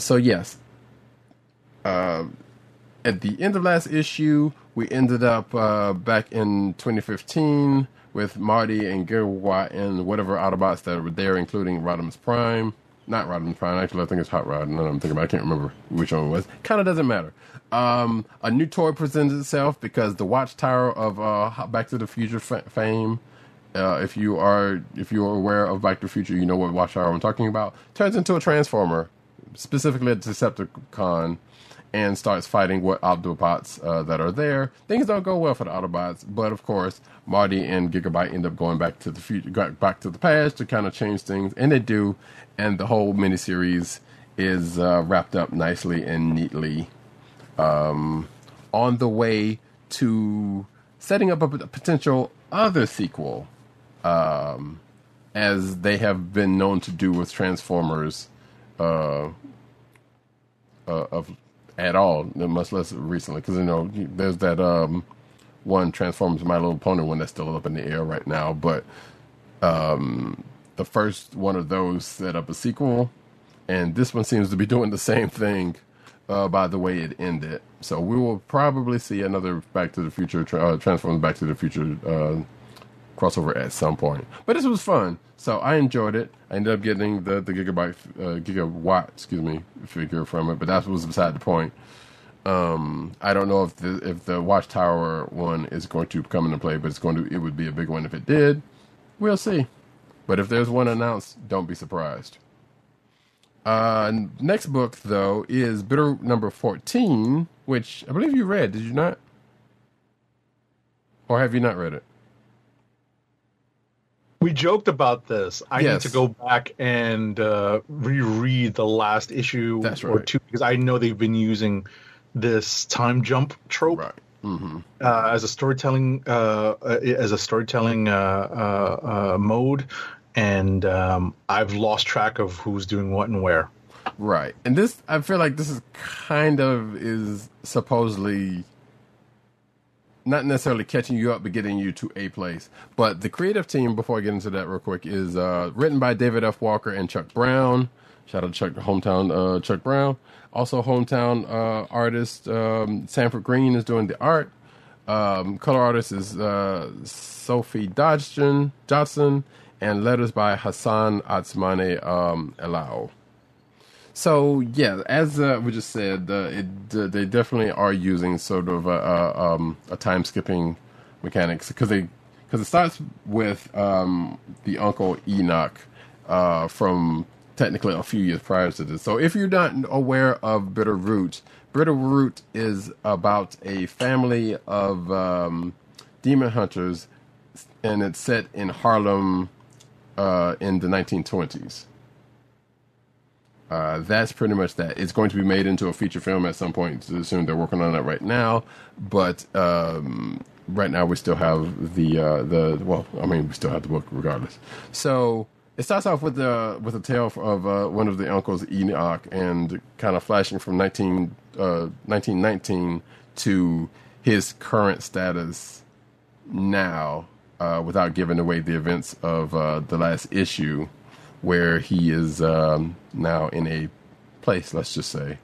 So, yes. At the end of last issue, we ended up uh, back in 2015 with Marty and Gigawatt and whatever Autobots that were there, including Rodimus Prime. Not Rodimus Prime, actually, I think it's Hot Rod. And I'm thinking about I can't remember which one it was. Kind of doesn't matter. Um, a new toy presents itself because the Watchtower of uh, Back to the Future fa- fame. Uh, if you are if you are aware of Back to the Future, you know what Watchtower I'm talking about. Turns into a Transformer, specifically a Decepticon, and starts fighting what Autobots uh, that are there. Things don't go well for the Autobots, but of course, Marty and Gigabyte end up going back to the future, back to the past to kind of change things, and they do. And the whole miniseries is uh, wrapped up nicely and neatly um, on the way to setting up a potential other sequel, um, as they have been known to do with Transformers. Uh, uh, of at all, much less recently, because you know there's that um, one Transformers My Little Pony one that's still up in the air right now, but um, the first one of those set up a sequel, and this one seems to be doing the same thing uh, by the way it ended. So we will probably see another Back to the Future uh, Transformers Back to the Future uh, crossover at some point. But this was fun, so I enjoyed it. I ended up getting the the gigabyte uh, gigawatt excuse me figure from it, but that was beside the point. Um, I don't know if the if the Watchtower one is going to come into play, but it's going to it would be a big one if it did. We'll see. But if there's one announced, don't be surprised. Uh, next book though is Bitter Number Fourteen, which I believe you read. Did you not? Or have you not read it? We joked about this. I Yes. need to go back and uh, reread the last issue or two because I know they've been using this time jump trope Right. Mm-hmm. uh, as a storytelling uh, uh, as a storytelling uh, uh, uh, mode, and um, I've lost track of who's doing what and where. Right. And this I feel like this is kind of is supposedly not necessarily catching you up but getting you to a place. But the creative team, before I get into that real quick, is uh, written by David F. Walker and Chuck Brown. Shout out to Chuck hometown uh, Chuck Brown. Also hometown uh, artist um, Sanford Greene is doing the art. Um, color artist is uh, Sofie Dodgson, Johnson, and letters by Hassan Otsmane um, Elhaou. So yeah, as uh, we just said, uh, it, uh, they definitely are using sort of a, um, a time skipping mechanics because they because it starts with um, the Uncle Enoch uh, from technically a few years prior to this. So if you're not aware of Bitter Root, Bitter Root is about a family of um, demon hunters, and it's set in Harlem uh, in the 1920s. Uh, that's pretty much that. It's going to be made into a feature film at some point soon. They're working on that right now, but um, right now we still have the uh, the well. I mean, we still have the book regardless. So it starts off with the with a tale of uh, one of the uncles, Enoch, and kind of flashing from 19, uh, 1919 to his current status now, uh, without giving away the events of uh, the last issue where he is um, now in a place, let's just say.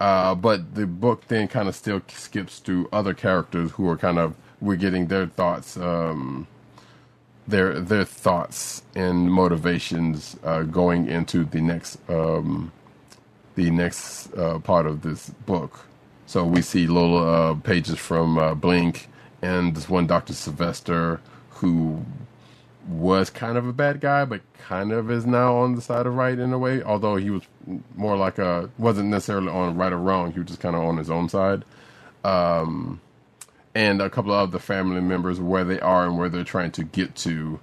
Uh, but the book then kind of still skips through other characters who are kind of we're getting their thoughts, um, their their thoughts and motivations uh, going into the next um, the next uh, part of this book. So we see little uh, pages from uh, Blink and this one Doctor Sylvester who was kind of a bad guy, but kind of is now on the side of right in a way. Although he was more like a wasn't necessarily on right or wrong. He was just kind of on his own side. Um, and a couple of the family members where they are and where they're trying to get to,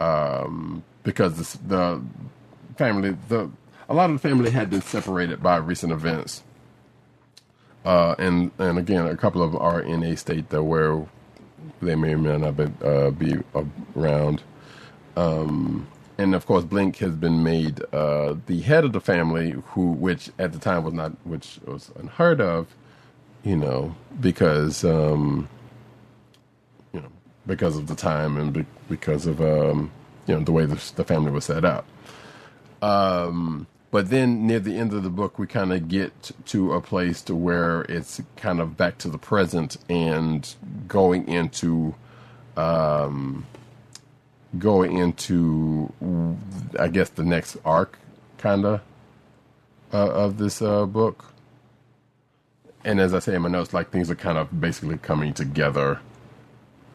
um, because this, the family the a lot of the family had been separated by recent events. Uh, and and again, a couple of them are in a state that where they may or may not be, uh, be around. Um, and of course, Blink has been made uh, the head of the family, who, which at the time was not, which was unheard of, you know, because, um, you know, because of the time and be- because of, um, you know, the way the, the family was set up. Um, but then near the end of the book, we kind of get to a place to where it's kind of back to the present and going into, um, going into, I guess the next arc, kind of, uh, of this uh, book. And as I say in my notes, like things are kind of basically coming together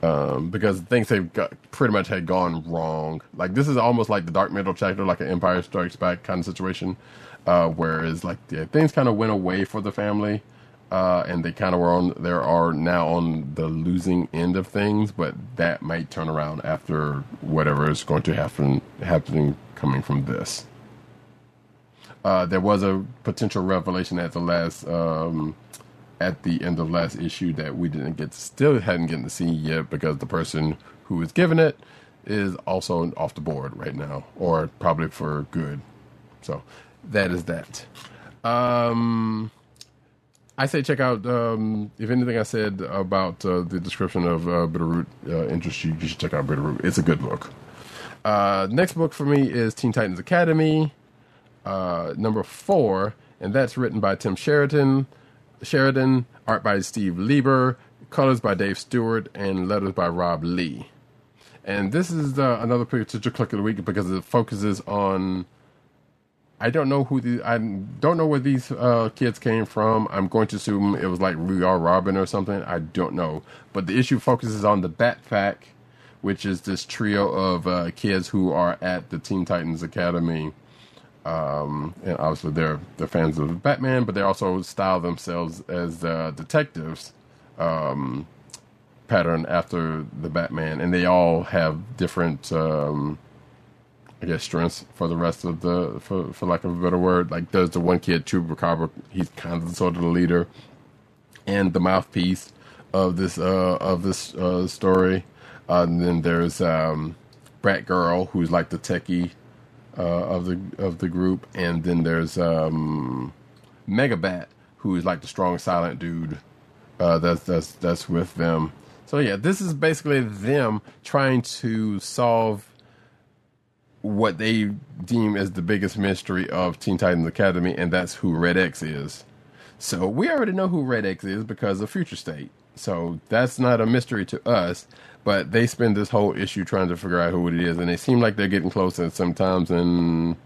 um, because things have got, pretty much had gone wrong. Like this is almost like the Dark Middle chapter, like an Empire Strikes Back kind of situation, uh, whereas like yeah, things kind of went away for the family, uh, and they kind of were on. There are now on the losing end of things, but that might turn around after whatever is going to happen happening coming from this. Uh, there was a potential revelation at the last um, at the end of last issue that we didn't get still hadn't gotten to see yet because the person who was given it is also off the board right now or probably for good so that is that um i say check out um if anything i said about uh, the description of uh, bitterroot uh, interests you you should check out bitterroot it's a good book uh next book for me is teen titans academy uh number four and that's written by tim sheridan Sheridan, art by Steve Lieber, colors by Dave Stewart, and letters by Rob Leigh. And this is uh, another picture click of the week because it focuses on. I don't know who the I don't know where these uh, kids came from. I'm going to assume it was like We Are Robin or something. I don't know, but the issue focuses on the Bat Pack, which is this trio of uh, kids who are at the Teen Titans Academy um, and obviously they're they're fans of Batman, but they also style themselves as uh, detectives, um, pattern after the Batman, and they all have different, um, I guess, strengths for the rest of the, for for lack of a better word. Like there's the one kid, Chupacabra, he's kind of sort of the leader, and the mouthpiece of this uh, of this uh, story. Uh, and then there's um, Brat Girl, who's like the techie uh, of the of the group, and then there's um, Megabat, who is like the strong silent dude uh, that's that's that's with them. So yeah, this is basically them trying to solve what they deem as the biggest mystery of Teen Titans Academy, and that's who Red X is. So we already know who Red X is because of Future State. So that's not a mystery to us. But they spend this whole issue trying to figure out who it is, and they seem like they're getting closer sometimes, and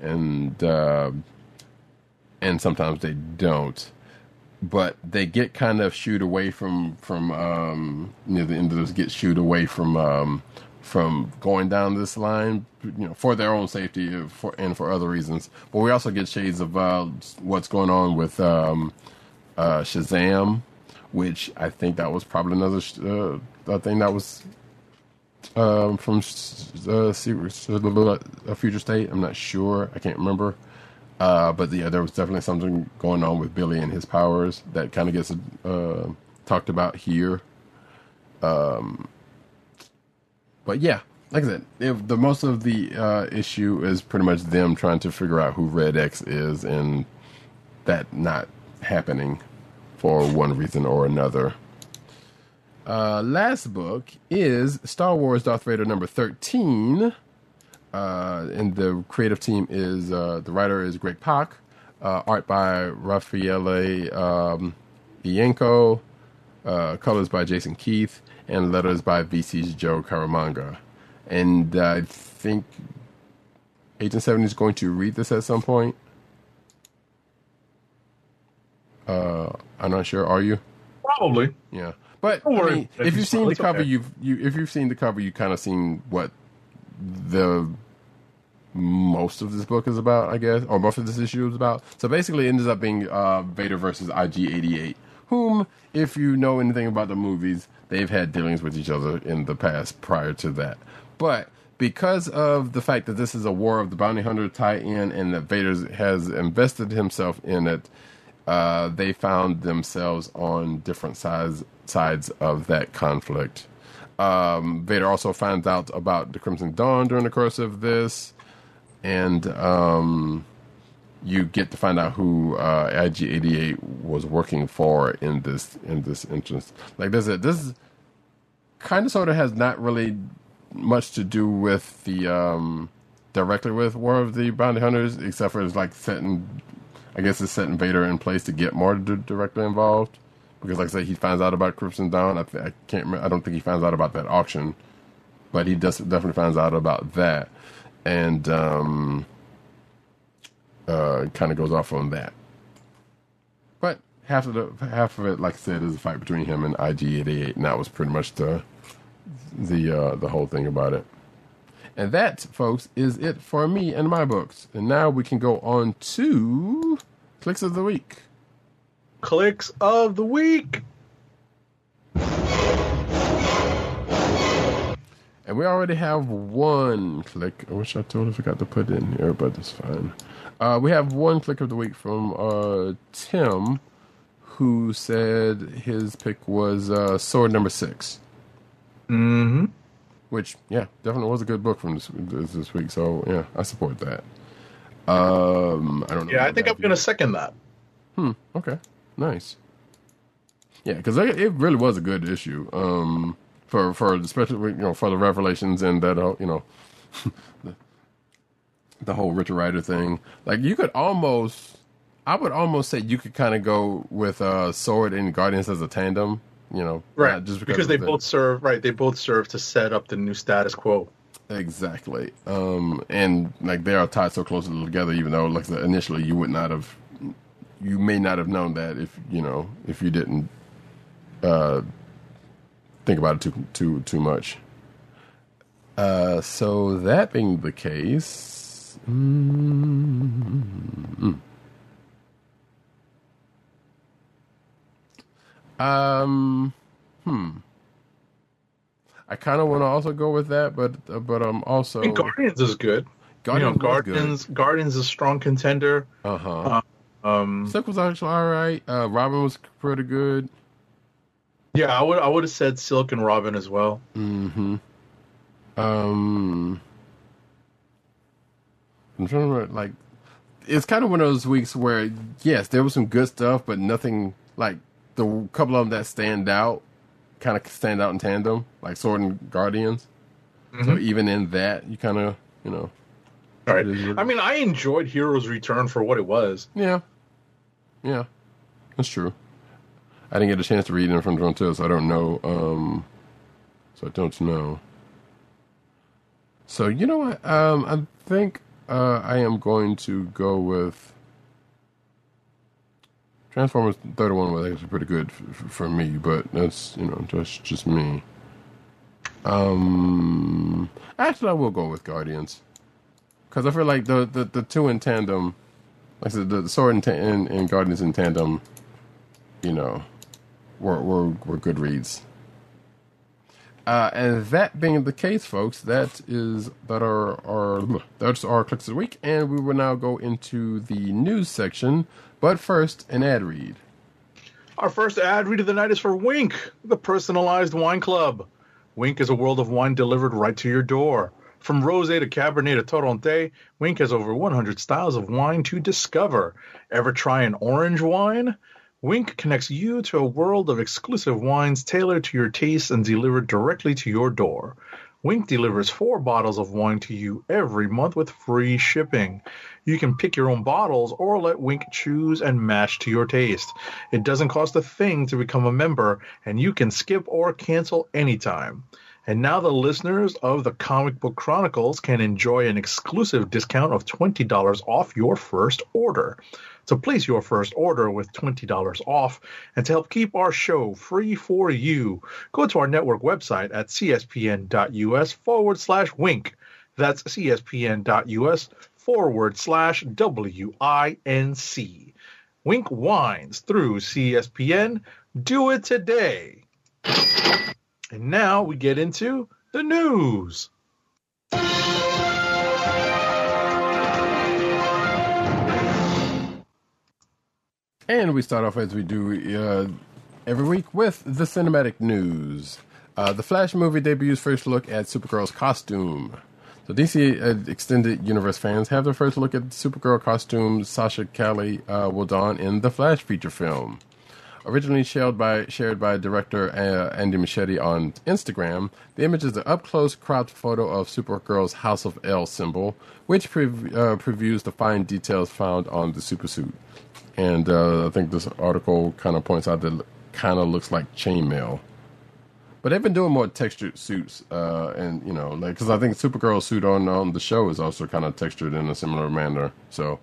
and uh, and sometimes they don't. But they get kind of shooed away from from um, near the end of this, get shooed away from um, from going down this line, you know, for their own safety uh, for, and for other reasons. But we also get shades of uh, what's going on with um, uh, Shazam, which I think that was probably another uh, thing that was um, from uh, a Future State. I'm not sure. I can't remember. Uh, but yeah, there was definitely something going on with Billy and his powers that kind of gets uh, talked about here. Um, but yeah, like I said, if the most of the uh, issue is pretty much them trying to figure out who Red X is, and that not happening for one reason or another. Uh, last book is Star Wars Darth Vader number 13. Uh, and the creative team is uh, the writer is Greg Pak, uh, art by Raffaele um, Ienco, uh, colors by Jason Keith, and letters by VC's Joe Caramagna. And I think Agent 7 is going to read this at some point. Uh, I'm not sure. Are you? Probably. Yeah. But I mean, if you've seen the cover, okay. you've you if you've seen the cover, you kind of seen what the most of this book is about, I guess, or most of this issue is about. So basically, it ends up being uh, Vader versus IG88, whom, if you know anything about the movies, they've had dealings with each other in the past prior to that. But because of the fact that this is a War of the Bounty Hunter tie-in, and that Vader has invested himself in it, uh, they found themselves on different sides sides of that conflict. Um, Vader also finds out about the Crimson Dawn during the course of this, and um, you get to find out who uh, IG88 was working for in this in this instance. Like this, this kind of sort of has not really much to do with the um, directly with War of the Bounty Hunters, except for it's like setting, I guess it's setting Vader in place to get more directly involved. Because, like I said, he finds out about Crimson Dawn. I, th- I can't. Remember, I don't think he finds out about that auction, but he does definitely finds out about that, and um, uh, kind of goes off on that. But half of the half of it, like I said, is a fight between him and IG88, and that was pretty much the the uh, the whole thing about it. And that, folks, is it for me and my books. And now we can go on to kliqs of the week. Kliqs of the week. And we already have one kliq. I wish I totally forgot to put in here, but it's fine. Uh, we have one kliq of the week from uh, Tim, who said his pick was uh, Sword Number Six. Mm-hmm. Which, yeah, definitely was a good book from this this, this week. So yeah, I support that. Um, I don't know. Yeah, I think I'm going to second that. Hmm. Okay. Nice. Yeah, because it really was a good issue. Um, for for especially you know for the revelations and that you know the, whole Richard Rider thing. Like you could almost, I would almost say you could kind of go with uh Sword and Guardians as a tandem. You know, Right. just because they the- both serve right. They both serve to set up the new status quo. Exactly. Um, and like they are tied so closely together, even though like initially you would not have, you may not have known that if you know if you didn't uh, think about it too too too much. Uh, so that being the case, mm, um, hmm. I kind of want to also go with that, but uh, but um also I mean, Guardians is good. Guardians you know, was good. Guardians. Guardians is a strong contender. Uh huh. Um, Silk was actually all right. Uh, Robin was pretty good. yeah, I would I would have said Silk and Robin as well. Mm-hmm. Um, I'm trying to remember, like, it's kind of one of those weeks where, yes, there was some good stuff, but nothing like the couple of them that stand out, kind of stand out in tandem, like Sword and Guardians. So even in that, you kind of, you know, All right. It is what- I mean, I enjoyed Heroes Return for what it was. yeah, yeah, that's true. I didn't get a chance to read it from Frontier, so I don't know. Um, so I don't know. So you know what? Um, I think uh, I am going to go with Transformers Thirty One was actually pretty good f- for me, but that's you know just just me. Um, actually, I will go with Guardians because I feel like the, the, the two in tandem, like I said, the Sword and, ta- and, and Guardians in tandem, you know, were were, were good reads. Uh, and that being the case, folks, that is that are our that's our kliqs of the week, and we will now go into the news section. But first, an ad read. Our first ad read of the night is for Winc, the personalized wine club. Winc is a world of wine delivered right to your door. From rosé to cabernet to torronté, Winc has over 100 styles of wine to discover. Ever try an orange wine? Winc connects you to a world of exclusive wines tailored to your taste and delivered directly to your door. Winc delivers four bottles of wine to you every month with free shipping. You can pick your own bottles or let Winc choose and match to your taste. It doesn't cost a thing to become a member, and you can skip or cancel anytime. And now the listeners of the Comic Book Chronicles can enjoy an exclusive discount of $20 off your first order. To place your first order with $20 off and to help keep our show free for you, go to our network website at cspn.us forward slash winc. That's cspn.us forward slash W-I-N-C. Winc Wines through CSPN. Do it today. And now we get into the news. And we start off as we do uh, every week with the cinematic news. Uh, the Flash movie debuts first look at Supergirl's costume. So DC uh, Extended Universe fans have their first look at Supergirl costume Sasha Calle uh, will don in the Flash feature film. Originally shared by shared by director uh, Andy Muschietti on Instagram, the image is an up-close cropped photo of Supergirl's House of El symbol, which pre- uh, previews the fine details found on the supersuit. And uh, I think this article kind of points out that it kind of looks like chainmail. But they've been doing more textured suits, uh, and you know, like because I think Supergirl's suit on on the show is also kind of textured in a similar manner. So,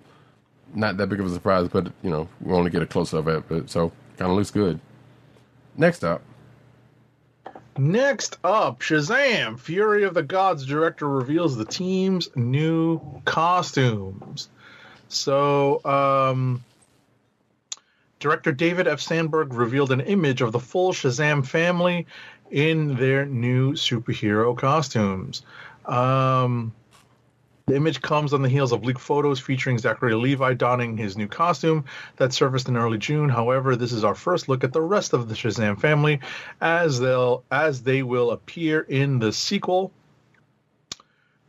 not that big of a surprise, but you know, we only get a close up at it, so kind of looks good. Next up, Next up, Shazam! Fury of the Gods director reveals the team's new costumes. So, um, director David F. Sandberg revealed an image of the full Shazam family in their new superhero costumes. Um, the image comes on the heels of leaked photos featuring Zachary Levi donning his new costume that surfaced in early June. However, this is our first look at the rest of the Shazam family as they'll as they will appear in the sequel.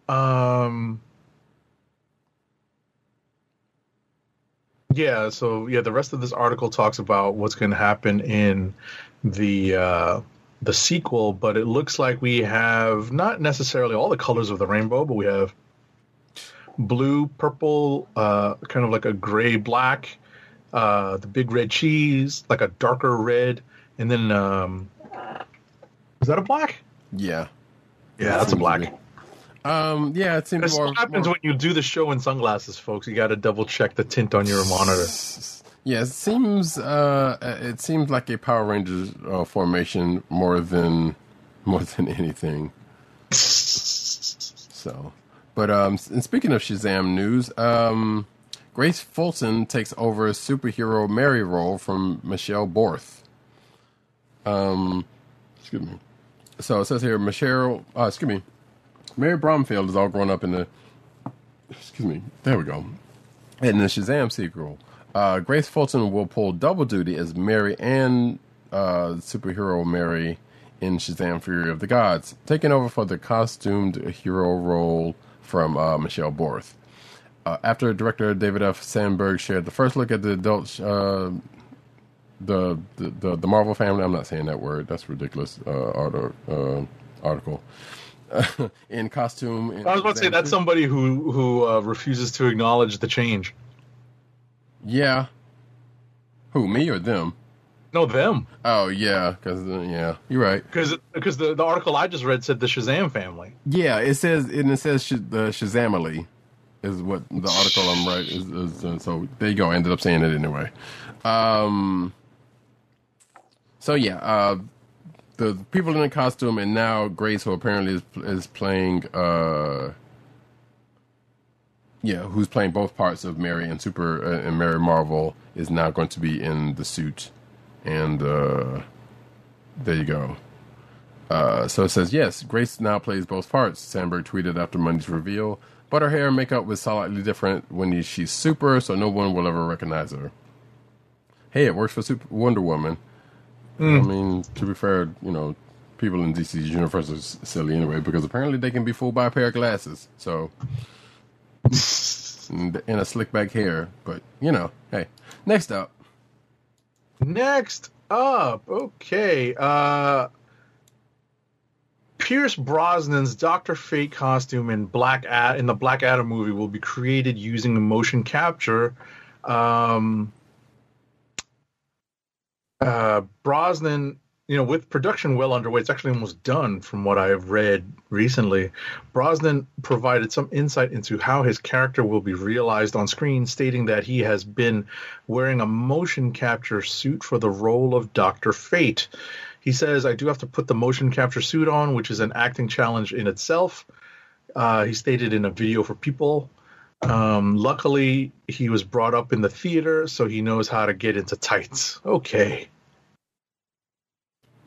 Um Yeah, so yeah, the rest of this article talks about what's going to happen in the uh the sequel, but it looks like we have not necessarily all the colors of the rainbow, but we have blue, purple, uh, kind of like a gray black, uh, the big red cheese, like a darker red, and then um, is that a black? yeah, Yeah, that's a black. Um, yeah, it seems That's more. what happens more- when you do the show in sunglasses, folks. You got to double check the tint on your monitor. Yeah, it seems uh, it seems like a Power Rangers uh, formation more than more than anything. So, but um, and speaking of Shazam news, um, Grace Fulton takes over a superhero Mary role from Michelle Borth. Um, excuse me. So it says here, Michelle. Uh, excuse me. Mary Bromfield is all grown up in the. Excuse me. There we go. In the Shazam sequel, uh, Grace Fulton will pull double duty as Mary and uh, superhero Mary in Shazam: Fury of the Gods, taking over for the costumed hero role from uh, Michelle Borth. Uh, after director David F. Sandberg shared the first look at the adult, uh, the, the the the Marvel family. I'm not saying that word. That's ridiculous. Uh, arti- uh, in costume. in I was about to say that's somebody who who uh, refuses to acknowledge the change. Yeah. Who, me or them? No, them, Oh, yeah, because, uh, yeah, you're right. because because the, the article I just read said the Shazam family. Yeah, it says, and it says sh- the Shazamily is what the article I'm right is, is uh, so there you go. I ended up saying it anyway. Um, so yeah, uh, the people in the costume, and now Grace, who apparently is, is playing, uh, yeah, who's playing both parts of Mary and Super uh, and Mary Marvel, is now going to be in the suit, and uh, there you go. Uh, so it says, yes, Grace now plays both parts, Sandberg tweeted after Monday's reveal. But her hair and makeup was slightly different when she's super, so no one will ever recognize her. Hey, it works for super Wonder Woman. I mean, to be fair, you know, people in DC's universe are silly anyway, because apparently they can be fooled by a pair of glasses. So, and a slick back hair. But, you know, hey. Next up. Next up, okay. Uh Pierce Brosnan's Doctor Fate costume in Black Ad- in the Black Adam movie will be created using motion capture. Um, uh, Brosnan, you know, with production well underway, it's actually almost done from what I've read recently. Brosnan provided some insight into how his character will be realized on screen, stating that he has been wearing a motion capture suit for the role of Dr. Fate. He says, I do have to put the motion capture suit on, which is an acting challenge in itself. Uh, he stated in a video for people. Um, luckily, he was brought up in the theater, so he knows how to get into tights. Okay.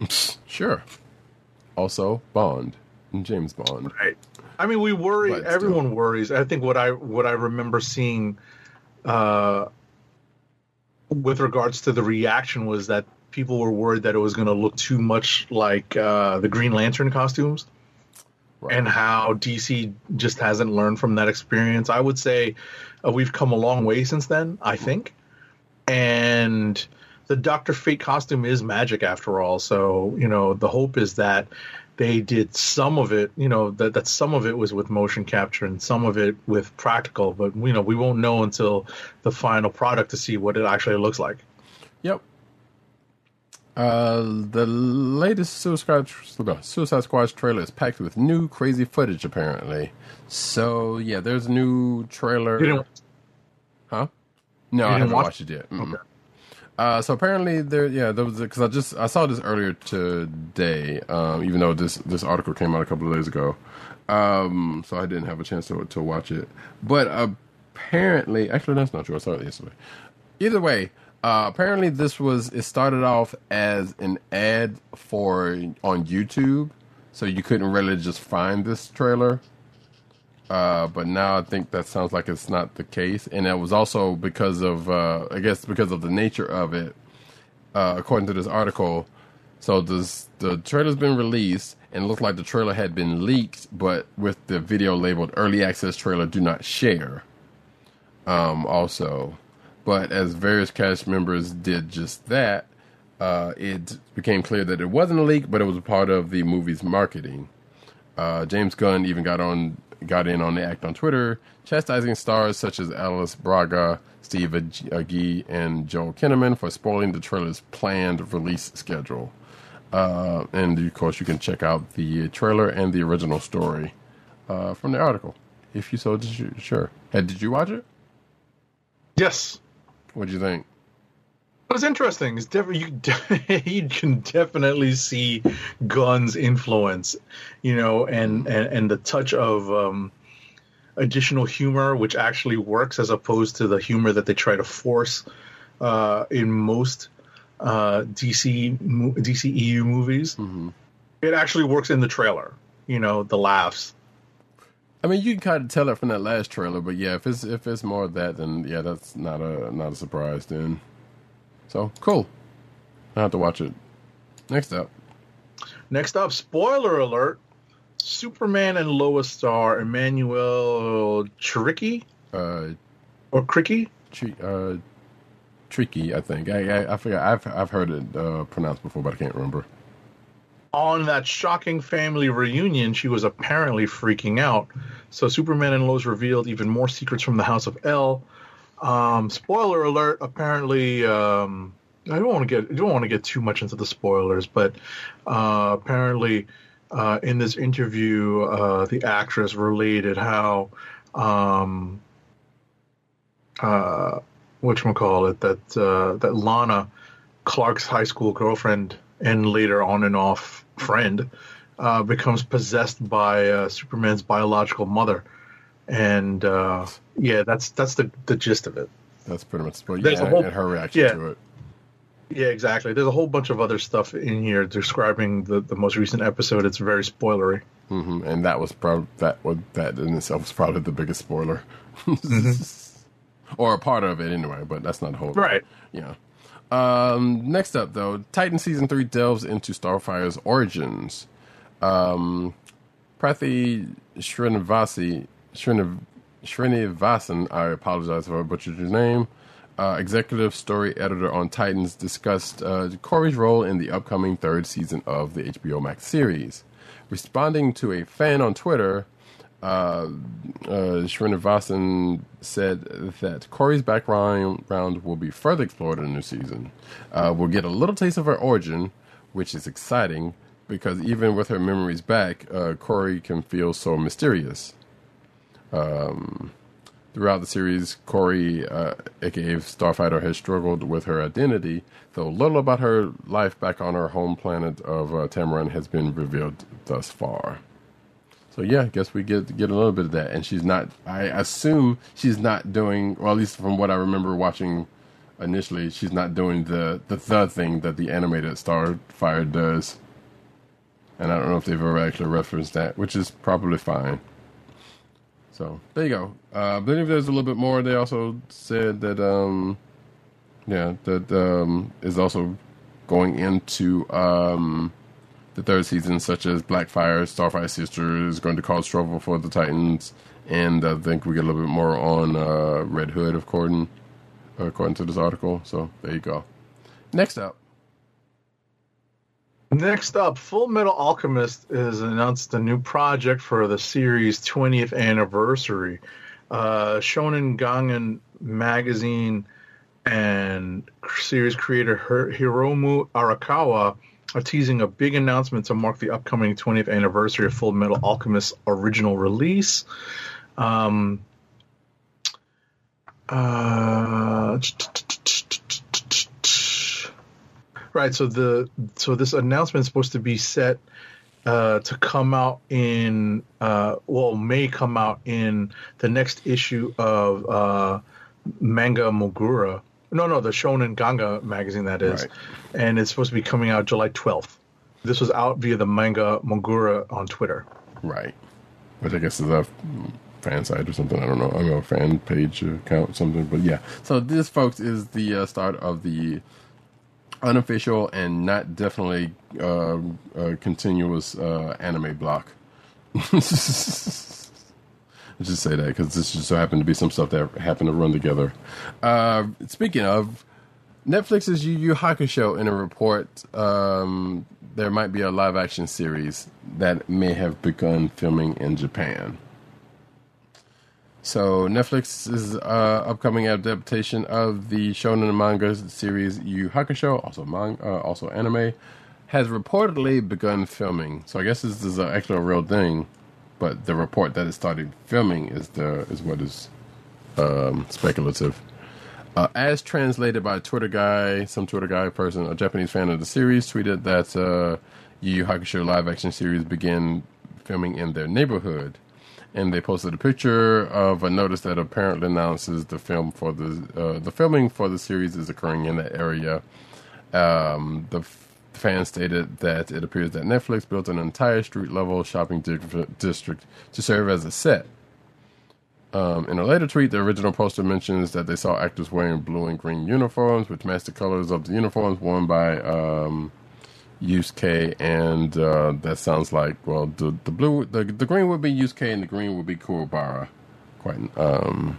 Sure. Also, Bond. James Bond. Right. I mean, we worry. But still. everyone worries. I think what I what I remember seeing, uh, with regards to the reaction was that people were worried that it was going to look too much like uh, the Green Lantern costumes, Right. and how DC just hasn't learned from that experience. I would say uh, we've come a long way since then. I think, and the Doctor Fate costume is magic after all. So you know the hope is that they did some of it. You know that that some of it was with motion capture and some of it with practical. But you know we won't know until the final product to see what it actually looks like. Yep. Uh, the latest Suicide Suicide Squad trailer is packed with new crazy footage. Apparently, so yeah, there's a new trailer. You didn't- Huh? No, I haven't watch- watched it yet. Mm-mm. Uh, so apparently there, yeah, there was because I just I saw this earlier today. Um, even though this this article came out a couple of days ago, um, so I didn't have a chance to to watch it. But apparently, actually, that's not true. I saw it yesterday. Either way, uh, apparently this was it started off as an ad for on YouTube, so you couldn't really just find this trailer. Uh, but now I think that sounds like it's not the case, and it was also because of uh, I guess because of the nature of it. Uh, according to this article, so this the trailer's been released, and it looked like the trailer had been leaked, but with the video labeled "Early Access Trailer Do Not Share." Um, also, but as various cast members did just that, uh, it became clear that it wasn't a leak, but it was a part of the movie's marketing. Uh, James Gunn even got on got in on the act on Twitter, chastising stars such as Alice Braga, Steve Agee, and Joel Kinnaman for spoiling the trailer's planned release schedule. Uh, and of course, you can check out the trailer and the original story uh, from the article if you so sure. Hey, did you watch it? Yes. What did you think? It was interesting. It's def- you, de- you can definitely see Gunn's influence, you know, and, and, and the touch of um, additional humor, which actually works as opposed to the humor that they try to force uh, in most uh, DC DCEU movies. It actually works in the trailer, you know, the laughs. I mean, you can kind of tell it from that last trailer, but yeah, if it's if it's more of that, then yeah, that's not a not a surprise. Then, so cool. I have to watch it. Next up, Next up, spoiler alert: Superman and Lois star Emmanuel Tricky uh, or Cricky. tri- uh, tricky. I think I I, I forgot. I've I've heard it uh, pronounced before, but I can't remember. On that shocking family reunion, she was apparently freaking out. So Superman and Lois revealed even more secrets from the House of El. Um, spoiler alert! Apparently, um, I don't want to get don't want to get too much into the spoilers, but uh, apparently, uh, in this interview, uh, the actress related how um, uh, what call it that uh, that Lana Clark's high school girlfriend and later on and off friend uh, becomes possessed by uh, Superman's biological mother, and uh, yeah, that's that's the the gist of it. That's pretty much. There's Yeah, whole- and her reaction yeah. to it. Yeah, exactly. There's a whole bunch of other stuff in here describing the, the most recent episode. It's very spoilery. hmm And that was probably that was that in itself was probably the biggest spoiler, or a part of it anyway. But that's not the whole Right. Yeah. Um, next up, though, Titan season three delves into Starfire's origins. Um, Prathi Srinivasi Sriniv, Srinivasan, I apologize if I butchered your name. Uh, executive story editor on Titans discussed uh, Kory's role in the upcoming third season of the HBO Max series. Responding to a fan on Twitter, uh, uh, Srinivasan said that Kory's background round will be further explored in the new season. Uh, we'll get a little taste of her origin, which is exciting because even with her memories back, uh, Kory can feel so mysterious. Um, throughout the series, Kory, uh, aka Starfighter, has struggled with her identity, though little about her life back on her home planet of uh, Tamaran has been revealed thus far. So yeah, I guess we get get a little bit of that, and she's not. I assume she's not doing, or at least from what I remember watching initially, she's not doing the the the thing that the animated Starfire does. And I don't know if they've ever actually referenced that, which is probably fine. So there you go. Uh, I believe there's a little bit more. They also said that um, Yeah, that um, is also going into um, the third season, such as Blackfire, Starfire Sister is going to cause trouble for the Titans, and I think we get a little bit more on uh, Red Hood, according according to this article. So there you go. Next up, Next up, Fullmetal Alchemist has announced a new project for the series' 20th anniversary. Uh, Shonen Gangan magazine and series creator Hir- Hiromu Arakawa are teasing a big announcement to mark the upcoming 20th anniversary of Fullmetal Alchemist original release. Um, uh, right. So the so this announcement is supposed to be set uh, to come out in uh, well may come out in the next issue of uh, Manga Mogura. No, no, the Shonen Ganga magazine that is, Right. and it's supposed to be coming out July 12th. This was out via the Manga Mogura on Twitter. right? Which I guess is a fan site or something. I don't know. I'm a fan page account or something. But yeah, so this, folks, is the uh, start of the unofficial and not definitely uh, uh, continuous uh, anime block. Let's just say that because this just so happened to be some stuff that happened to run together. Uh, speaking of Netflix's Yu Yu Hakusho, in a report, um, there might be a live action series that may have begun filming in Japan. So Netflix's uh, upcoming adaptation of the shonen manga series Yu Hakusho, also manga, uh, also anime, has reportedly begun filming. So I guess this is actually a real thing, but the report that it started filming is the is what is um, speculative. Uh, as translated by a Twitter guy, some Twitter guy person, a Japanese fan of the series, tweeted that uh, Yu Yu Hakusho live action series began filming in their neighborhood. And they posted a picture of a notice that apparently announces the film for the uh, the filming for the series is occurring in that area. Um, the fan stated that it appears that Netflix built an entire street level shopping di- district to serve as a set. Um, in a later tweet, the original poster mentions that they saw actors wearing blue and green uniforms, which match the colors of the uniforms worn by um, Yusuke, and uh, that sounds like well, the the blue, the the green would be Yusuke, and the green would be Kuwabara. Quite. Um,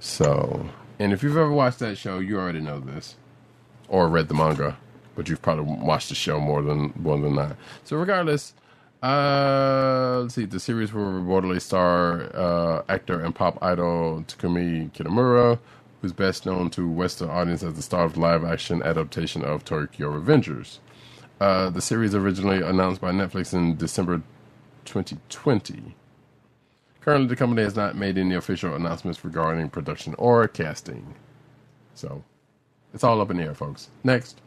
so, and if you've ever watched that show, you already know this, or read the manga, but you've probably watched the show more than more than that. So, regardless, uh, let's see. The series will reportedly star uh, actor and pop idol Takumi Kitamura, who's best known to Western audience as the star of the live-action adaptation of Tokyo Revengers. Uh, the series originally announced by Netflix in December 2020. Currently, the company has not made any official announcements regarding production or casting. So, it's all up in the air, folks. Next.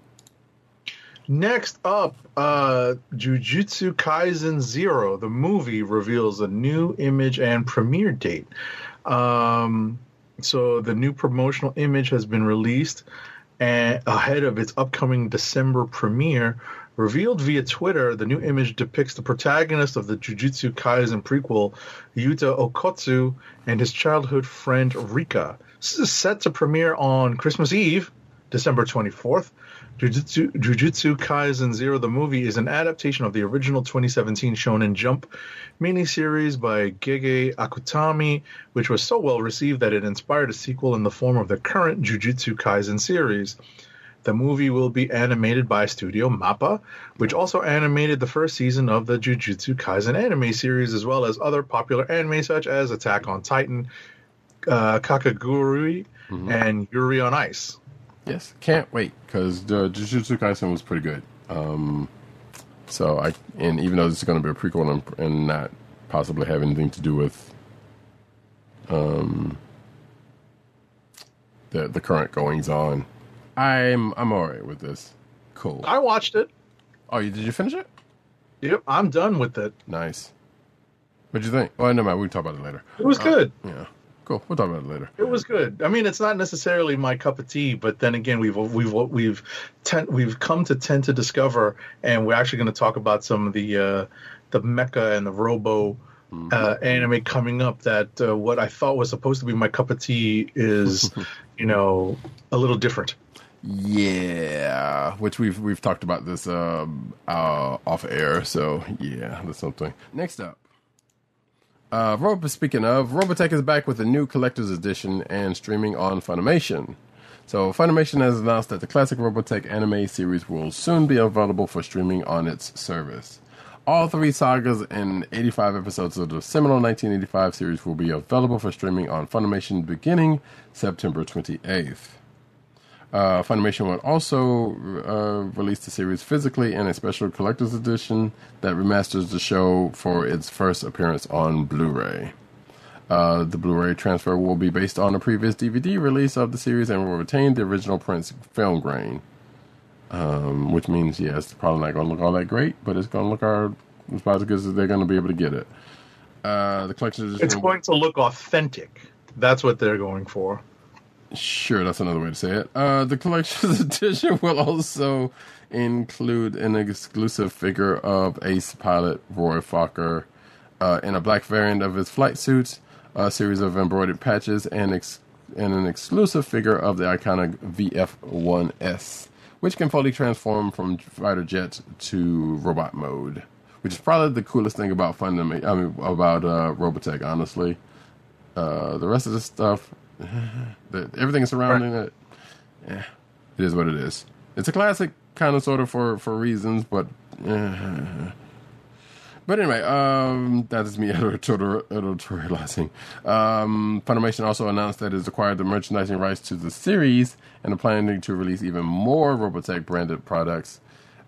Next up, uh, Jujutsu Kaisen Zero, the movie, reveals a new image and premiere date. Um, so the new promotional image has been released and ahead of its upcoming December premiere. Revealed via Twitter, the new image depicts the protagonist of the Jujutsu Kaisen prequel, Yuta Okotsu, and his childhood friend Rika. This is set to premiere on Christmas Eve, December 24th. Jujutsu, Jujutsu Kaisen Zero, the movie, is an adaptation of the original 2017 Shonen Jump miniseries by Gege Akutami, which was so well received that it inspired a sequel in the form of the current Jujutsu Kaisen series. The movie will be animated by Studio Mappa, which also animated the first season of the Jujutsu Kaisen anime series, as well as other popular anime such as Attack on Titan, uh, Kakegurui, and Yuri on Ice. Yes, can't wait because the Jujutsu Kaisen was pretty good. Um, so I and even though this is going to be a prequel and, and not possibly have anything to do with um the the current goings on, I'm I'm alright with this. Cool. I watched it. Oh, you did you finish it? Yep, I'm done with it. Nice. What'd you think? Well, never mind. We can talk about it later. It was good. Yeah, cool. We'll talk about it later. It was good. I mean, it's not necessarily my cup of tea, but then again, we've we've we've ten, we've come to tend to discover, and we're actually going to talk about some of the uh, the mecha and the robo uh, anime coming up that uh, what I thought was supposed to be my cup of tea is, you know, a little different. Yeah, which we've we've talked about this um, uh, off air. So yeah, that's something. Next up, uh, Robo. Speaking of, Robotech is back with a new collector's edition and streaming on Funimation. So Funimation has announced that the classic Robotech anime series will soon be available for streaming on its service. All three sagas and 85 episodes of the seminal 1985 series will be available for streaming on Funimation beginning September 28th. Uh, Funimation will also uh, release the series physically in a special collector's edition that remasters the show for its first appearance on Blu ray. Uh, the Blu ray transfer will be based on a previous DVD release of the series and will retain the original print's film grain. Um, which means, yeah, it's probably not going to look all that great, but it's going to look our, it's about as good as they're going to be able to get it. Uh, the collector's edition. It's going to look authentic. That's what they're going for. Sure, that's another way to say it. Uh, the collector's edition will also include an exclusive figure of ace pilot Roy Fokker uh, in a black variant of his flight suits, a series of embroidered patches, and, ex- and an exclusive figure of the iconic VF-1S, which can fully transform from fighter jet to robot mode. Which is probably the coolest thing about Fundam- I mean, about uh, Robotech, honestly. Uh, the rest of the stuff, the, everything surrounding it, yeah, it is what it is. It's a classic, kind of, sort of, for for reasons, but. eh. But anyway, um, that is me editor- editorializing. Um, Funimation also announced that it has acquired the merchandising rights to the series and are planning to release even more Robotech branded products,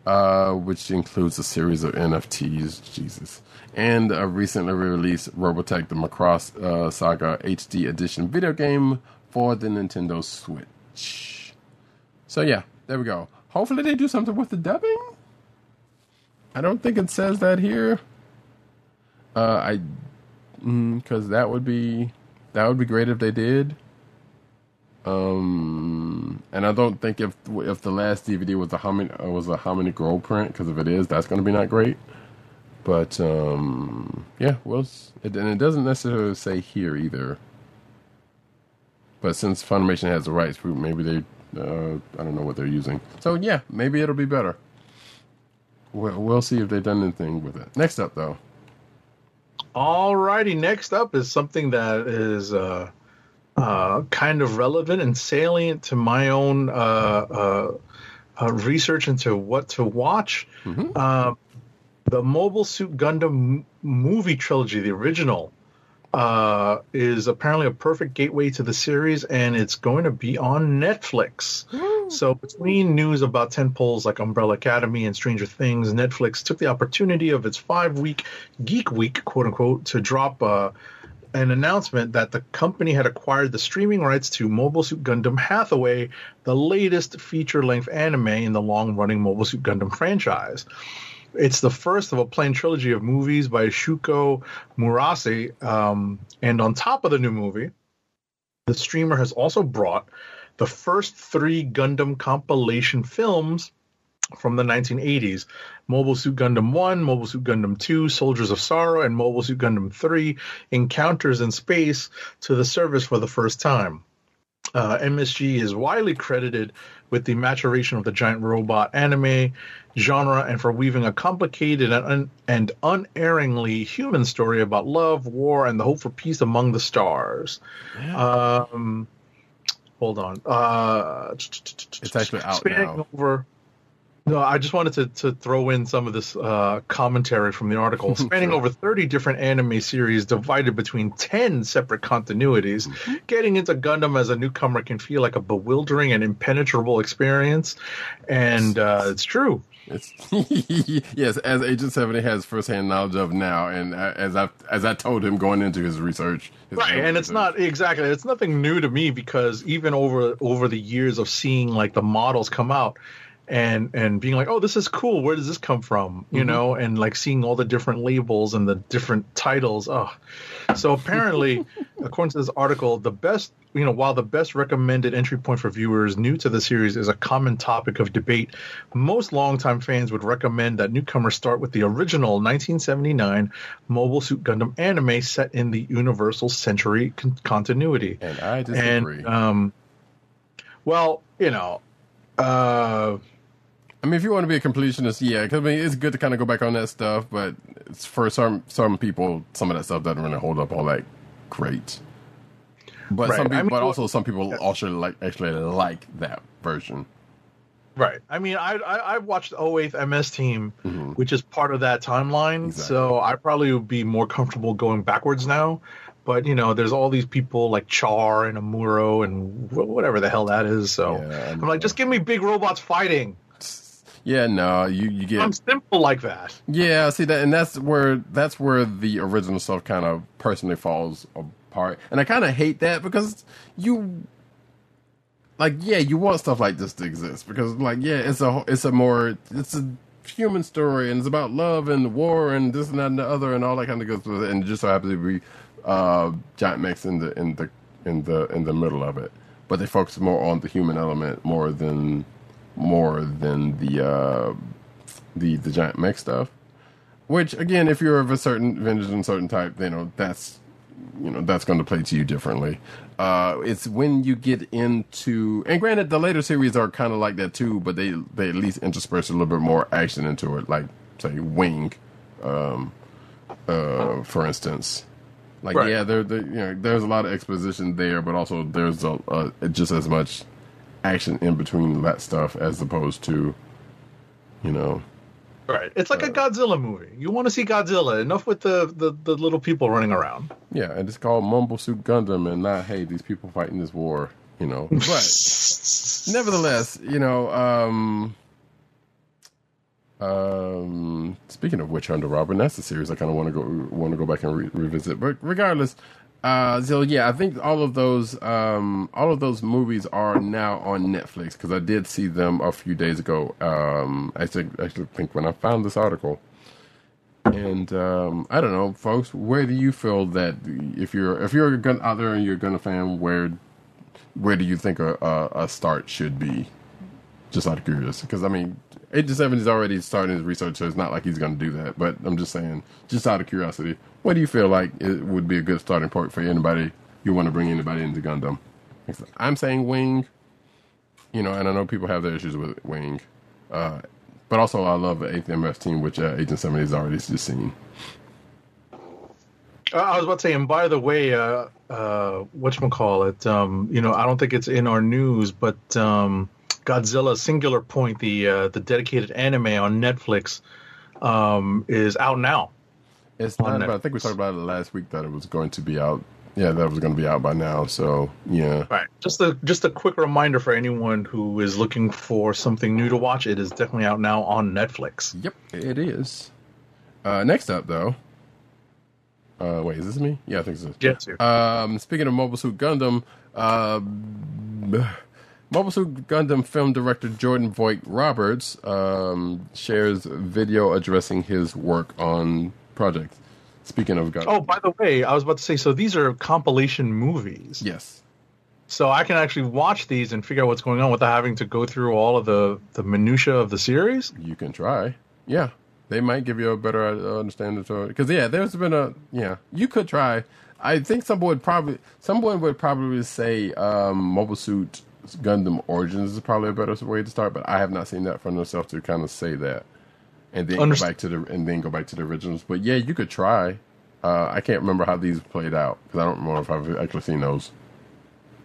uh, which includes a series of NFTs. Jesus. And a recently released Robotech the Macross uh, Saga HD Edition video game for the Nintendo Switch. So, yeah, there we go. Hopefully, they do something with the dubbing. I don't think it says that here. Uh, I because that would be that would be great if they did. Um, and I don't think if if the last DVD was a uh, was a Harmony Gold print because if it is, that's going to be not great. But um, yeah, well, it, and it doesn't necessarily say here either. But since Funimation has the rights, maybe they uh, I don't know what they're using. So yeah, maybe it'll be better. We'll, we'll see if they've done anything with it. Next up, though. Alrighty, next up is something that is uh, uh, kind of relevant and salient to my own uh, uh, uh, research into what to watch. Uh, the Mobile Suit Gundam movie trilogy, the original, uh, is apparently a perfect gateway to the series, and it's going to be on Netflix. So, between news about tentpoles like Umbrella Academy and Stranger Things, Netflix took the opportunity of its five week Geek Week, quote unquote, to drop uh, an announcement that the company had acquired the streaming rights to Mobile Suit Gundam Hathaway, the latest feature length anime in the long running Mobile Suit Gundam franchise. It's the first of a planned trilogy of movies by Shuko Murase. Um, and on top of the new movie, the streamer has also brought the first three Gundam compilation films from the 1980s Mobile Suit Gundam 1, Mobile Suit Gundam 2, Soldiers of Sorrow, and Mobile Suit Gundam 3 Encounters in Space to the service for the first time. Uh, MSG is widely credited with the maturation of the giant robot anime genre and for weaving a complicated and, un- and unerringly human story about love, war, and the hope for peace among the stars. Um, hold on. Uh, It's actually out spanning now. over. No, I just wanted to, to throw in some of this uh, commentary from the article. Spanning over 30 different anime series divided between 10 separate continuities, Mm-hmm. getting into Gundam as a newcomer can feel like a bewildering and impenetrable experience. And uh, it's true. It's yes, as Agent Seventy has firsthand knowledge of now, and uh, as I as I told him going into his research, his right and it's research. not exactly it's nothing new to me because even over over the years of seeing like the models come out and and being like, oh, this is cool. Where does this come from? You know, and like seeing all the different labels and the different titles. Oh, so apparently, according to this article, the best you know, while the best recommended entry point for viewers new to the series is a common topic of debate, most longtime fans would recommend that newcomers start with the original 1979 Mobile Suit Gundam anime set in the Universal Century con- continuity. And I disagree. And um, well, you know, uh, I mean, if you want to be a completionist, yeah, 'cause, I mean, it's good to kind of go back on that stuff, but it's for some some people, some of that stuff doesn't really hold up all that great. But Right. some I people, mean, but also some people also like actually like that version. Right. I mean, I I, I watched 08th MS Team, mm-hmm. which is part of that timeline. Exactly. So I probably would be more comfortable going backwards now. But you know, there's all these people like Char and Amuro and whatever the hell that is. So Yeah, I I'm like, just give me big robots fighting. Yeah, no, you you get I'm simple like that. Yeah, see that, and that's where that's where the original stuff kind of personally falls apart, and I kind of hate that because you, like, yeah, you want stuff like this to exist because, like, yeah, it's a it's a more it's a human story and it's about love and war and this and that and the other and all that kind of goes with it, and it just so happens to be uh, giant mix in the in the in the in the middle of it, but they focus more on the human element more than more than the uh, the the giant mech stuff. Which again, if you're of a certain vintage and certain type, you know that's you know that's going to play to you differently. Uh, it's when you get into, and granted, the later series are kind of like that too, but they they at least intersperse a little bit more action into it, like say Wing, um, uh, for instance. Like Right. yeah, there, you know there's a lot of exposition there, but also there's a, uh just as much action in between that stuff as opposed to, you know, Right. It's Uh, like a Godzilla movie. You want to see Godzilla. Enough with the, the, the little people running around. Yeah, and it's called Mumble Suit Gundam, and not hey, these people fighting this war, you know. But nevertheless, you know, um, um, speaking of Witch Hunter, Robin, that's the series I kind of want to go want to go back and re- revisit. But regardless, uh, so yeah, I think all of those um, all of those movies are now on Netflix because I did see them a few days ago. Um, I think actually think when I found this article. And um, I don't know, folks. Where do you feel that if you're if you're a gun out there and you're a gun fan, where where do you think a, a, a start should be? Just out of curiosity, because I mean, Agent Seven is already starting his research, so it's not like he's going to do that. But I'm just saying, just out of curiosity, what do you feel like it would be a good starting point for anybody you want to bring anybody into Gundam? I'm saying Wing, you know, and I know people have their issues with Wing, uh, but also I love the Eighth MS team, which uh, Agent Seven has already just seen. Uh, I was about to say, and by the way, uh, uh, whatchamacallit, um, you know, I don't think it's in our news, but um, Godzilla Singular Point, the uh, the dedicated anime on Netflix, um, is out now. It's not, but I think we talked about it last week that it was going to be out. Yeah, that was going to be out by now. So yeah, Right. Just a just a quick reminder for anyone who is looking for something new to watch. It is definitely out now on Netflix. yep, it is. Uh, next up, though. Uh, wait, is this me? Yeah, I think so. Jetsu. Um, speaking of Mobile Suit Gundam, uh, Mobile Suit Gundam film director Jordan Vogt-Roberts um, shares video addressing his work on projects. Speaking of Gundam, Oh, by the way, I was about to say, so these are compilation movies. yes, So I can actually watch these and figure out what's going on without having to go through all of the the minutia of the series. you can try. Yeah, they might give you a better uh, understanding to it. Because yeah, there's been a yeah, you could try. I think someone would probably someone would probably say um, Mobile Suit Gundam Origins is probably a better way to start. But I have not seen that for myself to kind of say that, and then Underst- go back to the and then go back to the originals. But yeah, you could try. Uh, I can't remember how these played out because I don't remember if I've actually seen those.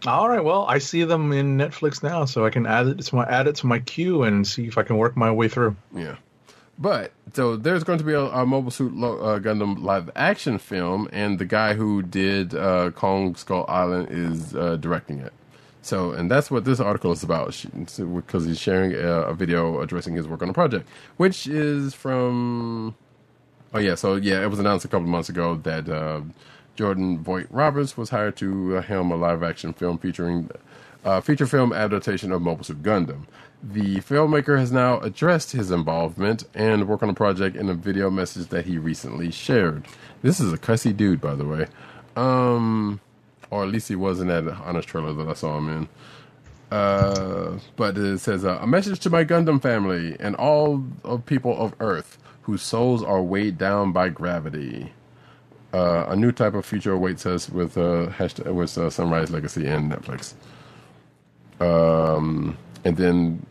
All right, well, I see them in Netflix now, so I can add it to my add it to my queue and see if I can work my way through. Yeah. But so there's going to be a, a Mobile Suit Lo- uh, Gundam live action film, and the guy who did uh, Kong Skull Island is uh, directing it. So, and that's what this article is about, because he's sharing a, a video addressing his work on the project, which is from. Oh yeah, so yeah, it was announced a couple months ago that uh, Jordan Vogt-Roberts was hired to uh, helm a live action film featuring uh, feature film adaptation of Mobile Suit Gundam. The filmmaker has now addressed his involvement and work on the project in a video message that he recently shared. This is a cussy dude, by the way. Um, or at least he was in that honest trailer that I saw him in. Uh, but it says uh, a message to my Gundam family and all of people of Earth whose souls are weighed down by gravity. Uh, a new type of future awaits us with uh, hashtag with uh, Sunrise Legendary and Netflix. Um, and then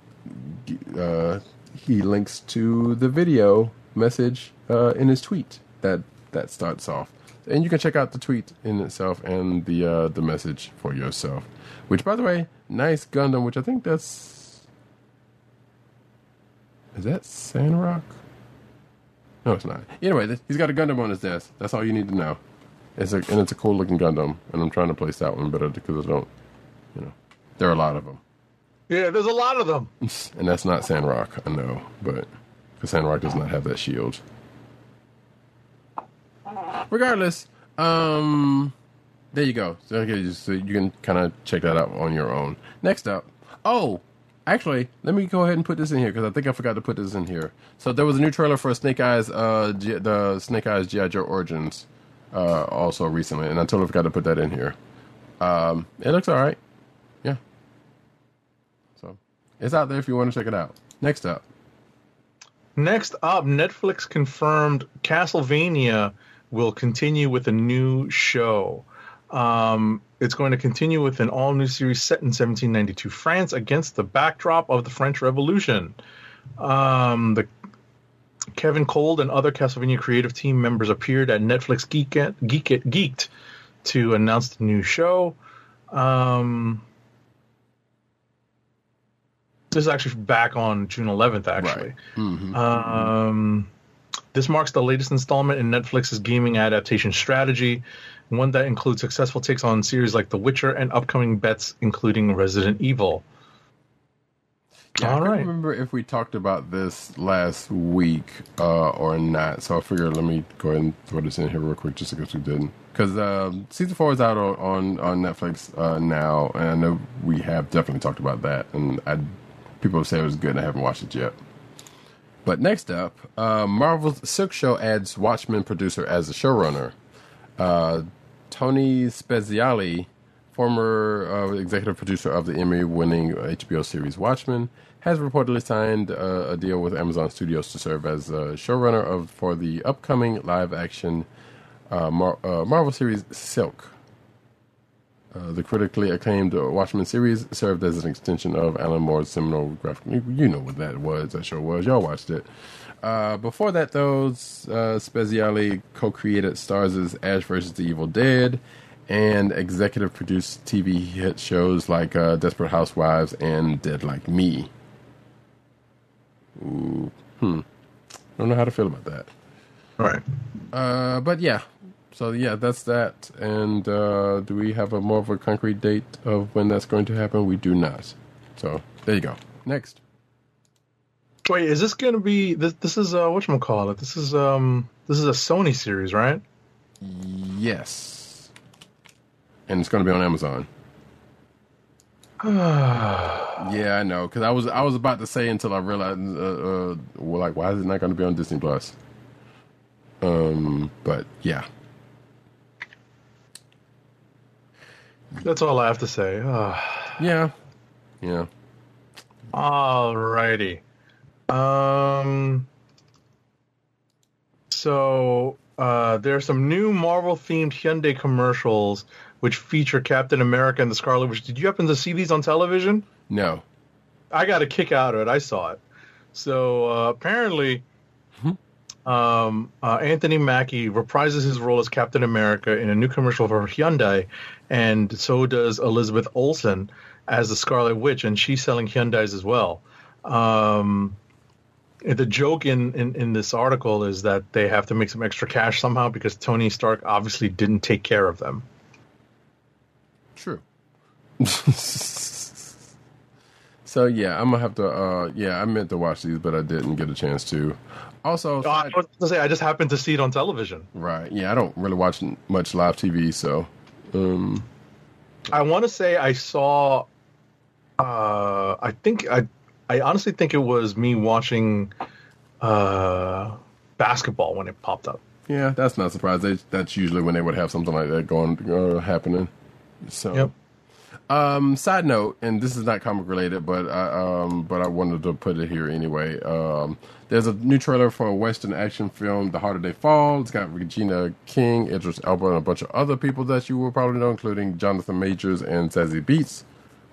uh, he links to the video message uh, in his tweet that that starts off. And you can check out the tweet in itself and the uh, the message for yourself. Which, by the way, nice Gundam. Which I think that's is that Sandrock? No, it's not. Anyway, he's got a Gundam on his desk. That's all you need to know. It's a and it's a cool looking Gundam, and I'm trying to place that one better because I don't, you know, there are a lot of them, Yeah, there's a lot of them. and that's not Sandrock. I know, but because Sandrock does not have that shield. Regardless, um, there you go. So, okay, just, so you can kind of check that out on your own. Next up, oh, actually, let me go ahead and put this in here because I think I forgot to put this in here. So there was a new trailer for Snake Eyes, uh, G- the Snake Eyes GI Joe Origins, uh, also recently, and I totally forgot to put that in here. Um, it looks all right. Yeah. So it's out there if you want to check it out. Next up. Next up, Netflix confirmed Castlevania will continue with a new show. Um, it's going to continue with an all new series set in 1792 France against the backdrop of the French Revolution. Um, the Kevin Kolde and other Castlevania creative team members appeared at Netflix Geek Geek Geeked to announce the new show. Um, this is actually back on June 11th, actually. Um, this marks the latest installment in Netflix's gaming adaptation strategy, one that includes successful takes on series like The Witcher and upcoming bets, including Resident Evil. Yeah, All I right. can't remember if we talked about this last week uh, or not. So I figured let me go ahead and throw this in here real quick just because we didn't. Because um, season four is out on on, on Netflix uh, now, and I know we have definitely talked about that. And I, people have said it was good, and I haven't watched it yet. But next up, uh, Marvel's Silk Show adds Watchmen producer as the showrunner. Uh, Tony Spezialy, former uh, executive producer of the Emmy-winning HBO series Watchmen, has reportedly signed uh, a deal with Amazon Studios to serve as uh, showrunner of for the upcoming live-action uh, Mar- uh, Marvel series Silk. Uh, the critically acclaimed Watchmen series served as an extension of Alan Moore's seminal graphic. You know what that was. That show was. Y'all watched it. Uh, before that, though, uh, Spezialy co-created Starz' Ash vs. the Evil Dead and executive produced TV hit shows like uh, Desperate Housewives and Dead Like Me. Ooh, hmm. I don't know how to feel about that. All right. Uh, but yeah, so yeah, that's that. And uh, do we have a more of a concrete date of when that's going to happen? We do not. So there you go. Next. Wait, is this going to be this? This is uh, what call it? This is um, this is a Sony series, right? Yes. And it's going to be on Amazon. yeah, I know. Because I was I was about to say until I realized, uh, uh, well, like, why is it not going to be on Disney Plus? Um, but yeah, That's all I have to say. Ah. yeah, yeah. Alrighty. Um. So uh, there are some new Marvel-themed Hyundai commercials which feature Captain America and the Scarlet Witch. Did you happen to see these on television? No. I got a kick out of it. I saw it. So uh, apparently, um, uh, Anthony Mackie reprises his role as Captain America in a new commercial for Hyundai, and so does Elizabeth Olsen as the Scarlet Witch, and she's selling Hyundais as well. Um, the joke in, in, in this article is that they have to make some extra cash somehow because Tony Stark obviously didn't take care of them. True. so yeah, I'm gonna have to. Uh, yeah, I meant to watch these, but I didn't get a chance to. Also, Oh, I side- was to say I just happened to see it on television. right? Yeah, I don't really watch much live TV, so um, I want to say I saw. Uh, I think I, I honestly think it was me watching, uh, basketball when it popped up. yeah, that's not surprising. That's usually when they would have something like that going uh, happening. So, Yep. Um, side note, and this is not comic related, but I, um, but I wanted to put it here anyway. Um, there's a new trailer for a Western action film, The Harder They Fall. It's got Regina King, Idris Elba, and a bunch of other people that you will probably know, including Jonathan Majors and Zazie Beetz,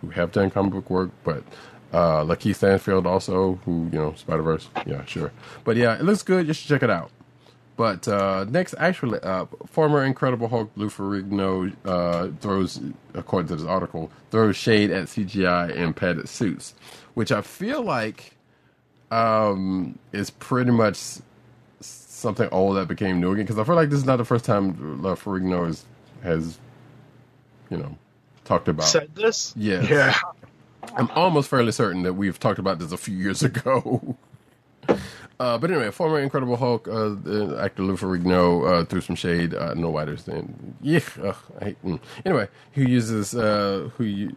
who have done comic book work, but uh, Lakeith Stanfield also, who you know, Spider Verse, yeah, sure. But yeah, it looks good. You should check it out. But uh, next, actually, up, former Incredible Hulk Lou Ferrigno uh, throws, according to this article, throws shade at CGI and padded suits, which I feel like um, is pretty much something old that became new again. Because I feel like this is not the first time Lou Ferrigno has, has, you know, talked about. Said this? Yes. Yeah. I'm almost fairly certain that we've talked about this a few years ago. Uh, but anyway, former Incredible Hulk uh, actor Lou Ferrigno uh, threw some shade. Uh, no wider than yeah. Ugh, I mm. Anyway, who uses uh, who u-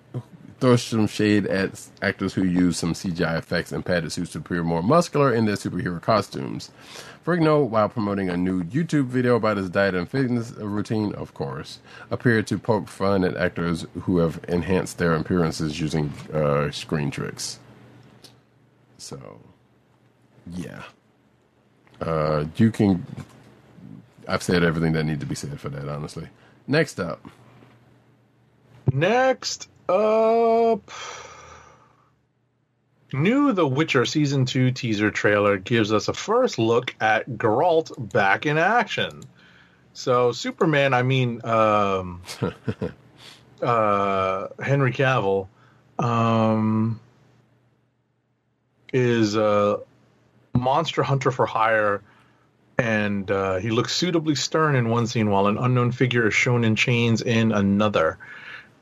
throws some shade at actors who use some CGI effects and padded suits to appear more muscular in their superhero costumes. Ferrigno, while promoting a new YouTube video about his diet and fitness routine, of course, appeared to poke fun at actors who have enhanced their appearances using uh, screen tricks. So, yeah. Uh, you can. I've said everything that needs to be said for that, honestly. Next up. Next up, new The Witcher season two teaser trailer gives us a first look at Geralt back in action. So Superman, I mean, um, uh, Henry Cavill, um, is a monster hunter for hire. And uh, he looks suitably stern in one scene while an unknown figure is shown in chains in another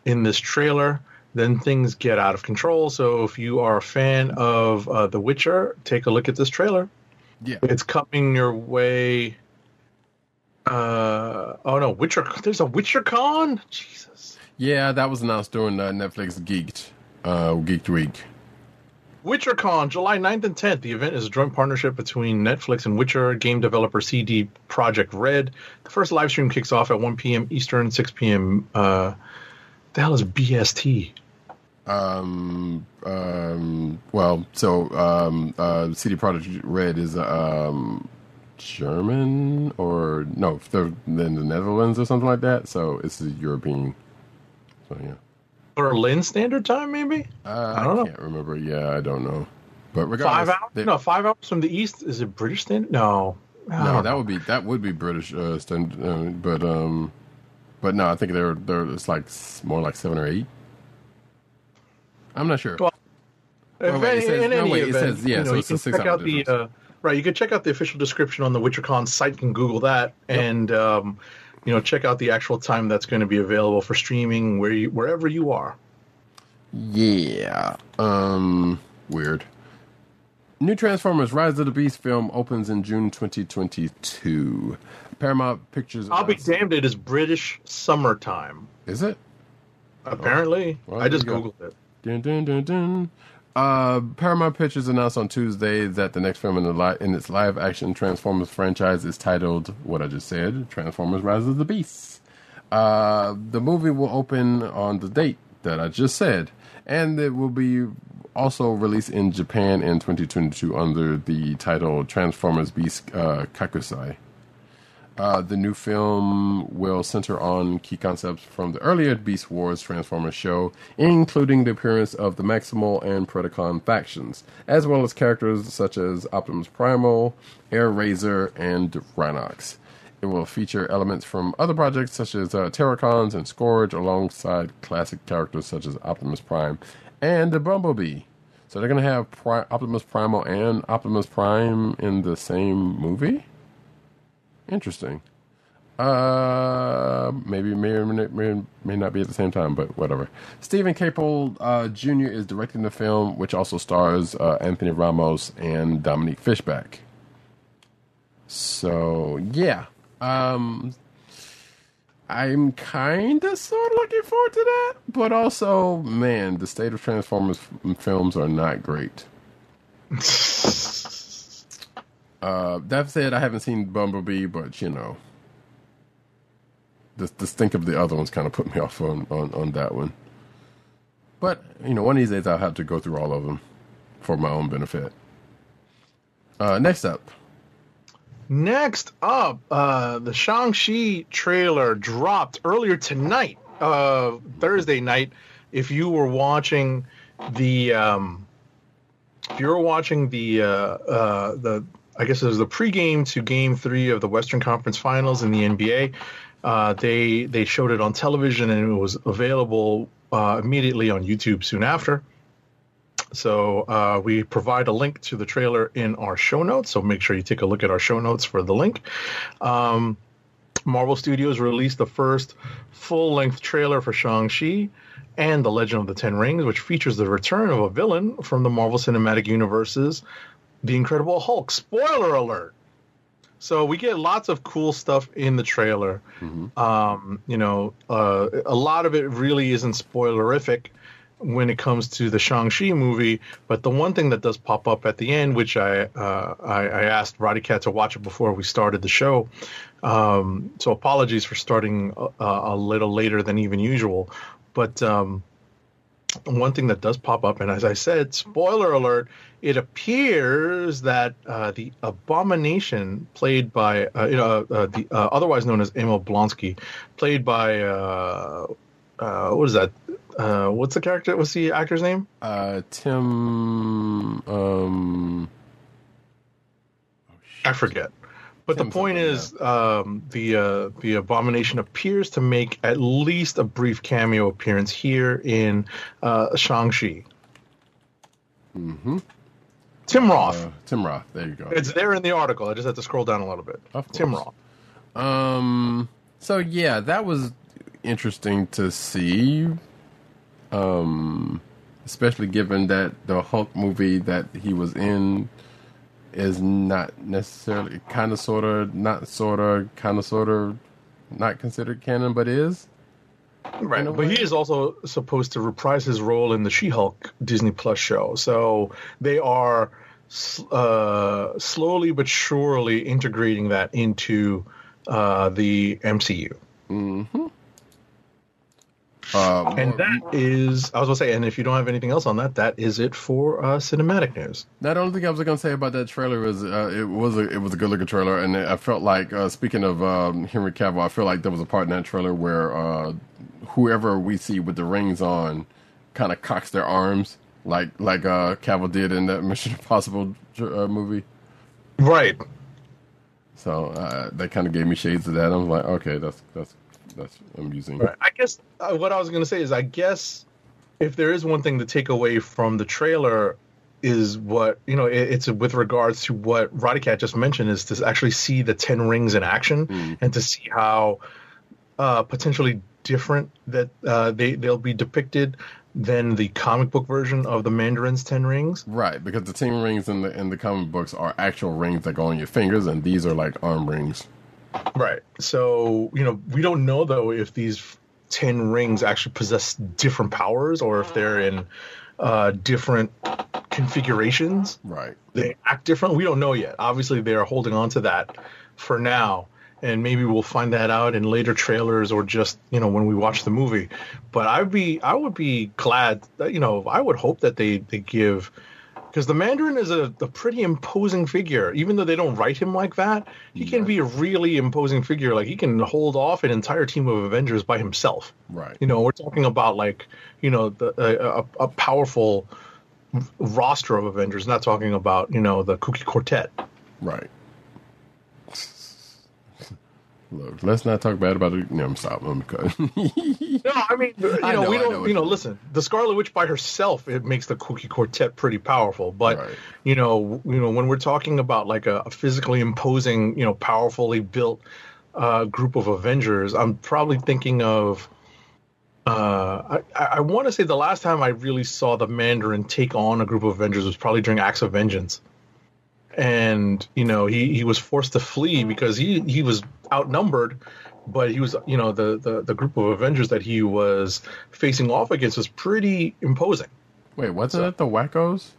in this trailer, then things get out of control. So if you are a fan of uh, The Witcher, take a look at this trailer. Yeah. It's coming your way. Uh, oh no, Witcher! There's a Witcher Con. Jesus, Yeah, that was announced during uh, Netflix Geeked, uh, Geeked Week. WitcherCon, July 9th and 10th. The event is a joint partnership between Netflix and Witcher game developer CD Projekt Red. The first live stream kicks off at 1 p.m. Eastern, 6 p.m. Uh, the hell is BST? Um, um, well, so um, uh, CD Projekt Red is um, German or no, they're in the Netherlands or something like that. So it's a European. So yeah, Berlin Standard Time, maybe? uh, I don't know. can't remember. Yeah, I don't know. But regardless, Five hours? they- no, five hours from the east. Is it British Standard? No. No, that know. would be that would be British uh, standard, uh, but um, but no, I think they're they're it's like more like seven or eight. I'm not sure. Well, Oh, wait, any- says- in no, any wait, it event, says- yeah, you know, so you it's can check out the uh, right. You can check out the official description on the WitcherCon site. You can Google that, and um, you know, check out the actual time that's going to be available for streaming where you, wherever you are. Yeah. Um. Weird. New Transformers: Rise of the Beast film opens in June 2022. Paramount Pictures. I'll be damned. It is British summertime. Is it? Apparently, Well, I just you go. googled it. Dun, dun, dun, dun. Uh, Paramount Pictures announced on Tuesday that the next film in, the li- in its live-action Transformers franchise is titled what I just said: Transformers: Rise of the Beasts. Uh, the movie will open on the date that I just said, and it will be also released in Japan in 2022 under the title Transformers Beast uh, Kakusei. Uh, the new film will center on key concepts from the earlier Beast Wars Transformers show, including the appearance of the Maximal and Predacon factions, as well as characters such as Optimus Primal, Airazor, and Rhinox. It will feature elements from other projects such as uh, Terrorcons and Scourge, alongside classic characters such as Optimus Prime and the Bumblebee. So they're going to have Pri- Optimus Primal and Optimus Prime in the same movie? Interesting. Uh, maybe may or may, may, may not be at the same time, but whatever. Steven Caple uh, Jr. is directing the film, which also stars uh, Anthony Ramos and Dominique Fishback. So yeah, um, I'm kind of sort of looking forward to that, but also, man, the state of Transformers films are not great. uh, that said, I haven't seen Bumblebee, but you know, the the stink of the other ones kind of put me off on, on on that one. But you know, one of these days I'll have to go through all of them for my own benefit. Uh, next up, Next up, uh, the Shang-Chi trailer dropped earlier tonight, uh, Thursday night. If you were watching the, um, if you were watching the, uh, uh, the, I guess it was the pregame to Game Three of the Western Conference Finals in the NBA. Uh, they they showed it on television and it was available uh, immediately on YouTube soon after. So uh, we provide a link to the trailer in our show notes. So make sure you take a look at our show notes for the link. Um, Marvel Studios released the first full-length trailer for Shang-Chi and The Legend of the Ten Rings, which features the return of a villain from the Marvel Cinematic Universe's The Incredible Hulk. Spoiler alert! So we get lots of cool stuff in the trailer. Um, you know, uh, a lot of it really isn't spoilerific when it comes to the Shang-Chi movie, but the one thing that does pop up at the end, which I uh, I, I asked Roddykat to watch it before we started the show, um, so apologies for starting a, a little later than even usual, but um, one thing that does pop up, and as I said, spoiler alert, it appears that uh, the Abomination, played by uh, you know uh, the uh, otherwise known as Emil Blonsky, played by uh, uh, what is that? Uh, what's the character? What's the actor's name? uh, Tim. Um, I forget. But the point is, um, the uh, the Abomination appears to make at least a brief cameo appearance here in uh, Shang Chi. Mm-hmm. Tim Roth. uh, Tim Roth. There you go. it's there in the article. I just had to scroll down a little bit. Of Tim. Roth. Um. So yeah, that was interesting to see. Um, especially given that the Hulk movie that he was in is not necessarily kind of, sort of, not sort of, kind of, sort of, not considered canon, but is. Right, but way. he is also supposed to reprise his role in the She-Hulk Disney Plus show. So they are uh, slowly but surely integrating that into uh, the MCU. Uh, And that is, I was going to say, and if you don't have anything else on that, that is it for uh, cinematic news. Now, the only thing I was going to say about that trailer was uh, it was a it was a good looking trailer, and I felt like uh, speaking of um, Henry Cavill, I feel like there was a part in that trailer where uh, whoever we see with the rings on kind of cocks their arms like like uh, Cavill did in that Mission Impossible uh, movie. Right. So uh, that kind of gave me shades of that. I was like, okay, that's that's that's amusing. Right. I guess uh, what I was going to say is, I guess if there is one thing to take away from the trailer is what you know it, it's with regards to what Roddykat just mentioned is to actually see the ten rings in action and to see how uh, potentially different that uh, they they'll be depicted than the comic book version of the Mandarin's ten rings. Right, because the team rings in the in the comic books are actual rings that go on your fingers, and these are like arm rings. Right. So, you know, we don't know though if these 10 rings actually possess different powers or if they're in uh, different configurations. Right. They act different. We don't know yet. Obviously, they're holding on to that for now. And maybe we'll find that out in later trailers or just, you know, when we watch the movie. But I'd be, I would be glad, that, you know, I would hope that they, they give, because the Mandarin is a, a pretty imposing figure. Even though they don't write him like that, he can be a really imposing figure. Like he can hold off an entire team of Avengers by himself. Right. You know, we're talking about like, you know, the, a, a, a powerful roster of Avengers. Not talking about you know the Kooky Quartet. Right. Look, let's not talk bad about it. No, I'm stop. I'm cut. No, I mean, you know, know, we don't. know you know, listen, the Scarlet Witch by herself it makes the Kooky Quartet pretty powerful. But Right. you know, you know, when we're talking about like a, a physically imposing, you know, powerfully built uh, group of Avengers, I'm probably thinking of. Uh, I, I want to say the last time I really saw the Mandarin take on a group of Avengers was probably during Acts of Vengeance. And you know he he was forced to flee because he he was outnumbered. But he was, you know, the, the, the group of Avengers that he was facing off against was pretty imposing. Wait, wasn't it the Wackos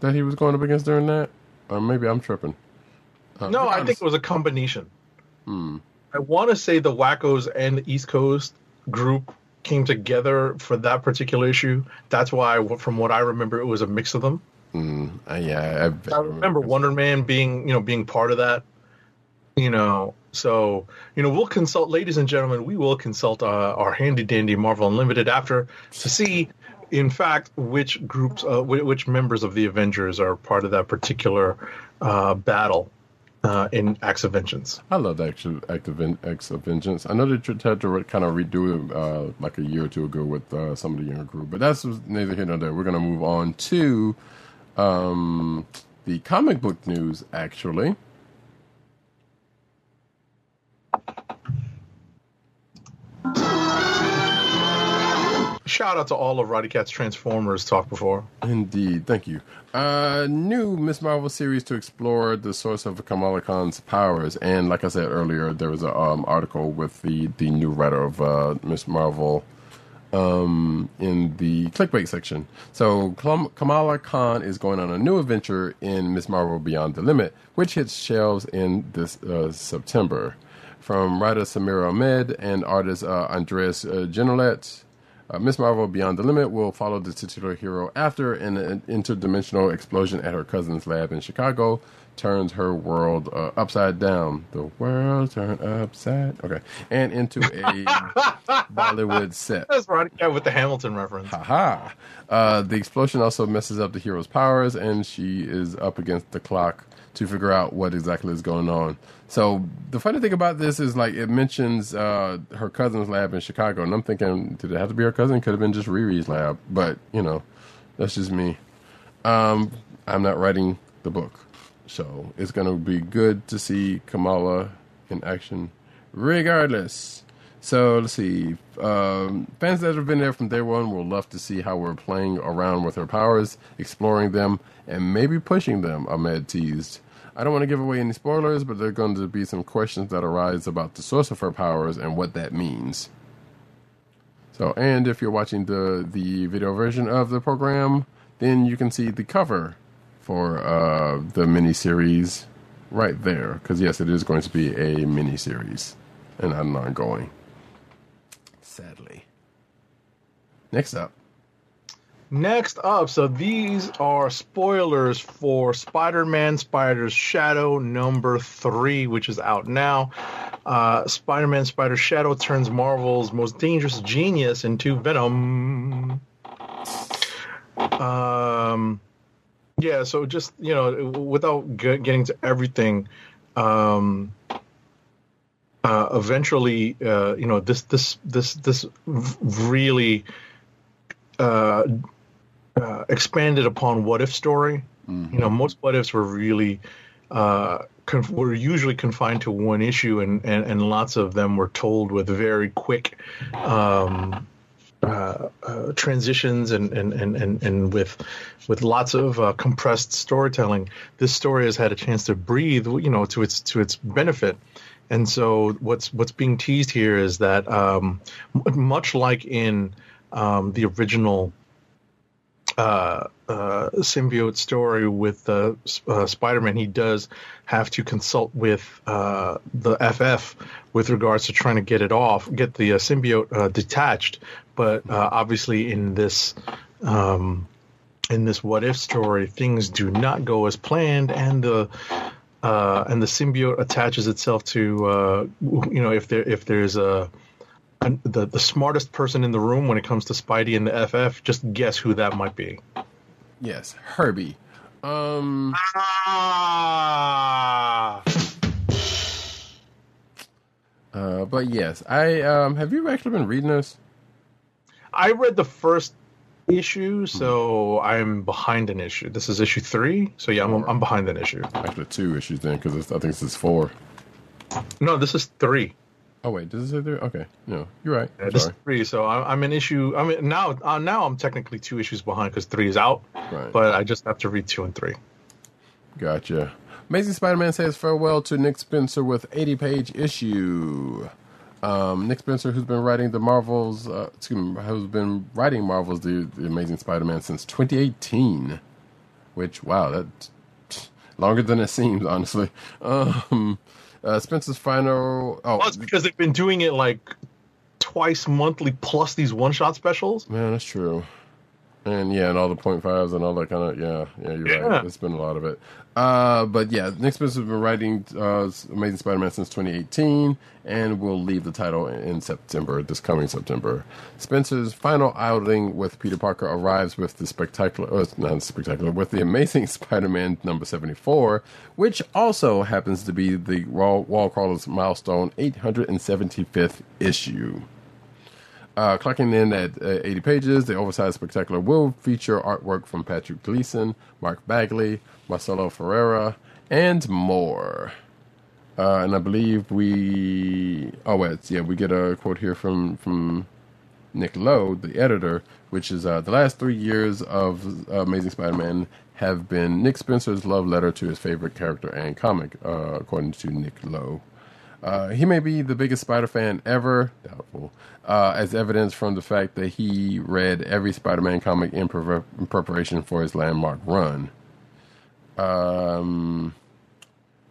that he was going up against during that? Or maybe I'm tripping. Uh, No, I think it was a combination. Hmm. I want to say the Wackos and the East Coast group came together for that particular issue. That's why, from what I remember, it was a mix of them. Mm, uh, yeah, I, I remember Wonder Man being, you know, being part of that. You know, so you know, we'll consult, ladies and gentlemen, we will consult uh, our handy dandy Marvel Unlimited after to see, in fact, which groups, uh, which members of the Avengers are part of that particular uh, battle uh, in Acts of Vengeance. I love the actual Act of, Acts of Vengeance. I know they tr- tried to kind of redo it uh, like a year or two ago with uh, some of the younger group, but that's neither here nor there. We're going to move on to um, the comic book news, actually. Shout out to all of Roddykat's Transformers talk before. Indeed, thank you. Uh, new Miss Marvel series to explore the source of Kamala Khan's powers, and like I said earlier, there was an um, article with the the new writer of uh, Miss Marvel um, in the clickbait section. So Kam- Kamala Khan is going on a new adventure in Miss Marvel Beyond the Limit, which hits shelves in this uh, September. From writer Samira Ahmed and artist uh, Andreas uh, uh, Miss Marvel Beyond the Limit will follow the titular hero after an, an interdimensional explosion at her cousin's lab in Chicago turns her world uh, upside down. The world turned upside. Okay. And into a Bollywood set. That's Roddykat with the Hamilton reference. Haha. Uh, the explosion also messes up the hero's powers, and she is up against the clock to figure out what exactly is going on. So the funny thing about this is, like, it mentions uh, her cousin's lab in Chicago, and I'm thinking, did it have to be her cousin? Could have been just Riri's lab, but you know, that's just me. Um, I'm not writing the book, so it's gonna be good to see Kamala in action, regardless. So let's see. Um, fans that have been there from day one will love to see how we're playing around with her powers, exploring them, and maybe pushing them. Ahmed teased. I don't want to give away any spoilers, but there are going to be some questions that arise about the source of her powers and what that means. So, and if you're watching the the video version of the program, then you can see the cover for uh, the miniseries right there. Because yes, it is going to be a miniseries and not an ongoing. Sadly. Next up, Next up, so these are spoilers for Spider-Man Spider's Shadow number three, which is out now. Uh, Spider-Man Spider's Shadow turns Marvel's most dangerous genius into Venom. Um, yeah, so just you know, without g- getting to everything, um, uh, eventually, uh, you know, this this this this really uh, uh, expanded upon what if story. You know, most what ifs were really uh, conf- were usually confined to one issue, and, and, and lots of them were told with very quick um, uh, uh, transitions and, and, and, and, and with with lots of uh, compressed storytelling. This story has had a chance to breathe, you know, to its to its benefit. And so what's what's being teased here is that um, much like in um, the original uh, uh, symbiote story with uh, uh, Spider-Man, he does have to consult with uh, the FF with regards to trying to get it off, get the uh, symbiote detached. But obviously, in this um, in this what if story, things do not go as planned, and the and the symbiote attaches itself to you know if there if there's a the the smartest person in the room when it comes to Spidey and the FF, just guess who that might be. yes, Herbie. Um, Ah, uh, but yes, I um, have you actually been reading this? I read the first issue, so I'm behind an issue. This is issue three, so yeah, I'm I'm behind an issue. Actually, two issues then, because I think this is four. No, this is three. Oh wait, does it say there? Okay, no, you're right. Yeah, this is sorry. three, so I- I'm an issue. I mean, now uh, now I'm technically two issues behind because three is out, Right. but I just have to read two and three. Gotcha. Amazing Spider-Man says farewell to Nick Spencer with 80-page issue. Um, Nick Spencer, who's been writing the Marvels, uh, excuse me, who's been writing Marvels, the, the Amazing Spider-Man since 2018. Which, wow, that's longer than it seems, honestly. Um, uh, Spencer's final. Oh, Well, it's because they've been doing it like twice monthly plus these one shot specials. Man, that's true. And yeah, and all the point fives and all that kind of yeah, yeah, you're Yeah. right. It's been a lot of it. Uh, but yeah, Nick Spencer's been writing uh, Amazing Spider-Man since 2018, and will leave the title in, September, this coming September. Spencer's final outing with Peter Parker arrives with the spectacular, uh, not spectacular, with the Amazing Spider-Man number 74, which also happens to be the Wall, Wall Crawlers milestone 875th issue. Uh, clocking in at uh, 80 pages, the oversized spectacular will feature artwork from Patrick Gleason, Mark Bagley, Marcelo Ferreira, and more. Uh, and I believe we oh wait yeah we get a quote here from from Nick Lowe, the editor, which is uh, the last three years of uh, Amazing Spider-Man have been Nick Spencer's love letter to his favorite character and comic, uh, according to Nick Lowe. Uh, he may be the biggest Spider fan ever, doubtful, uh, as evidence from the fact that he read every Spider Man comic in, pre- in preparation for his landmark run. Um,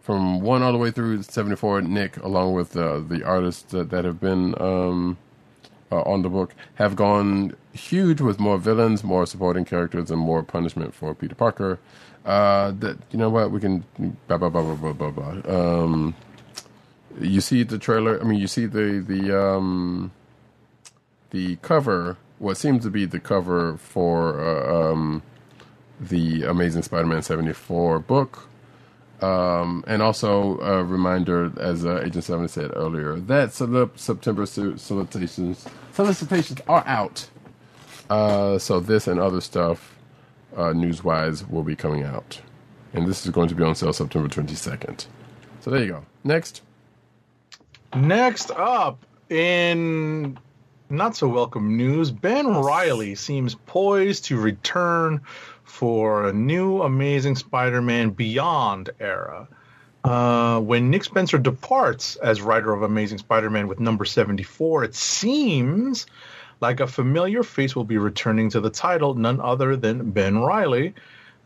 from 1 all the way through 74, Nick, along with uh, the artists that, that have been um, uh, on the book, have gone huge with more villains, more supporting characters, and more punishment for Peter Parker. Uh, that you know what we can blah blah blah blah blah blah blah. Um, you see the trailer. I mean, you see the the um, the cover. What seems to be the cover for uh, um, the Amazing Spider-Man seventy four book. Um, and also a reminder, as uh, Agent Seven said earlier, that Sep- September solicitations solicitations are out. Uh, so this and other stuff, uh, news-wise, will be coming out, and this is going to be on sale September twenty second. So there you go. Next. Next up, in not so welcome news, Ben Reilly seems poised to return for a new Amazing Spider Man Beyond era. Uh, when Nick Spencer departs as writer of Amazing Spider Man with number 74, it seems like a familiar face will be returning to the title, none other than Ben Reilly,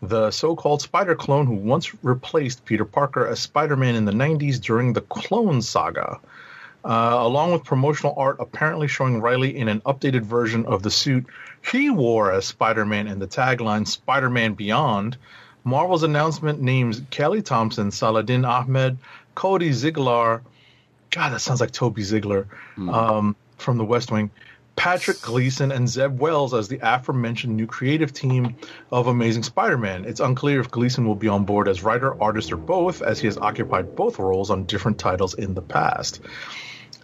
the so called Spider clone who once replaced Peter Parker as Spider Man in the 90s during the Clone Saga. Uh, along with promotional art apparently showing Reilly in an updated version of the suit he wore as Spider Man and the tagline Spider Man Beyond. Marvel's announcement names Kelly Thompson, Saladin Ahmed, Cody Ziglar. God, that sounds like Toby Ziegler um, from the West Wing. Patrick Gleason and Zeb Wells as the aforementioned new creative team of Amazing Spider Man. It's unclear if Gleason will be on board as writer, artist, or both, as he has occupied both roles on different titles in the past.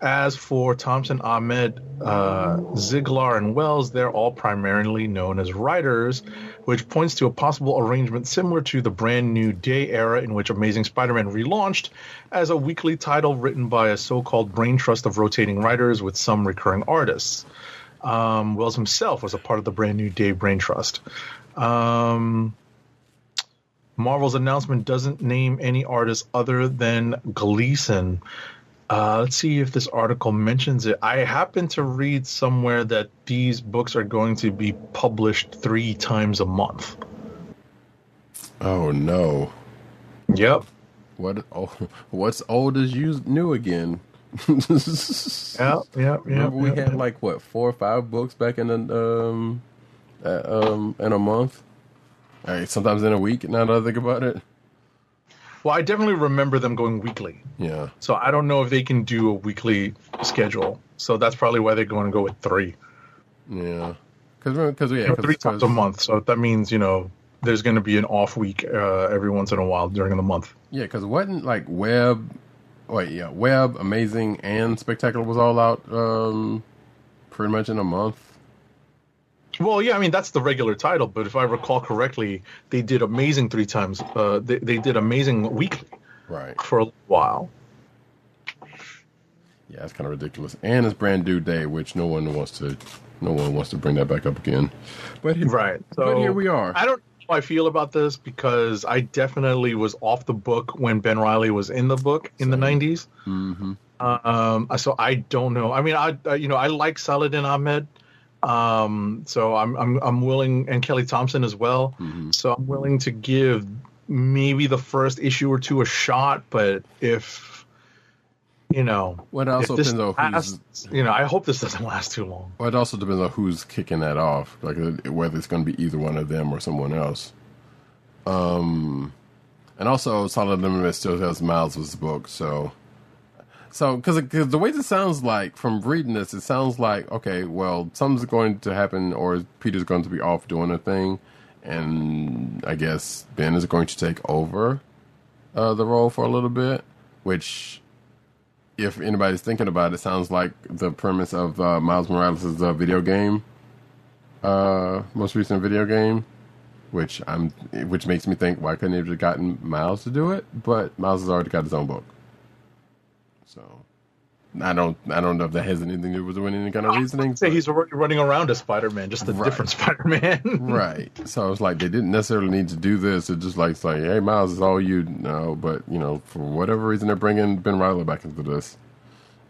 As for Thompson, Ahmed, uh, Ziglar, and Wells, they're all primarily known as writers, which points to a possible arrangement similar to the brand new day era in which Amazing Spider Man relaunched as a weekly title written by a so called brain trust of rotating writers with some recurring artists. Um, Wells himself was a part of the brand new day brain trust. Um, Marvel's announcement doesn't name any artists other than Gleason. Uh, let's see if this article mentions it. I happen to read somewhere that these books are going to be published three times a month. Oh no! Yep. What? Oh, what's old is you new again? Yep. Yep. Yep. Remember we yep, had yep. like what four or five books back in a um, uh, um in a month. All right, sometimes in a week. Now that I think about it, Well, I definitely remember them going weekly. yeah. So I don't know if they can do a weekly schedule. So that's probably why they're going to go with three. Yeah, because because yeah, You know, three times a month. So that means you know there's going to be an off week uh, every once in a while during the month. Yeah, because wasn't like Web, wait, yeah, Web, Amazing, and Spectacular was all out um, pretty much in a month. Well, yeah, I mean that's the regular title, but if I recall correctly, they did amazing three times. Uh, they they did amazing weekly Right. for a while. Yeah, it's kind of ridiculous, and it's brand new day, which no one wants to, no one wants to bring that back up again. But he- Right. So but here we are. I don't know how I feel about this because I definitely was off the book when Ben Reilly was in the book in the 90s. hmm Um, so I don't know. I mean, I, I you know I like Saladin Ahmed. Um, so I'm I'm I'm willing and Kelly Thompson as well. Mhm. So I'm willing to give maybe the first issue or two a shot. But if you know, what it also depends on who's. you know, I hope this doesn't last too long. Well, it also depends on who's kicking that off, like uh, whether it's going to be either one of them or someone else. Um, and also Saladin Ahmed still has Miles' book, so so because the way this sounds like from reading this, it sounds like okay, well, something's going to happen, or Peter's going to be off doing a thing, and I guess Ben is going to take over uh, the role for a little bit, which if anybody's thinking about it, sounds like the premise of uh, Miles Morales' uh, video game, uh, most recent video game, which I'm, which makes me think why couldn't they have gotten Miles to do it? But Miles has already got his own book, I don't, I don't know if that has anything to do with any kind of reasoning. Say but- he's running around as Spider Man, just a Right. different Spider Man. right. So it's like they didn't necessarily need to do this. It just like it's like, hey, Miles, it's all you know. But you know, for whatever reason, they're bringing Ben Reilly back into this,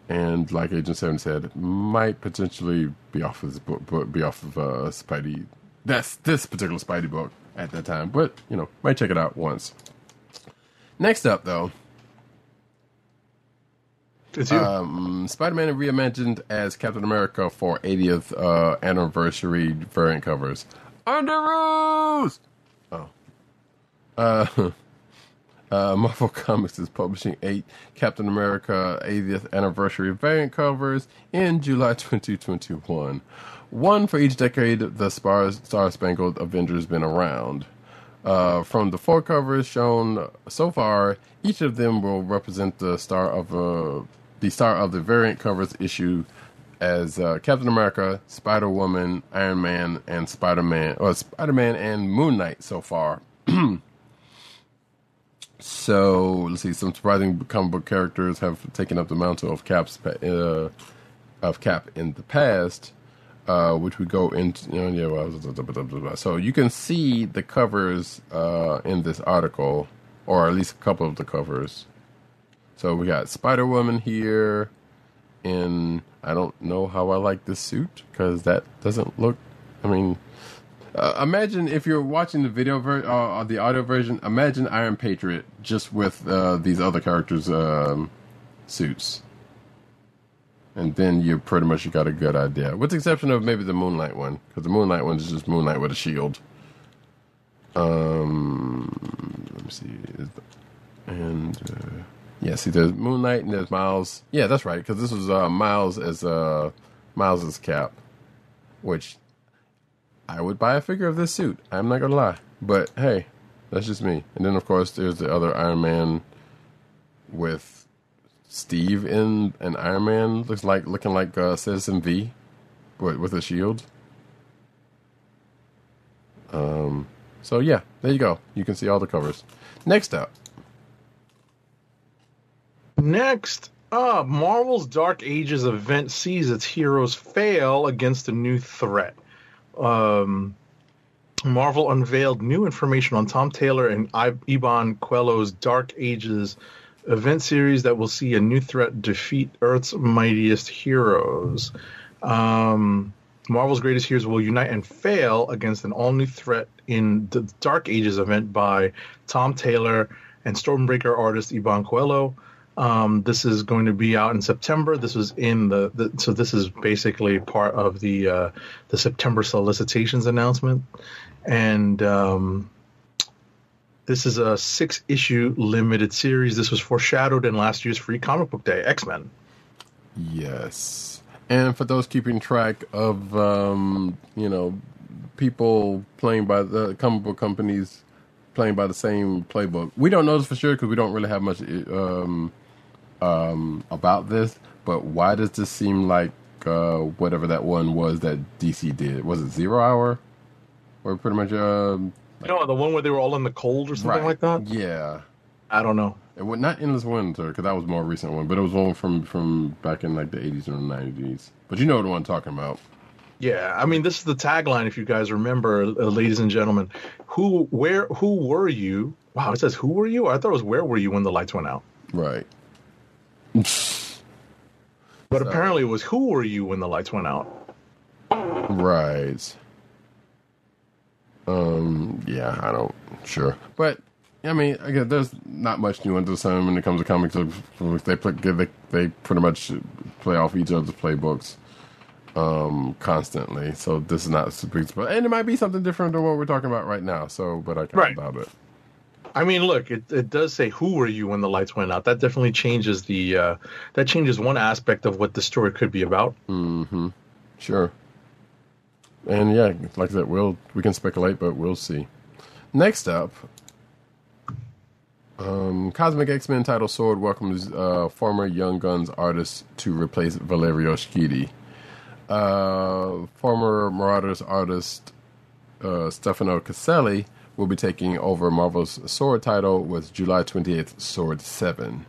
and like Agent Seven said, might potentially be off of book be off of uh, Spidey. That's this particular Spidey book at that time, but you know, might check it out once. Next up, though, It's you. um, Spider-Man reimagined as Captain America for 80th uh, anniversary variant covers. Underoos! Oh. Uh, uh, Marvel Comics is publishing eight Captain America 80th anniversary variant covers in July 2021. One for each decade the Star Spangled Avengers been around. Uh, from the four covers shown so far, each of them will represent the star of uh, the star of the variant covers issue as uh, Captain America, Spider Woman, Iron Man, and Spider Man, or Spider Man and Moon Knight so far. so let's see, some surprising comic book characters have taken up the mantle of Cap's uh, of Cap in the past uh, which we go into. You know, yeah, so you can see the covers uh, in this article, or at least a couple of the covers. So we got Spider Woman here, and I don't know how I like this suit because that doesn't look. I mean, uh, imagine if you're watching the video ver- uh, the audio version. Imagine Iron Patriot just with uh, these other characters' um, suits and then you pretty much you got a good idea. With the exception of maybe the Moon Knight one, because the Moon Knight one is just Moon Knight with a shield. Um, let me see, and uh, yeah, see, there's Moon Knight and there's Miles. Yeah, that's right, because this was uh, Miles as uh, Miles's cap, which I would buy a figure of this suit. I'm not gonna lie, but hey, that's just me. And then of course there's the other Iron Man with Steve in an Iron Man looks like looking like uh, Citizen V, but with a shield. Um. So yeah, there you go. You can see all the covers. Next up, Next up, Marvel's Dark Ages event sees its heroes fail against a new threat. Um, Marvel unveiled new information on Tom Taylor and Iban Coelho's Dark Ages event series that will see a new threat defeat Earth's mightiest heroes. Um, Marvel's greatest heroes will unite and fail against an all new threat in the Dark Ages event by Tom Taylor and Stormbreaker artist Iban Coelho. Um, this is going to be out in September. This was in the, the so this is basically part of the uh, the September solicitations announcement, and um, this is a six issue limited series. This was foreshadowed in last year's Free Comic Book Day, X Men. yes, and for those keeping track of um, you know people playing by the comic book companies playing by the same playbook, we don't know this for sure because we don't really have much um, um, about this. But why does this seem like uh, whatever that one was that DC did? Was it Zero Hour? Or pretty much um, You know, the one where they were all in the cold or something like that. Yeah. I don't know. It was not Endless Winter because that was more recent one, but it was one from from back in like the 80s or the 90s. But you know what I'm talking about. Yeah, I mean, this is the tagline. If you guys remember, uh, ladies and gentlemen, who, where, who were you? Wow, it says who were you? I thought it was where were you when the lights went out. Right. But So- apparently, it was who were you when the lights went out. Right. Um. Yeah, I don't. Sure, but I mean, again, there's not much new under the sun when it comes to comics. They play, they they pretty much play off each other's playbooks um constantly. So this is not a super, but and it might be something different than what we're talking about right now. So, but I can't Right. doubt it. I mean, look, it, it does say who were you when the lights went out. That definitely changes the uh, that changes one aspect of what the story could be about. Mm-hmm. Sure. And yeah, like said, we'll we can speculate, but we'll see. Next up, um, Cosmic X Men title Sword welcomes uh, former Young Guns artist to replace Valerio Schiti. Uh, former Marauders artist uh, Stefano Caselli will be taking over Marvel's Sword title with July 28th Sword 7.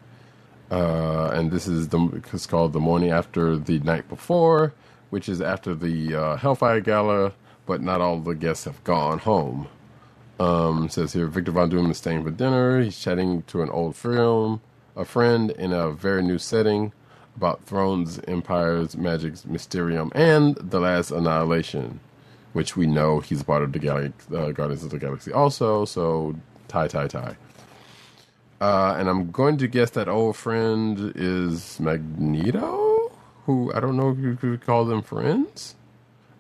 Uh, and this is the it's called the morning after the night before, which is after the uh, Hellfire Gala, but not all the guests have gone home. Um, says here Victor Von Doom is staying for dinner. He's chatting to an old film, a friend in a very new setting about thrones, empires, magics, mysterium, and the last annihilation, which we know he's part of the Gal- uh, Guardians of the Galaxy also. So tie, tie, tie. Uh, and I'm going to guess that old friend is Magneto, who I don't know if you could call them friends,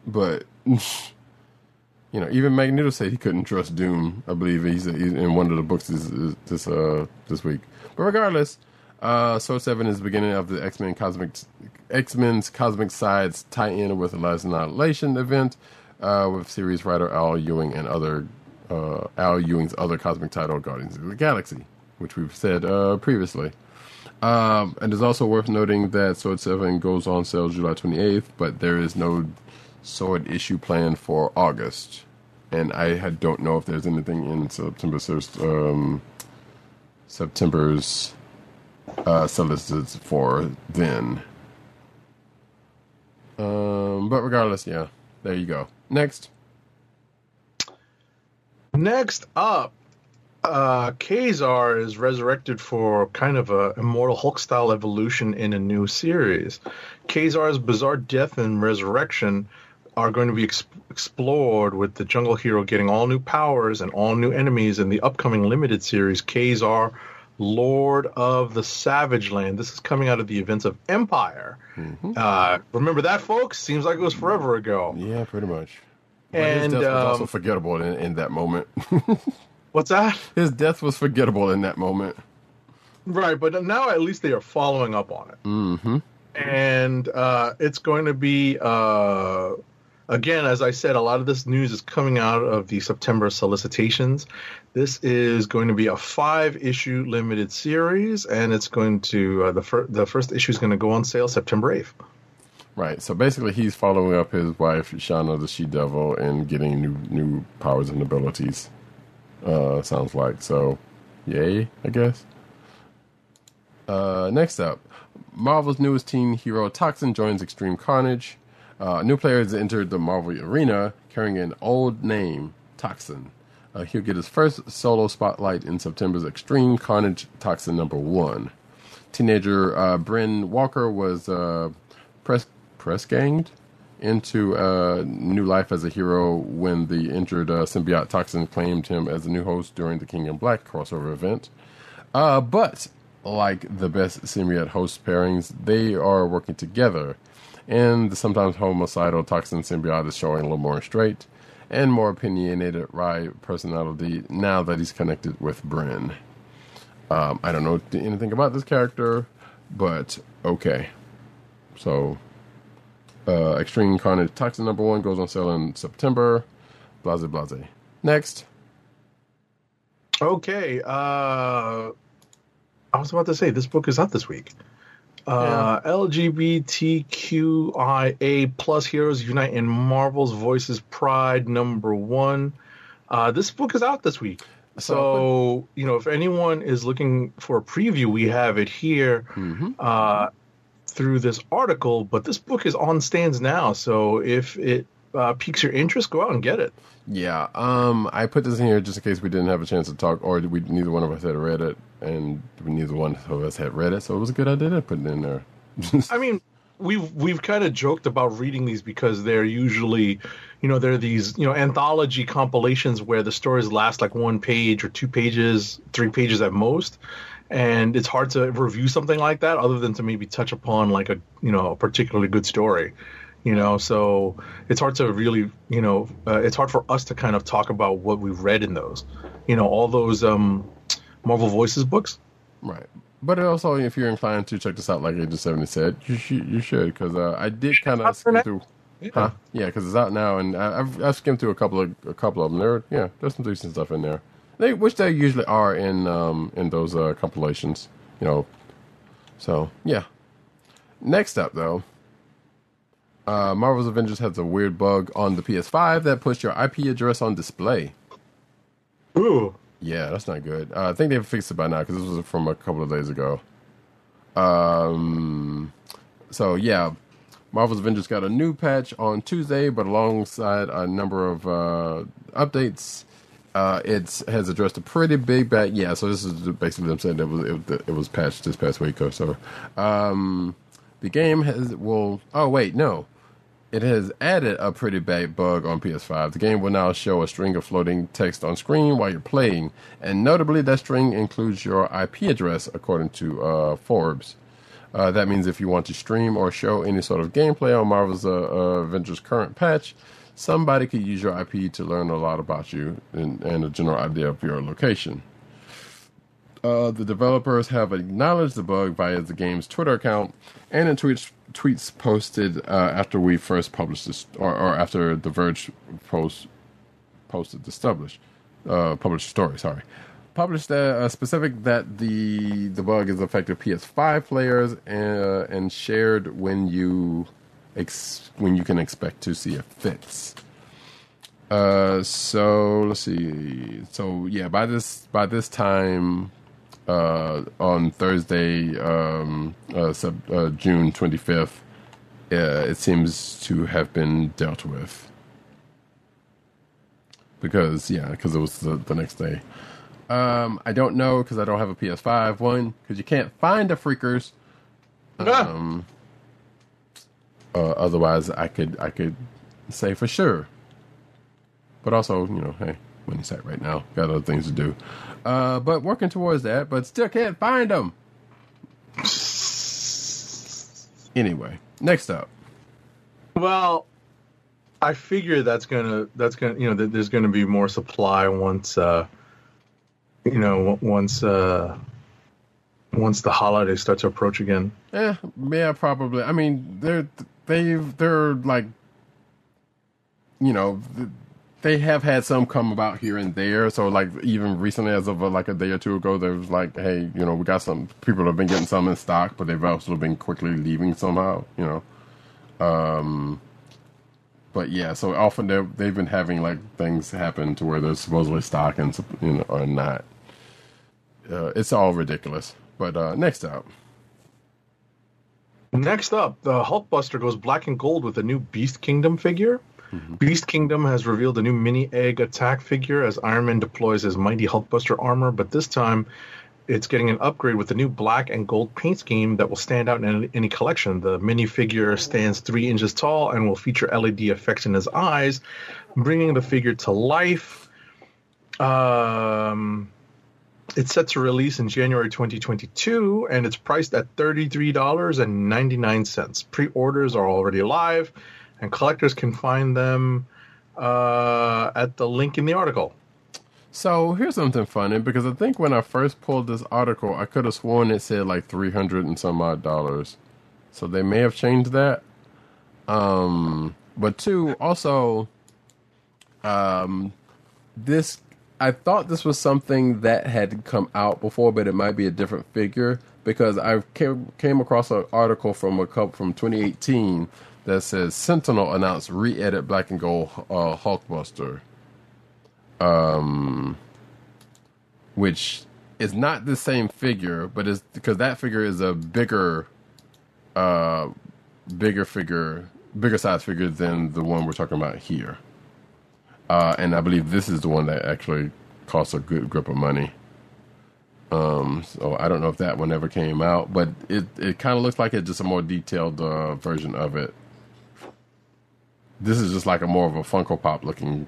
but you know, even Magneto said he couldn't trust Doom. I believe he's, he's in one of the books this this uh this week. But regardless, uh, Sword Seven is the beginning of the X Men Cosmic X Men's Cosmic Sides tie-in with the Last Annihilation event uh, with series writer Al Ewing and other uh, Al Ewing's other cosmic title, Guardians of the Galaxy, which we've said uh, previously. Um, and it's also worth noting that Sword 7 goes on sale July 28th, but there is no Sword issue planned for August. And I don't know if there's anything in September, um, September's uh, solicits for then. Um, but regardless, yeah, there you go. Next. Next up, uh, Ka-Zar is resurrected for kind of a immortal Hulk style evolution in a new series. Ka-Zar's bizarre death and resurrection are going to be ex- explored with the Jungle Hero getting all new powers and all new enemies in the upcoming limited series Ka-Zar, Lord of the Savage Land. This is coming out of the events of Empire. Uh, remember that, folks? Seems like it was forever ago. Yeah, pretty much. But And his death was also um, forgettable in, in that moment. what's that? his death was forgettable in that moment. Right, but now at least they are following up on it. Mm-hmm. And uh, it's going to be, uh, again, as I said, a lot of this news is coming out of the September solicitations. This is going to be a five issue limited series, and it's going to, uh, the, fir- the first issue is going to go on sale September 8th. Right. So basically, he's following up his wife Shanna the She Devil and getting new new powers and abilities. Uh, sounds like so. Yay, I guess. Uh, next up, Marvel's newest teen hero Toxin joins Extreme Carnage. Uh, a new player has entered the Marvel arena carrying an old name, Toxin. Uh, he'll get his first solo spotlight in September's Extreme Carnage Toxin number one. Teenager uh, Bryn Walker was uh, press press ganged into uh, new life as a hero when the injured uh, symbiote Toxin claimed him as a new host during the King in Black crossover event. Uh, but like the best symbiote host pairings, they are working together, and the sometimes homicidal Toxin symbiote is showing a little more straight and more opinionated wry personality now that he's connected with Bryn. Um, I don't know anything about this character, but okay. So, uh, Extreme Carnage Toxin number one goes on sale in September. Blase blase. Next. Okay. Uh, I was about to say this book is out this week. Uh, LGBTQIA plus heroes unite in Marvel's Voices Pride number one. Uh, this book is out this week. So, you know, if anyone is looking for a preview, we have it here Mm-hmm. uh, through this article. But this book is on stands now. So if it uh, piques your interest, go out and get it. Yeah, um, I put this in here just in case we didn't have a chance to talk, or we neither one of us had read it, and neither one of us had read it, so it was a good idea to put it in there. I mean, we've we've kind of joked about reading these because they're usually, you know, they're these you know anthology compilations where the stories last like one page or two pages, three pages at most, and it's hard to review something like that other than to maybe touch upon like a you know a particularly good story. You know, so it's hard to really, you know, uh, it's hard for us to kind of talk about what we've read in those, you know, all those um, Marvel Voices books. right, but also if you're inclined to check this out, like Agent Seventy said, you should, you should, because uh, I did kind of skim through. Huh? Yeah, because it's out now, and I, I've I've skimmed through a couple of a couple of them. There, yeah, there's some decent stuff in there. They, which they usually are in um in those uh, compilations, you know. So yeah. Next up, though, uh, Marvel's Avengers has a weird bug on the PS5 that puts your IP address on display. Ooh, Yeah, that's not good. Uh, I think they've fixed it by now because this was from a couple of days ago. Um, so yeah, Marvel's Avengers got a new patch on Tuesday, but alongside a number of uh, updates, uh, it has addressed a pretty big bad. Yeah, so this is basically them saying that it was it, it was patched this past week or so. Um, the game has will. Oh wait, no. It has added a pretty bad bug on PS5. The game will now show a string of floating text on screen while you're playing, and notably, that string includes your IP address, according to uh, Forbes. Uh, that means if you want to stream or show any sort of gameplay on Marvel's uh, uh, Avengers current patch, somebody could use your IP to learn a lot about you and, and a general idea of your location. Uh, the developers have acknowledged the bug via the game's Twitter account and in tweets tweets posted uh, after we first published this, or, or after The Verge post posted the publish, uh, published story. Sorry, published uh, a specific that the the bug is affected PS5 players uh, and shared when you ex- when you can expect to see a fix. Uh, so let's see. So yeah, by this by this time, uh, on Thursday, um, uh, sub, uh, June twenty fifth, uh, it seems to have been dealt with. Because yeah, because it was the, the next day. Um, I don't know because I don't have a PS5. One, because you can't find the freakers. Um, uh, otherwise, I could I could say for sure. But also, you know, hey, money site right now. Got other things to do. Uh, but working towards that, but still can't find them. Anyway, next up. Well, I figure that's gonna that's gonna you know that there's gonna be more supply once uh you know once uh once the holidays start to approach again. Yeah, yeah, probably. I mean, they're they've they're like, you know, th- they have had some come about here and there. So like even recently, as of uh, like a day or two ago, there was like, hey, you know, we got some people have been getting some in stock, but they've also been quickly leaving somehow. You know, um, but yeah, so often they they've been having like things happen to where there's supposedly stock and you know or not. Uh, it's all ridiculous. But uh, next up. Next up, the Hulkbuster goes black and gold with a new Beast Kingdom figure. Beast Kingdom has revealed a new mini egg attack figure as Iron Man deploys his mighty Hulkbuster armor, but this time it's getting an upgrade with a new black and gold paint scheme that will stand out in any, any collection. The mini figure stands three inches tall and will feature LED effects in his eyes, bringing the figure to life. Um, it's set to release in January 2022 and it's priced at $33.99. Pre orders are already live and collectors can find them uh, at the link in the article. So here's something funny because I think when I first pulled this article, I could have sworn it said like three hundred and some odd dollars. So they may have changed that. Um, but two, also, um, this I thought this was something that had come out before, but it might be a different figure because I came came across an article from a couple from 2018 that says Sentinel announced re-edit Black and Gold uh, Hulkbuster. Um, which is not the same figure, but is because that figure is a bigger, uh, bigger figure, bigger size figure than the one we're talking about here. Uh, and I believe this is the one that actually costs a good grip of money. Um, so I don't know if that one ever came out, but it it kind of looks like it's just a more detailed uh, version of it. This is just like a more of a Funko Pop looking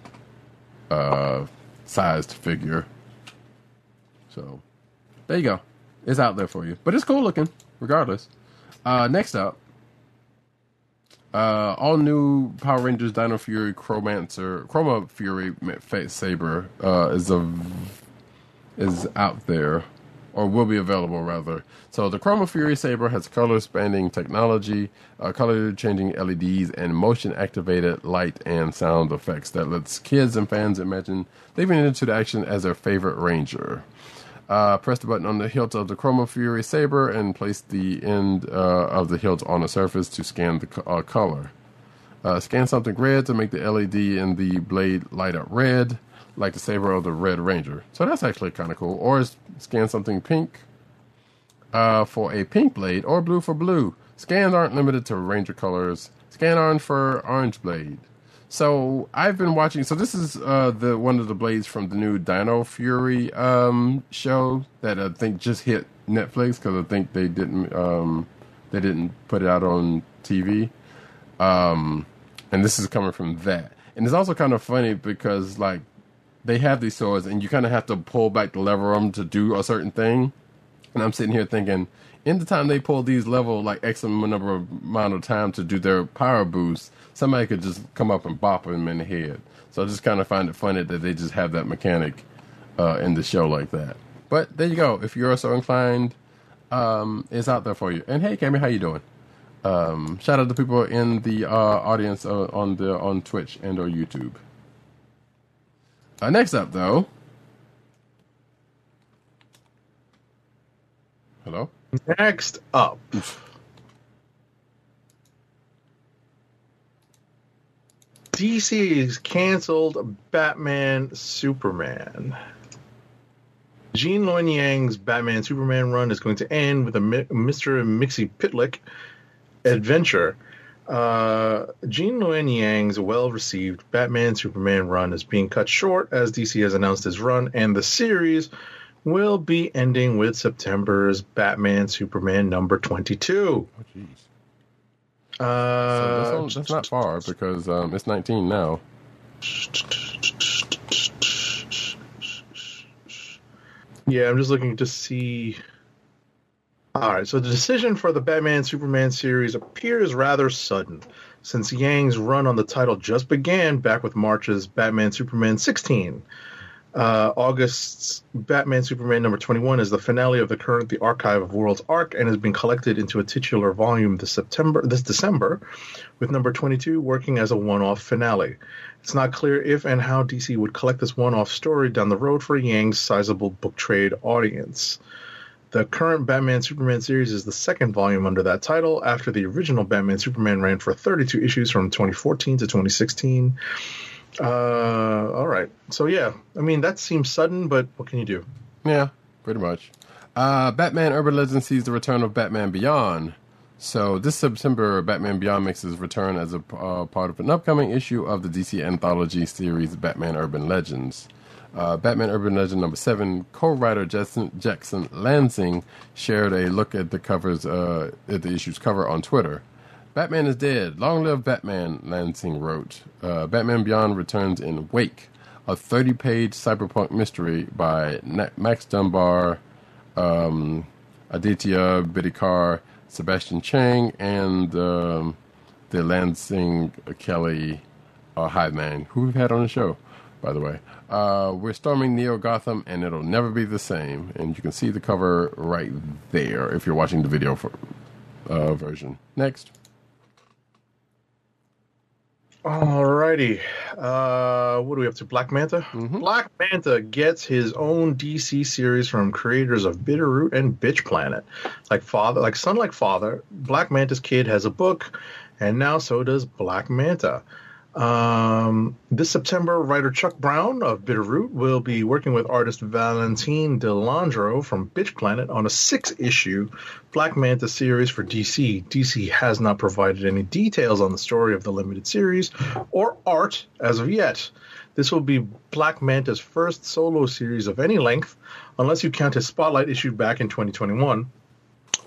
uh, sized figure. So there you go. It's out there for you, but it's cool looking regardless. Uh, next up, uh, all new Power Rangers Dino Fury Chromancer Chroma Fury Saber uh, is a is out there, or will be available rather. So the Chroma Fury Saber has color spanning technology, uh, color changing LEDs, and motion activated light and sound effects that lets kids and fans imagine leaping into the action as their favorite ranger. Uh, press the button on the hilt of the Chroma Fury Saber and place the end uh, of the hilt on a surface to scan the uh, color. Uh, scan something red to make the LED in the blade light up red, like the saber of the Red Ranger. So that's actually kind of cool. Or scan something pink uh, for a pink blade, or blue for blue. Scans aren't limited to Ranger colors. Scan orange for orange blade. So I've been watching. So this is uh, the one of the blades from the new Dino Fury um, show that I think just hit Netflix because I think they didn't um, they didn't put it out on TV. Um, and this is coming from that. And it's also kind of funny because like they have these swords and you kind of have to pull back the lever on them to do a certain thing. And I'm sitting here thinking, in the time they pull these level like X number of amount of time to do their power boost, somebody could just come up and bop them in the head. So I just kind of find it funny that they just have that mechanic uh, in the show like that. But there you go. If you're so inclined, um, it's out there for you. And hey, Cammy, how you doing? Um, shout out to people in the uh, audience uh, on the on Twitch and or YouTube. Uh, next up, though. Hello. Next up. DC's canceled Batman Superman. Gene Luen Yang's Batman Superman run is going to end with a Mr. Mxyzptlk adventure. Uh, Gene Luen Yang's well received Batman Superman run is being cut short as DC has announced his run, and the series will be ending with September's Batman Superman number 22. Oh, jeez. Uh, So that's, not, that's not far because um, it's 19 now. Yeah, I'm just looking to see. All right, so the decision for the Batman Superman series appears rather sudden, since Yang's run on the title just began back with March's Batman Superman 16. Uh, August's Batman Superman number 21 is the finale of the current The Archive of Worlds arc and has been collected into a titular volume this September, this December, with number 22 working as a one-off finale. It's not clear if and how DC would collect this one-off story down the road for Yang's sizable book trade audience. The current Batman Superman series is the second volume under that title after the original Batman Superman ran for 32 issues from 2014 to 2016. Uh, all right. So yeah, I mean that seems sudden, but what can you do? Yeah, pretty much. Uh, Batman Urban Legend sees the return of Batman Beyond. So this September, Batman Beyond makes his return as a uh, part of an upcoming issue of the DC anthology series Batman Urban Legends. Uh, Batman Urban Legend number seven co-writer Jackson, Jackson Lanzing shared a look at the covers uh, at the issue's cover on Twitter. Batman is dead. Long live Batman, Lanzing wrote. Uh, Batman Beyond returns in Wake, a 30 page cyberpunk mystery by Na- Max Dunbar, um, Aditya Bidikar, Sebastian Cheng, and um, the Lanzing Kelly uh, Hive Man, who we've had on the show, by the way. Uh, we're storming Neo Gotham, and it'll never be the same. And you can see the cover right there if you're watching the video for, uh, version. Next. Alrighty. Uh, what do we have to? Black Manta? Black Manta gets his own DC series from creators of Bitter Root and Bitch Planet. Like father, like son, like father. Black Manta's kid has a book, and now so does Black Manta. Um, this September, writer Chuck Brown of Bitter Root will be working with artist Valentine De Landro from Bitch Planet on a six issue Black Manta series for DC. DC has not provided any details on the story of the limited series or art as of yet. This will be Black Manta's first solo series of any length, unless you count his spotlight issue back in 2021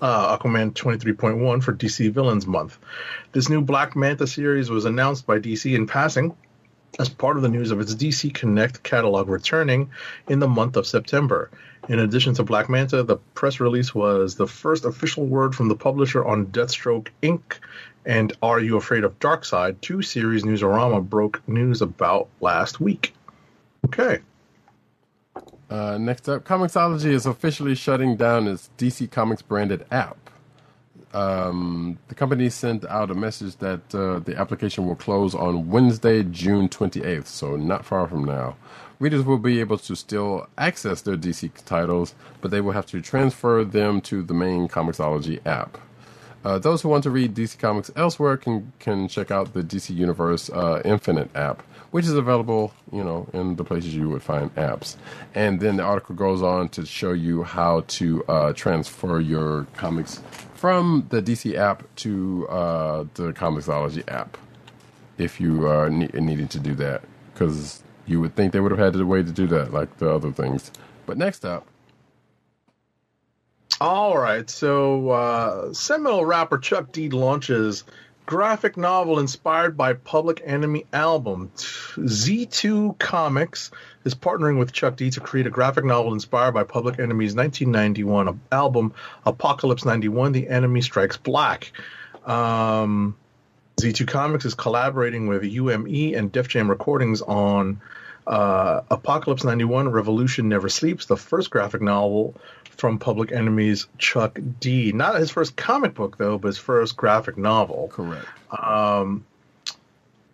uh, Aquaman 23.1 for DC Villains Month. This new Black Manta series was announced by DC in passing as part of the news of its DC Connect catalog returning in the month of September. In addition to Black Manta, the press release was the first official word from the publisher on Deathstroke Inc. and Are You Afraid of Darkseid, two series Newsarama broke news about last week. Okay. Uh, next up, Comixology is officially shutting down its DC Comics branded app. Um, the company sent out a message that uh, the application will close on Wednesday, June 28th, so not far from now. Readers will be able to still access their DC titles, but they will have to transfer them to the main Comixology app. Uh, those who want to read DC Comics elsewhere can can check out the DC Universe uh, Infinite app, which is available, you know, in the places you would find apps. And then the article goes on to show you how to uh, transfer your comics from the DC app to uh, the Comixology app, if you are ne- needing to do that, because you would think they would have had a way to do that, like the other things. But next up. All right, so uh, seminal rapper Chuck D launches graphic novel inspired by Public Enemy album. Z2 Comics is partnering with Chuck D to create a graphic novel inspired by Public Enemy's 1991 album Apocalypse 91: The Enemy Strikes Black. Um, Z2 Comics is collaborating with UME and Def Jam Recordings on uh, Apocalypse 91 Revolution Never Sleeps, the first graphic novel from Public Enemy's Chuck D. Not his first comic book, though, but his first graphic novel. Correct. Um,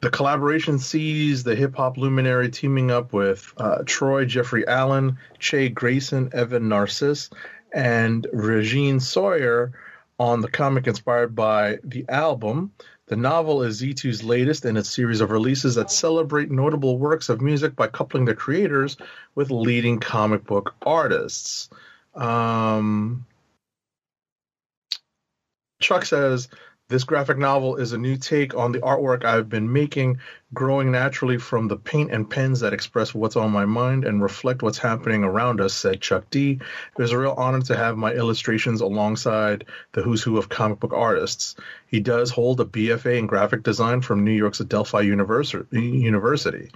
the collaboration sees the hip hop luminary teaming up with uh, Troy Jeffrey Allen, Che Grayson, Evan Narcisse, and Regine Sawyer on the comic inspired by the album. The novel is Z2's latest in a series of releases that celebrate notable works of music by coupling the creators with leading comic book artists. Um, Chuck says this graphic novel is a new take on the artwork I've been making, growing naturally from the paint and pens that express what's on my mind and reflect what's happening around us, said Chuck D. It was a real honor to have my illustrations alongside the who's who of comic book artists. He does hold a BFA in graphic design from New York's Adelphi University.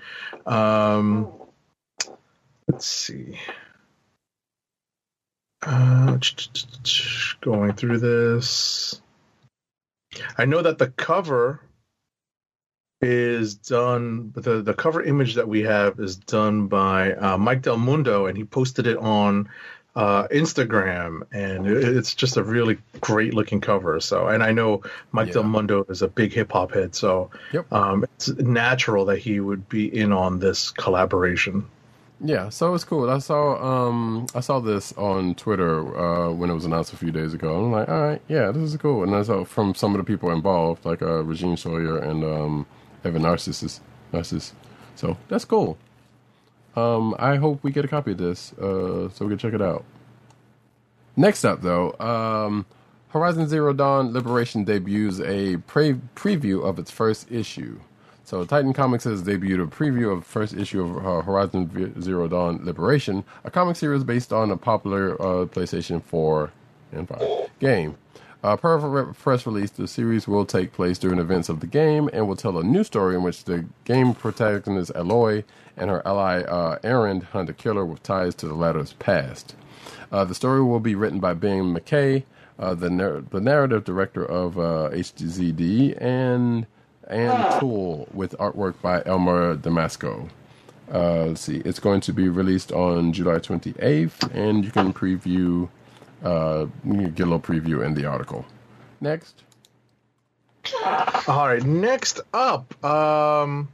Um, let's see. Uh, going through this. I know that the cover is done, the, the cover image that we have is done by uh, Mike Del Mundo, and he posted it on uh, Instagram, and it's just a really great looking cover. So, and I know Mike Yeah. Del Mundo is a big hip hop head, so Yep. um, it's natural that he would be in on this collaboration. Yeah, so it's cool. I saw um I saw this on Twitter uh when it was announced a few days ago. I'm like, all right, yeah, this is cool. And I saw from some of the people involved, like uh Regine Sawyer and um Evan Narcissus Narcissus. So that's cool. Um I hope we get a copy of this, uh so we can check it out. Next up though, um Horizon Zero Dawn Liberation debuts a pre- preview of its first issue. So Titan Comics has debuted a preview of first issue of uh, Horizon Zero Dawn Liberation, a comic series based on a popular uh, PlayStation 4 and 5 game. Uh, per press release, the series will take place during events of the game and will tell a new story in which the game protagonist Aloy and her ally uh, Erend hunt a killer with ties to the latter's past. Uh, the story will be written by Ben McKay, uh, the nar- the narrative director of uh, HZD, and Anne Toole with artwork by Elmer Damasco. Uh, let's see, it's going to be released on July 28th, and you can preview, uh, you can get a little preview in the article. Next. All right, next up, um,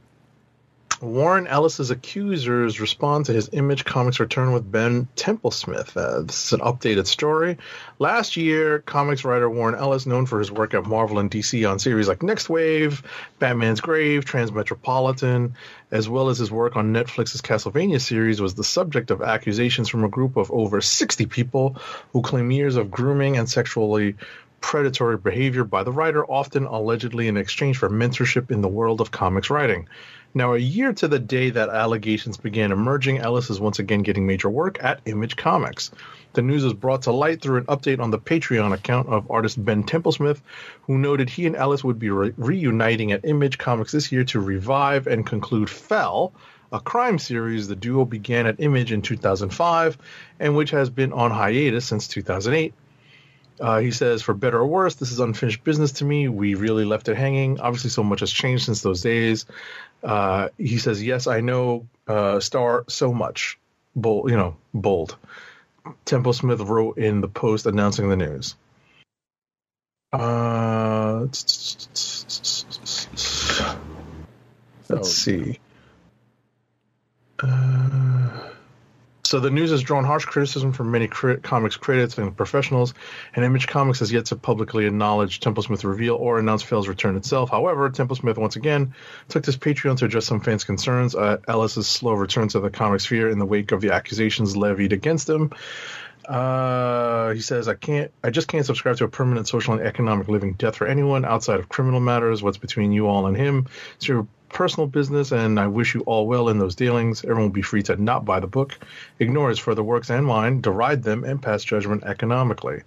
Warren Ellis's accusers respond to his Image Comics return with Ben Templesmith. Uh, this is an updated story. Last year, comics writer Warren Ellis, known for his work at Marvel and DC on series like Next Wave, Batman's Grave, Transmetropolitan, as well as his work on Netflix's Castlevania series, was the subject of accusations from a group of over 60 people who claim years of grooming and sexually predatory behavior by the writer, often allegedly in exchange for mentorship in the world of comics writing. Now, a year to the day that allegations began emerging, Ellis is once again getting major work at Image Comics. The news was brought to light through an update on the Patreon account of artist Ben Templesmith, who noted he and Ellis would be re- reuniting at Image Comics this year to revive and conclude Fell, a crime series the duo began at Image in 2005 and which has been on hiatus since 2008. Uh, he says, for better or worse, this is unfinished business to me. We really left it hanging. Obviously, so much has changed since those days. Uh, he says, yes, I know, uh, star so much. Bold, you know, bold. Templesmith wrote in the post announcing the news. Uh, let's see. Uh, so the news has drawn harsh criticism from many crit- comics critics and professionals, and Image Comics has yet to publicly acknowledge Templesmith reveal or announce Fell's return itself. However, Templesmith once again took this Patreon to address some fans' concerns at Ellis's slow return to the comic sphere in the wake of the accusations levied against him. Uh, he says, I can't, I just can't subscribe to a permanent social and economic living death for anyone outside of criminal matters. What's between you all and him? Personal business, and I wish you all well in those dealings. Everyone will be free to not buy the book, ignore his further works and mine, deride them, and pass judgment economically.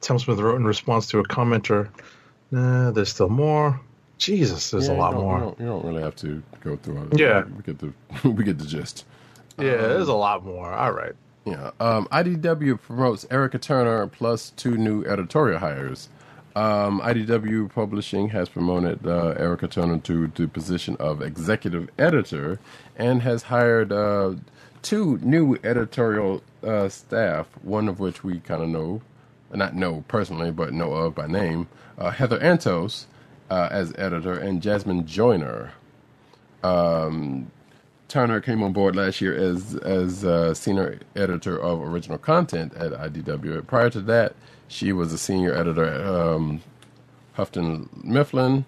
Tim Smith wrote in response to a commenter, nah, there's still more. Jesus, there's Yeah, a lot don't- more. You don't, you don't really have to go through it. Yeah. We get the we get the gist. Yeah, there's a lot more. All right. Yeah. Um, IDW promotes Erica Turner plus two new editorial hires. Um, IDW Publishing has promoted uh, Erica Turner to the position of executive editor and has hired uh, two new editorial uh, staff, one of which we kind of know, not know personally, but know of by name uh, Heather Antos uh, as editor and Jasmine Joyner Turner came on board last year as as uh, senior editor of original content at IDW. Prior to that, she was a senior editor at um, Houghton Mifflin,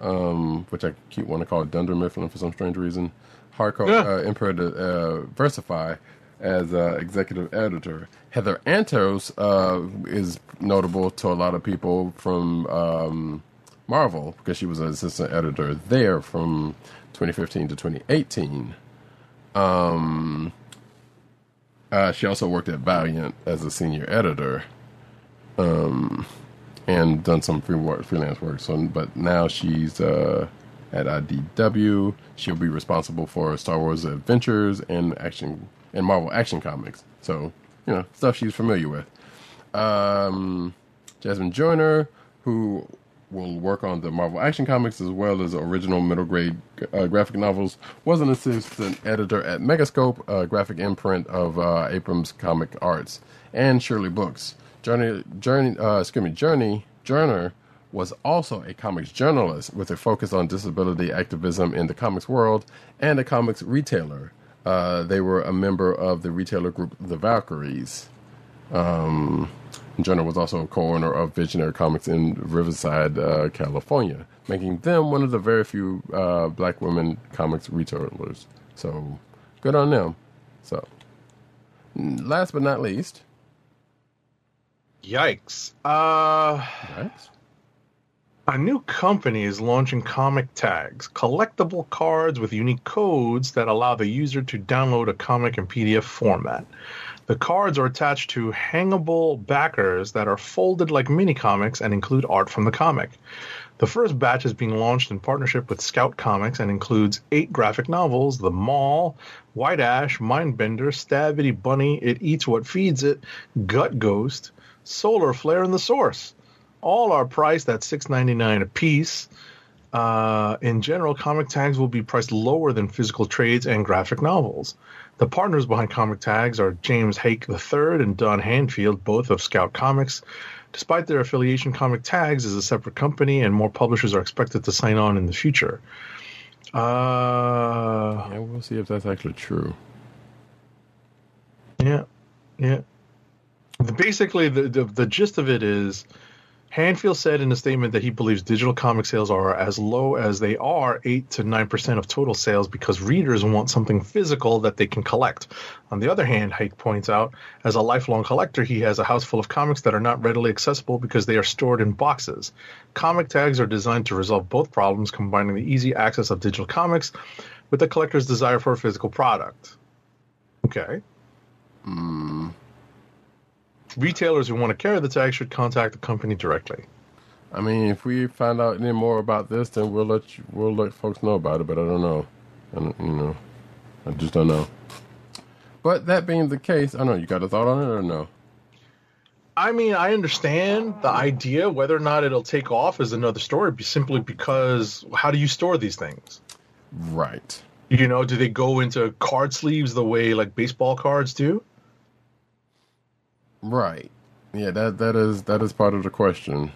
um, which I keep wanting to call Dunder Mifflin for some strange reason. Harco Yeah. uh, Emperor uh, Versify as uh, executive editor. Heather Antos uh, is notable to a lot of people from um, Marvel because she was an assistant editor there from 2015 to 2018. Um, uh, she also worked at Valiant as a senior editor, um, and done some free work, freelance work. So, but now she's uh, at IDW. She'll be responsible for Star Wars Adventures and action and Marvel Action Comics. So, you know, stuff she's familiar with. Um, Jasmine Joyner, who will work on the Marvel Action Comics as well as original middle grade uh, graphic novels, was an assistant editor at Megascope, a graphic imprint of uh, Abrams Comic Arts, and Surely Books. Journey, Journey, uh, excuse me, Journey Journer was also a comics journalist with a focus on disability activism in the comics world and a comics retailer. Uh, they were a member of the retailer group The Valkyries. Um, Jenner was also a co-owner of Visionary Comics in Riverside, uh, California, making them one of the very few uh, black women comics retailers. So, good on them. So, last but not least, Yikes. Uh? A new company is launching comic tags, collectible cards with unique codes that allow the user to download a comic in PDF format. The cards are attached to hangable backers that are folded like mini comics and include art from the comic. The first batch is being launched in partnership with Scout Comics and includes eight graphic novels The Mall, White Ash, Mindbender, Stabbity Bunny, It Eats What Feeds It, Gutt Ghost, Solar Flare, and The Source. All are priced at $6.99 a piece. Uh, in general, comic tags will be priced lower than physical trades and graphic novels. The partners behind comic tags are James Haick III and Don Handfield, both of Scout Comics. Despite their affiliation, Comic Tags is a separate company, and more publishers are expected to sign on in the future. Uh, Yeah, we'll see if that's actually true. yeah, yeah. Basically, the, the the gist of it is, Handfield said in a statement that he believes digital comic sales are as low as they are eight to nine percent of total sales because readers want something physical that they can collect. On the other hand, Haick points out, as a lifelong collector, he has a house full of comics that are not readily accessible because they are stored in boxes. Comic tags are designed to resolve both problems, combining the easy access of digital comics with the collector's desire for a physical product. Okay. Hmm. Retailers who want to carry the tag should contact the company directly. I mean, if we find out any more about this, then we'll let you, we'll let folks know about it. But I don't know. I don't, you know, I just don't know. But that being the case, I don't know. You got a thought on it or no? I mean, I understand the idea. Whether or not it'll take off is another story. Simply because, how do you store these things? Right. You know, do they go into card sleeves the way like baseball cards do? Right. Yeah, that that is that is part of the question.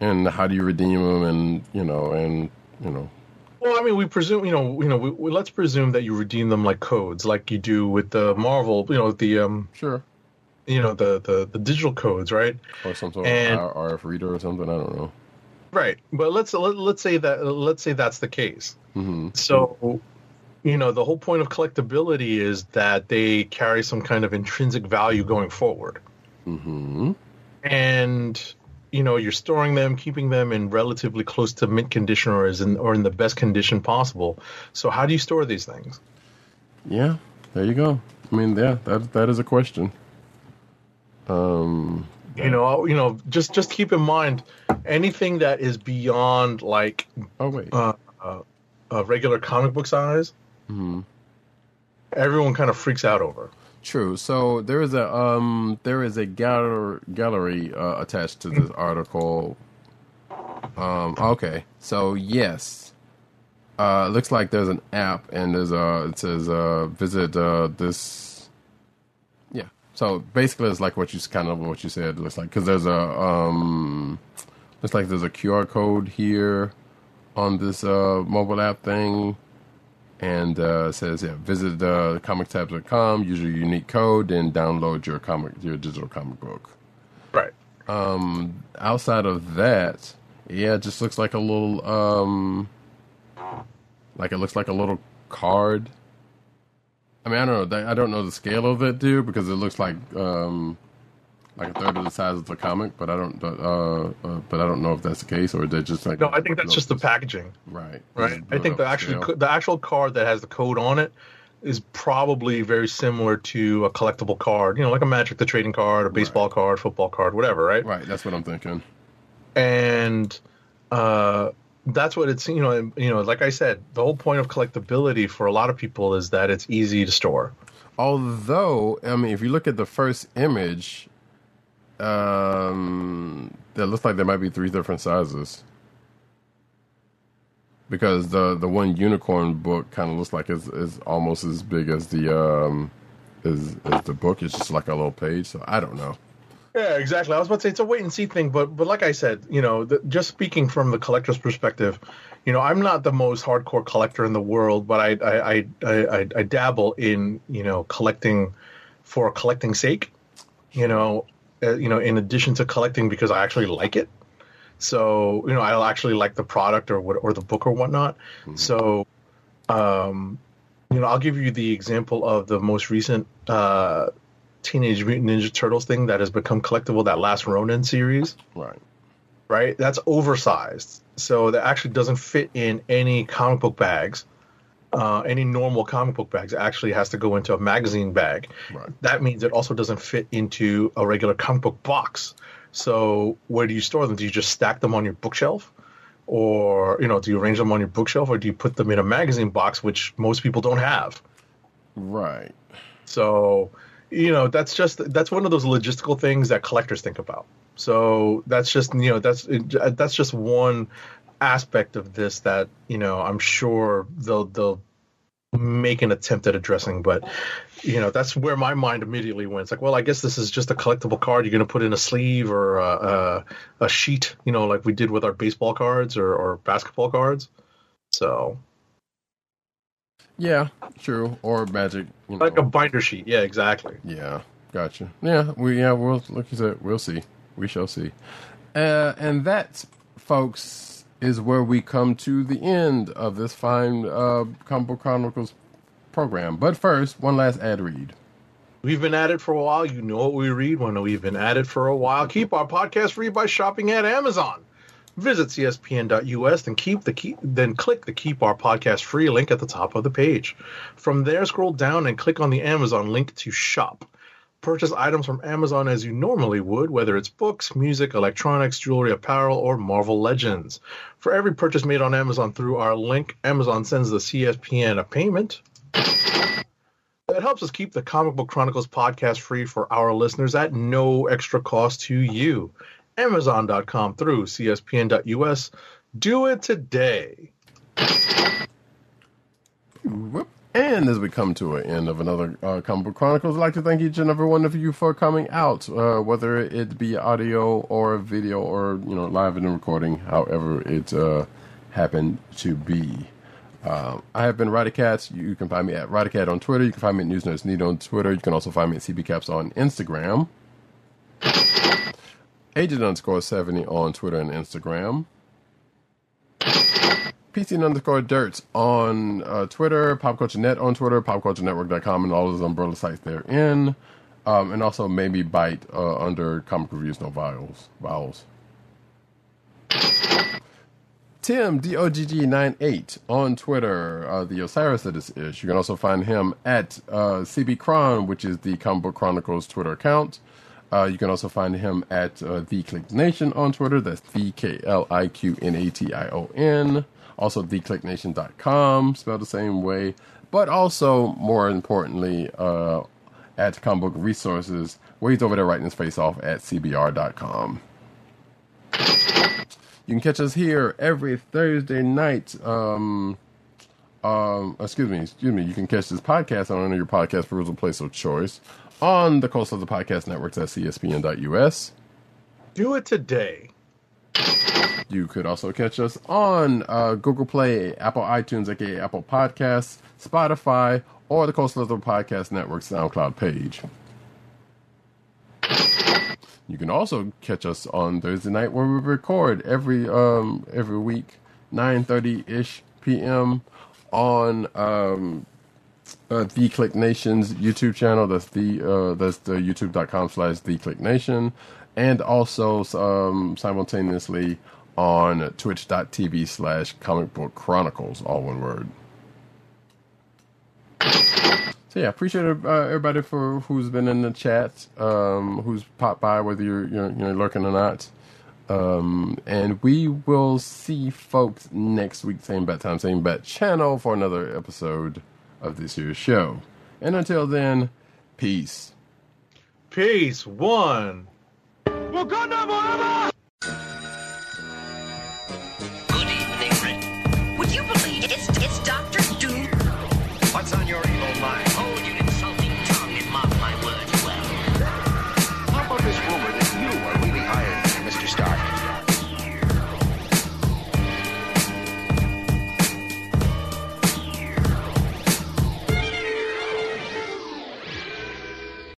And how do you redeem them? And you know, and you know, Well, I mean, we presume, you know, you know, we, we, let's presume that you redeem them like codes, like you do with the Marvel, you know, the um, sure, you know, the the, the digital codes, right? or some sort And- of RF reader or something. I don't know. Right. But let's let, let's say that let's say that's the case. hmm So, you know, the whole point of collectability is that they carry some kind of intrinsic value going forward. Hmm And you know, you're storing them, keeping them in relatively close to mint condition or is in or in the best condition possible. So how do you store these things? Yeah, there you go. I mean, yeah, that that is a question. Um, You know, you know, just just keep in mind anything that is beyond like oh wait, uh, uh, a regular comic book size. hmm Everyone kind of freaks out over. True. So there is a um there is a gallery gallery uh, attached to this article. Um. Okay. So yes, uh, looks like there's an app and there's a it says uh visit uh this. Yeah. So basically, it's like what you kind of what you said. Looks like because there's a um looks like there's a QR code here on this uh mobile app thing and uh, says yeah, visit uh, comictags.com, use your unique code, and download your comic your digital comic book. Right. Um, outside of that, yeah, it just looks like a little um, like it looks like a little card. I mean, I don't know. I don't know the scale of it, dude, because it looks like um, like a third of the size of the comic. But I don't. Uh, uh, but I don't know if that's the case or they're just like. No, I think that's just the packaging. right. Right. I think the actual scale. the actual card that has the code on it is probably very similar to a collectible card. You know, like a Magic the Trading card, a baseball card, football card, whatever. Right. Right. That's what I'm thinking. And uh, that's what it's. You know. You know. Like I said, the whole point of collectability for a lot of people is that it's easy to store. Although, I mean, if you look at the first image, um, it looks like there might be three different sizes. Because the the one unicorn book kind of looks like it's, it's almost as big as the um, as, as the book. It's just like a little page. So I don't know. Yeah, exactly. I was about to say it's a wait and see thing, but but like I said, you know, the, just speaking from the collector's perspective, you know, I'm not the most hardcore collector in the world, but I I I I, I, dabble in you know collecting for collecting sake, you know, uh, you know, in addition to collecting because I actually like it. So you know, I'll actually like the product or what or the book or whatnot. So, um, you know, I'll give you the example of the most recent uh, Teenage Mutant Ninja Turtles thing that has become collectible. That last Ronin series, Right. right? That's oversized, so that actually doesn't fit in any comic book bags. Uh, any normal comic book bags It actually has to go into a magazine bag. Right. That means it also doesn't fit into a regular comic book box. So where do you store them? Do you just stack them on your bookshelf? Or, you know, do you arrange them on your bookshelf or do you put them in a magazine box, which most people don't have? Right. So, you know, that's just that's one of those logistical things that collectors think about. So that's just you know that's that's just one aspect of this that you know I'm sure they'll they'll make an attempt at addressing, but you know that's where my mind immediately went. It's like, well, I guess this is just a collectible card. You're going to put in a sleeve or a, a, a sheet, you know, like we did with our baseball cards or, or basketball cards. So Yeah, true. Or magic. You know. Like a binder sheet. Yeah, exactly. Yeah, gotcha. Yeah, we yeah we'll look you said we'll see. We shall see. Uh, and that, folks, is where we come to the end of this fine uh, Comic Book Chronicles program. But first, one last ad read. We've been at it for a while. You know what we read when we've been at it for a while. Keep our podcast free by shopping at Amazon. Visit cspn.us and keep the key, then click the Keep Our Podcast Free link at the top of the page. From there, scroll down and click on the Amazon link to shop. Purchase items from Amazon as you normally would, whether it's books, music, electronics, jewelry, apparel, or Marvel Legends. For every purchase made on Amazon through our link, Amazon sends the CSPN a payment. That helps us keep the Comic Book Chronicles podcast free for our listeners at no extra cost to you. Amazon.com through CSPN.us. Do it today. Whoop. And as we come to an end of another uh, Comic Book Chronicles, I'd like to thank each and every one of you for coming out, uh, whether it be audio or video or you know live and recording, however it uh, happened to be. Uh, I have been Roddykats. You can find me at Roddykat on Twitter. You can find me at News Nerds Need on Twitter. You can also find me at CBCaps on Instagram. Agent underscore 70 on Twitter and Instagram. PC underscore Dirt on uh, Twitter, Pop Culture Net on Twitter, PopCultureNetwork.com, and all those umbrella sites they're in. Um, and also maybe Bite uh, under Comic Reviews No Vowels. Vowels. Tim DOGG98 on Twitter, uh, the Osiris that is ish. You can also find him at uh, CB Cron, which is the Comic Book Chronicles Twitter account. Uh, you can also find him at uh, The Kliq Nation on Twitter. That's the K L I Q N A T I O N. Also, thekliqnation.com, spelled the same way. But also, more importantly, uh, at Comic Book Resources, where he's over there writing his face off at CBR.com. You can catch us here every Thursday night. Um, um, excuse me, excuse me. You can catch this podcast on any of your podcast perusal place of choice on the Cold Slither Podcast Networks at CSPN.us. Do it today. You could also catch us on uh, Google Play, Apple iTunes, aka Apple Podcasts, Spotify, or the Cold Slither Podcast Network SoundCloud page. You can also catch us on Thursday night where we record every um, every week, nine thirty ish p.m. on um, uh, the Kliq Nation's YouTube channel. That's the uh, that's the YouTube.com slash the Click Nation, and also um, simultaneously on Twitch.tv slash Comic Book Chronicles, all one word. So yeah, appreciate uh, everybody for who's been in the chat, um, who's popped by, whether you're you're, you're lurking or not. Um, and we will see folks next week, same bat time, same bat channel for another episode of this year's show. And until then, peace. Peace. One. Wakanda forever!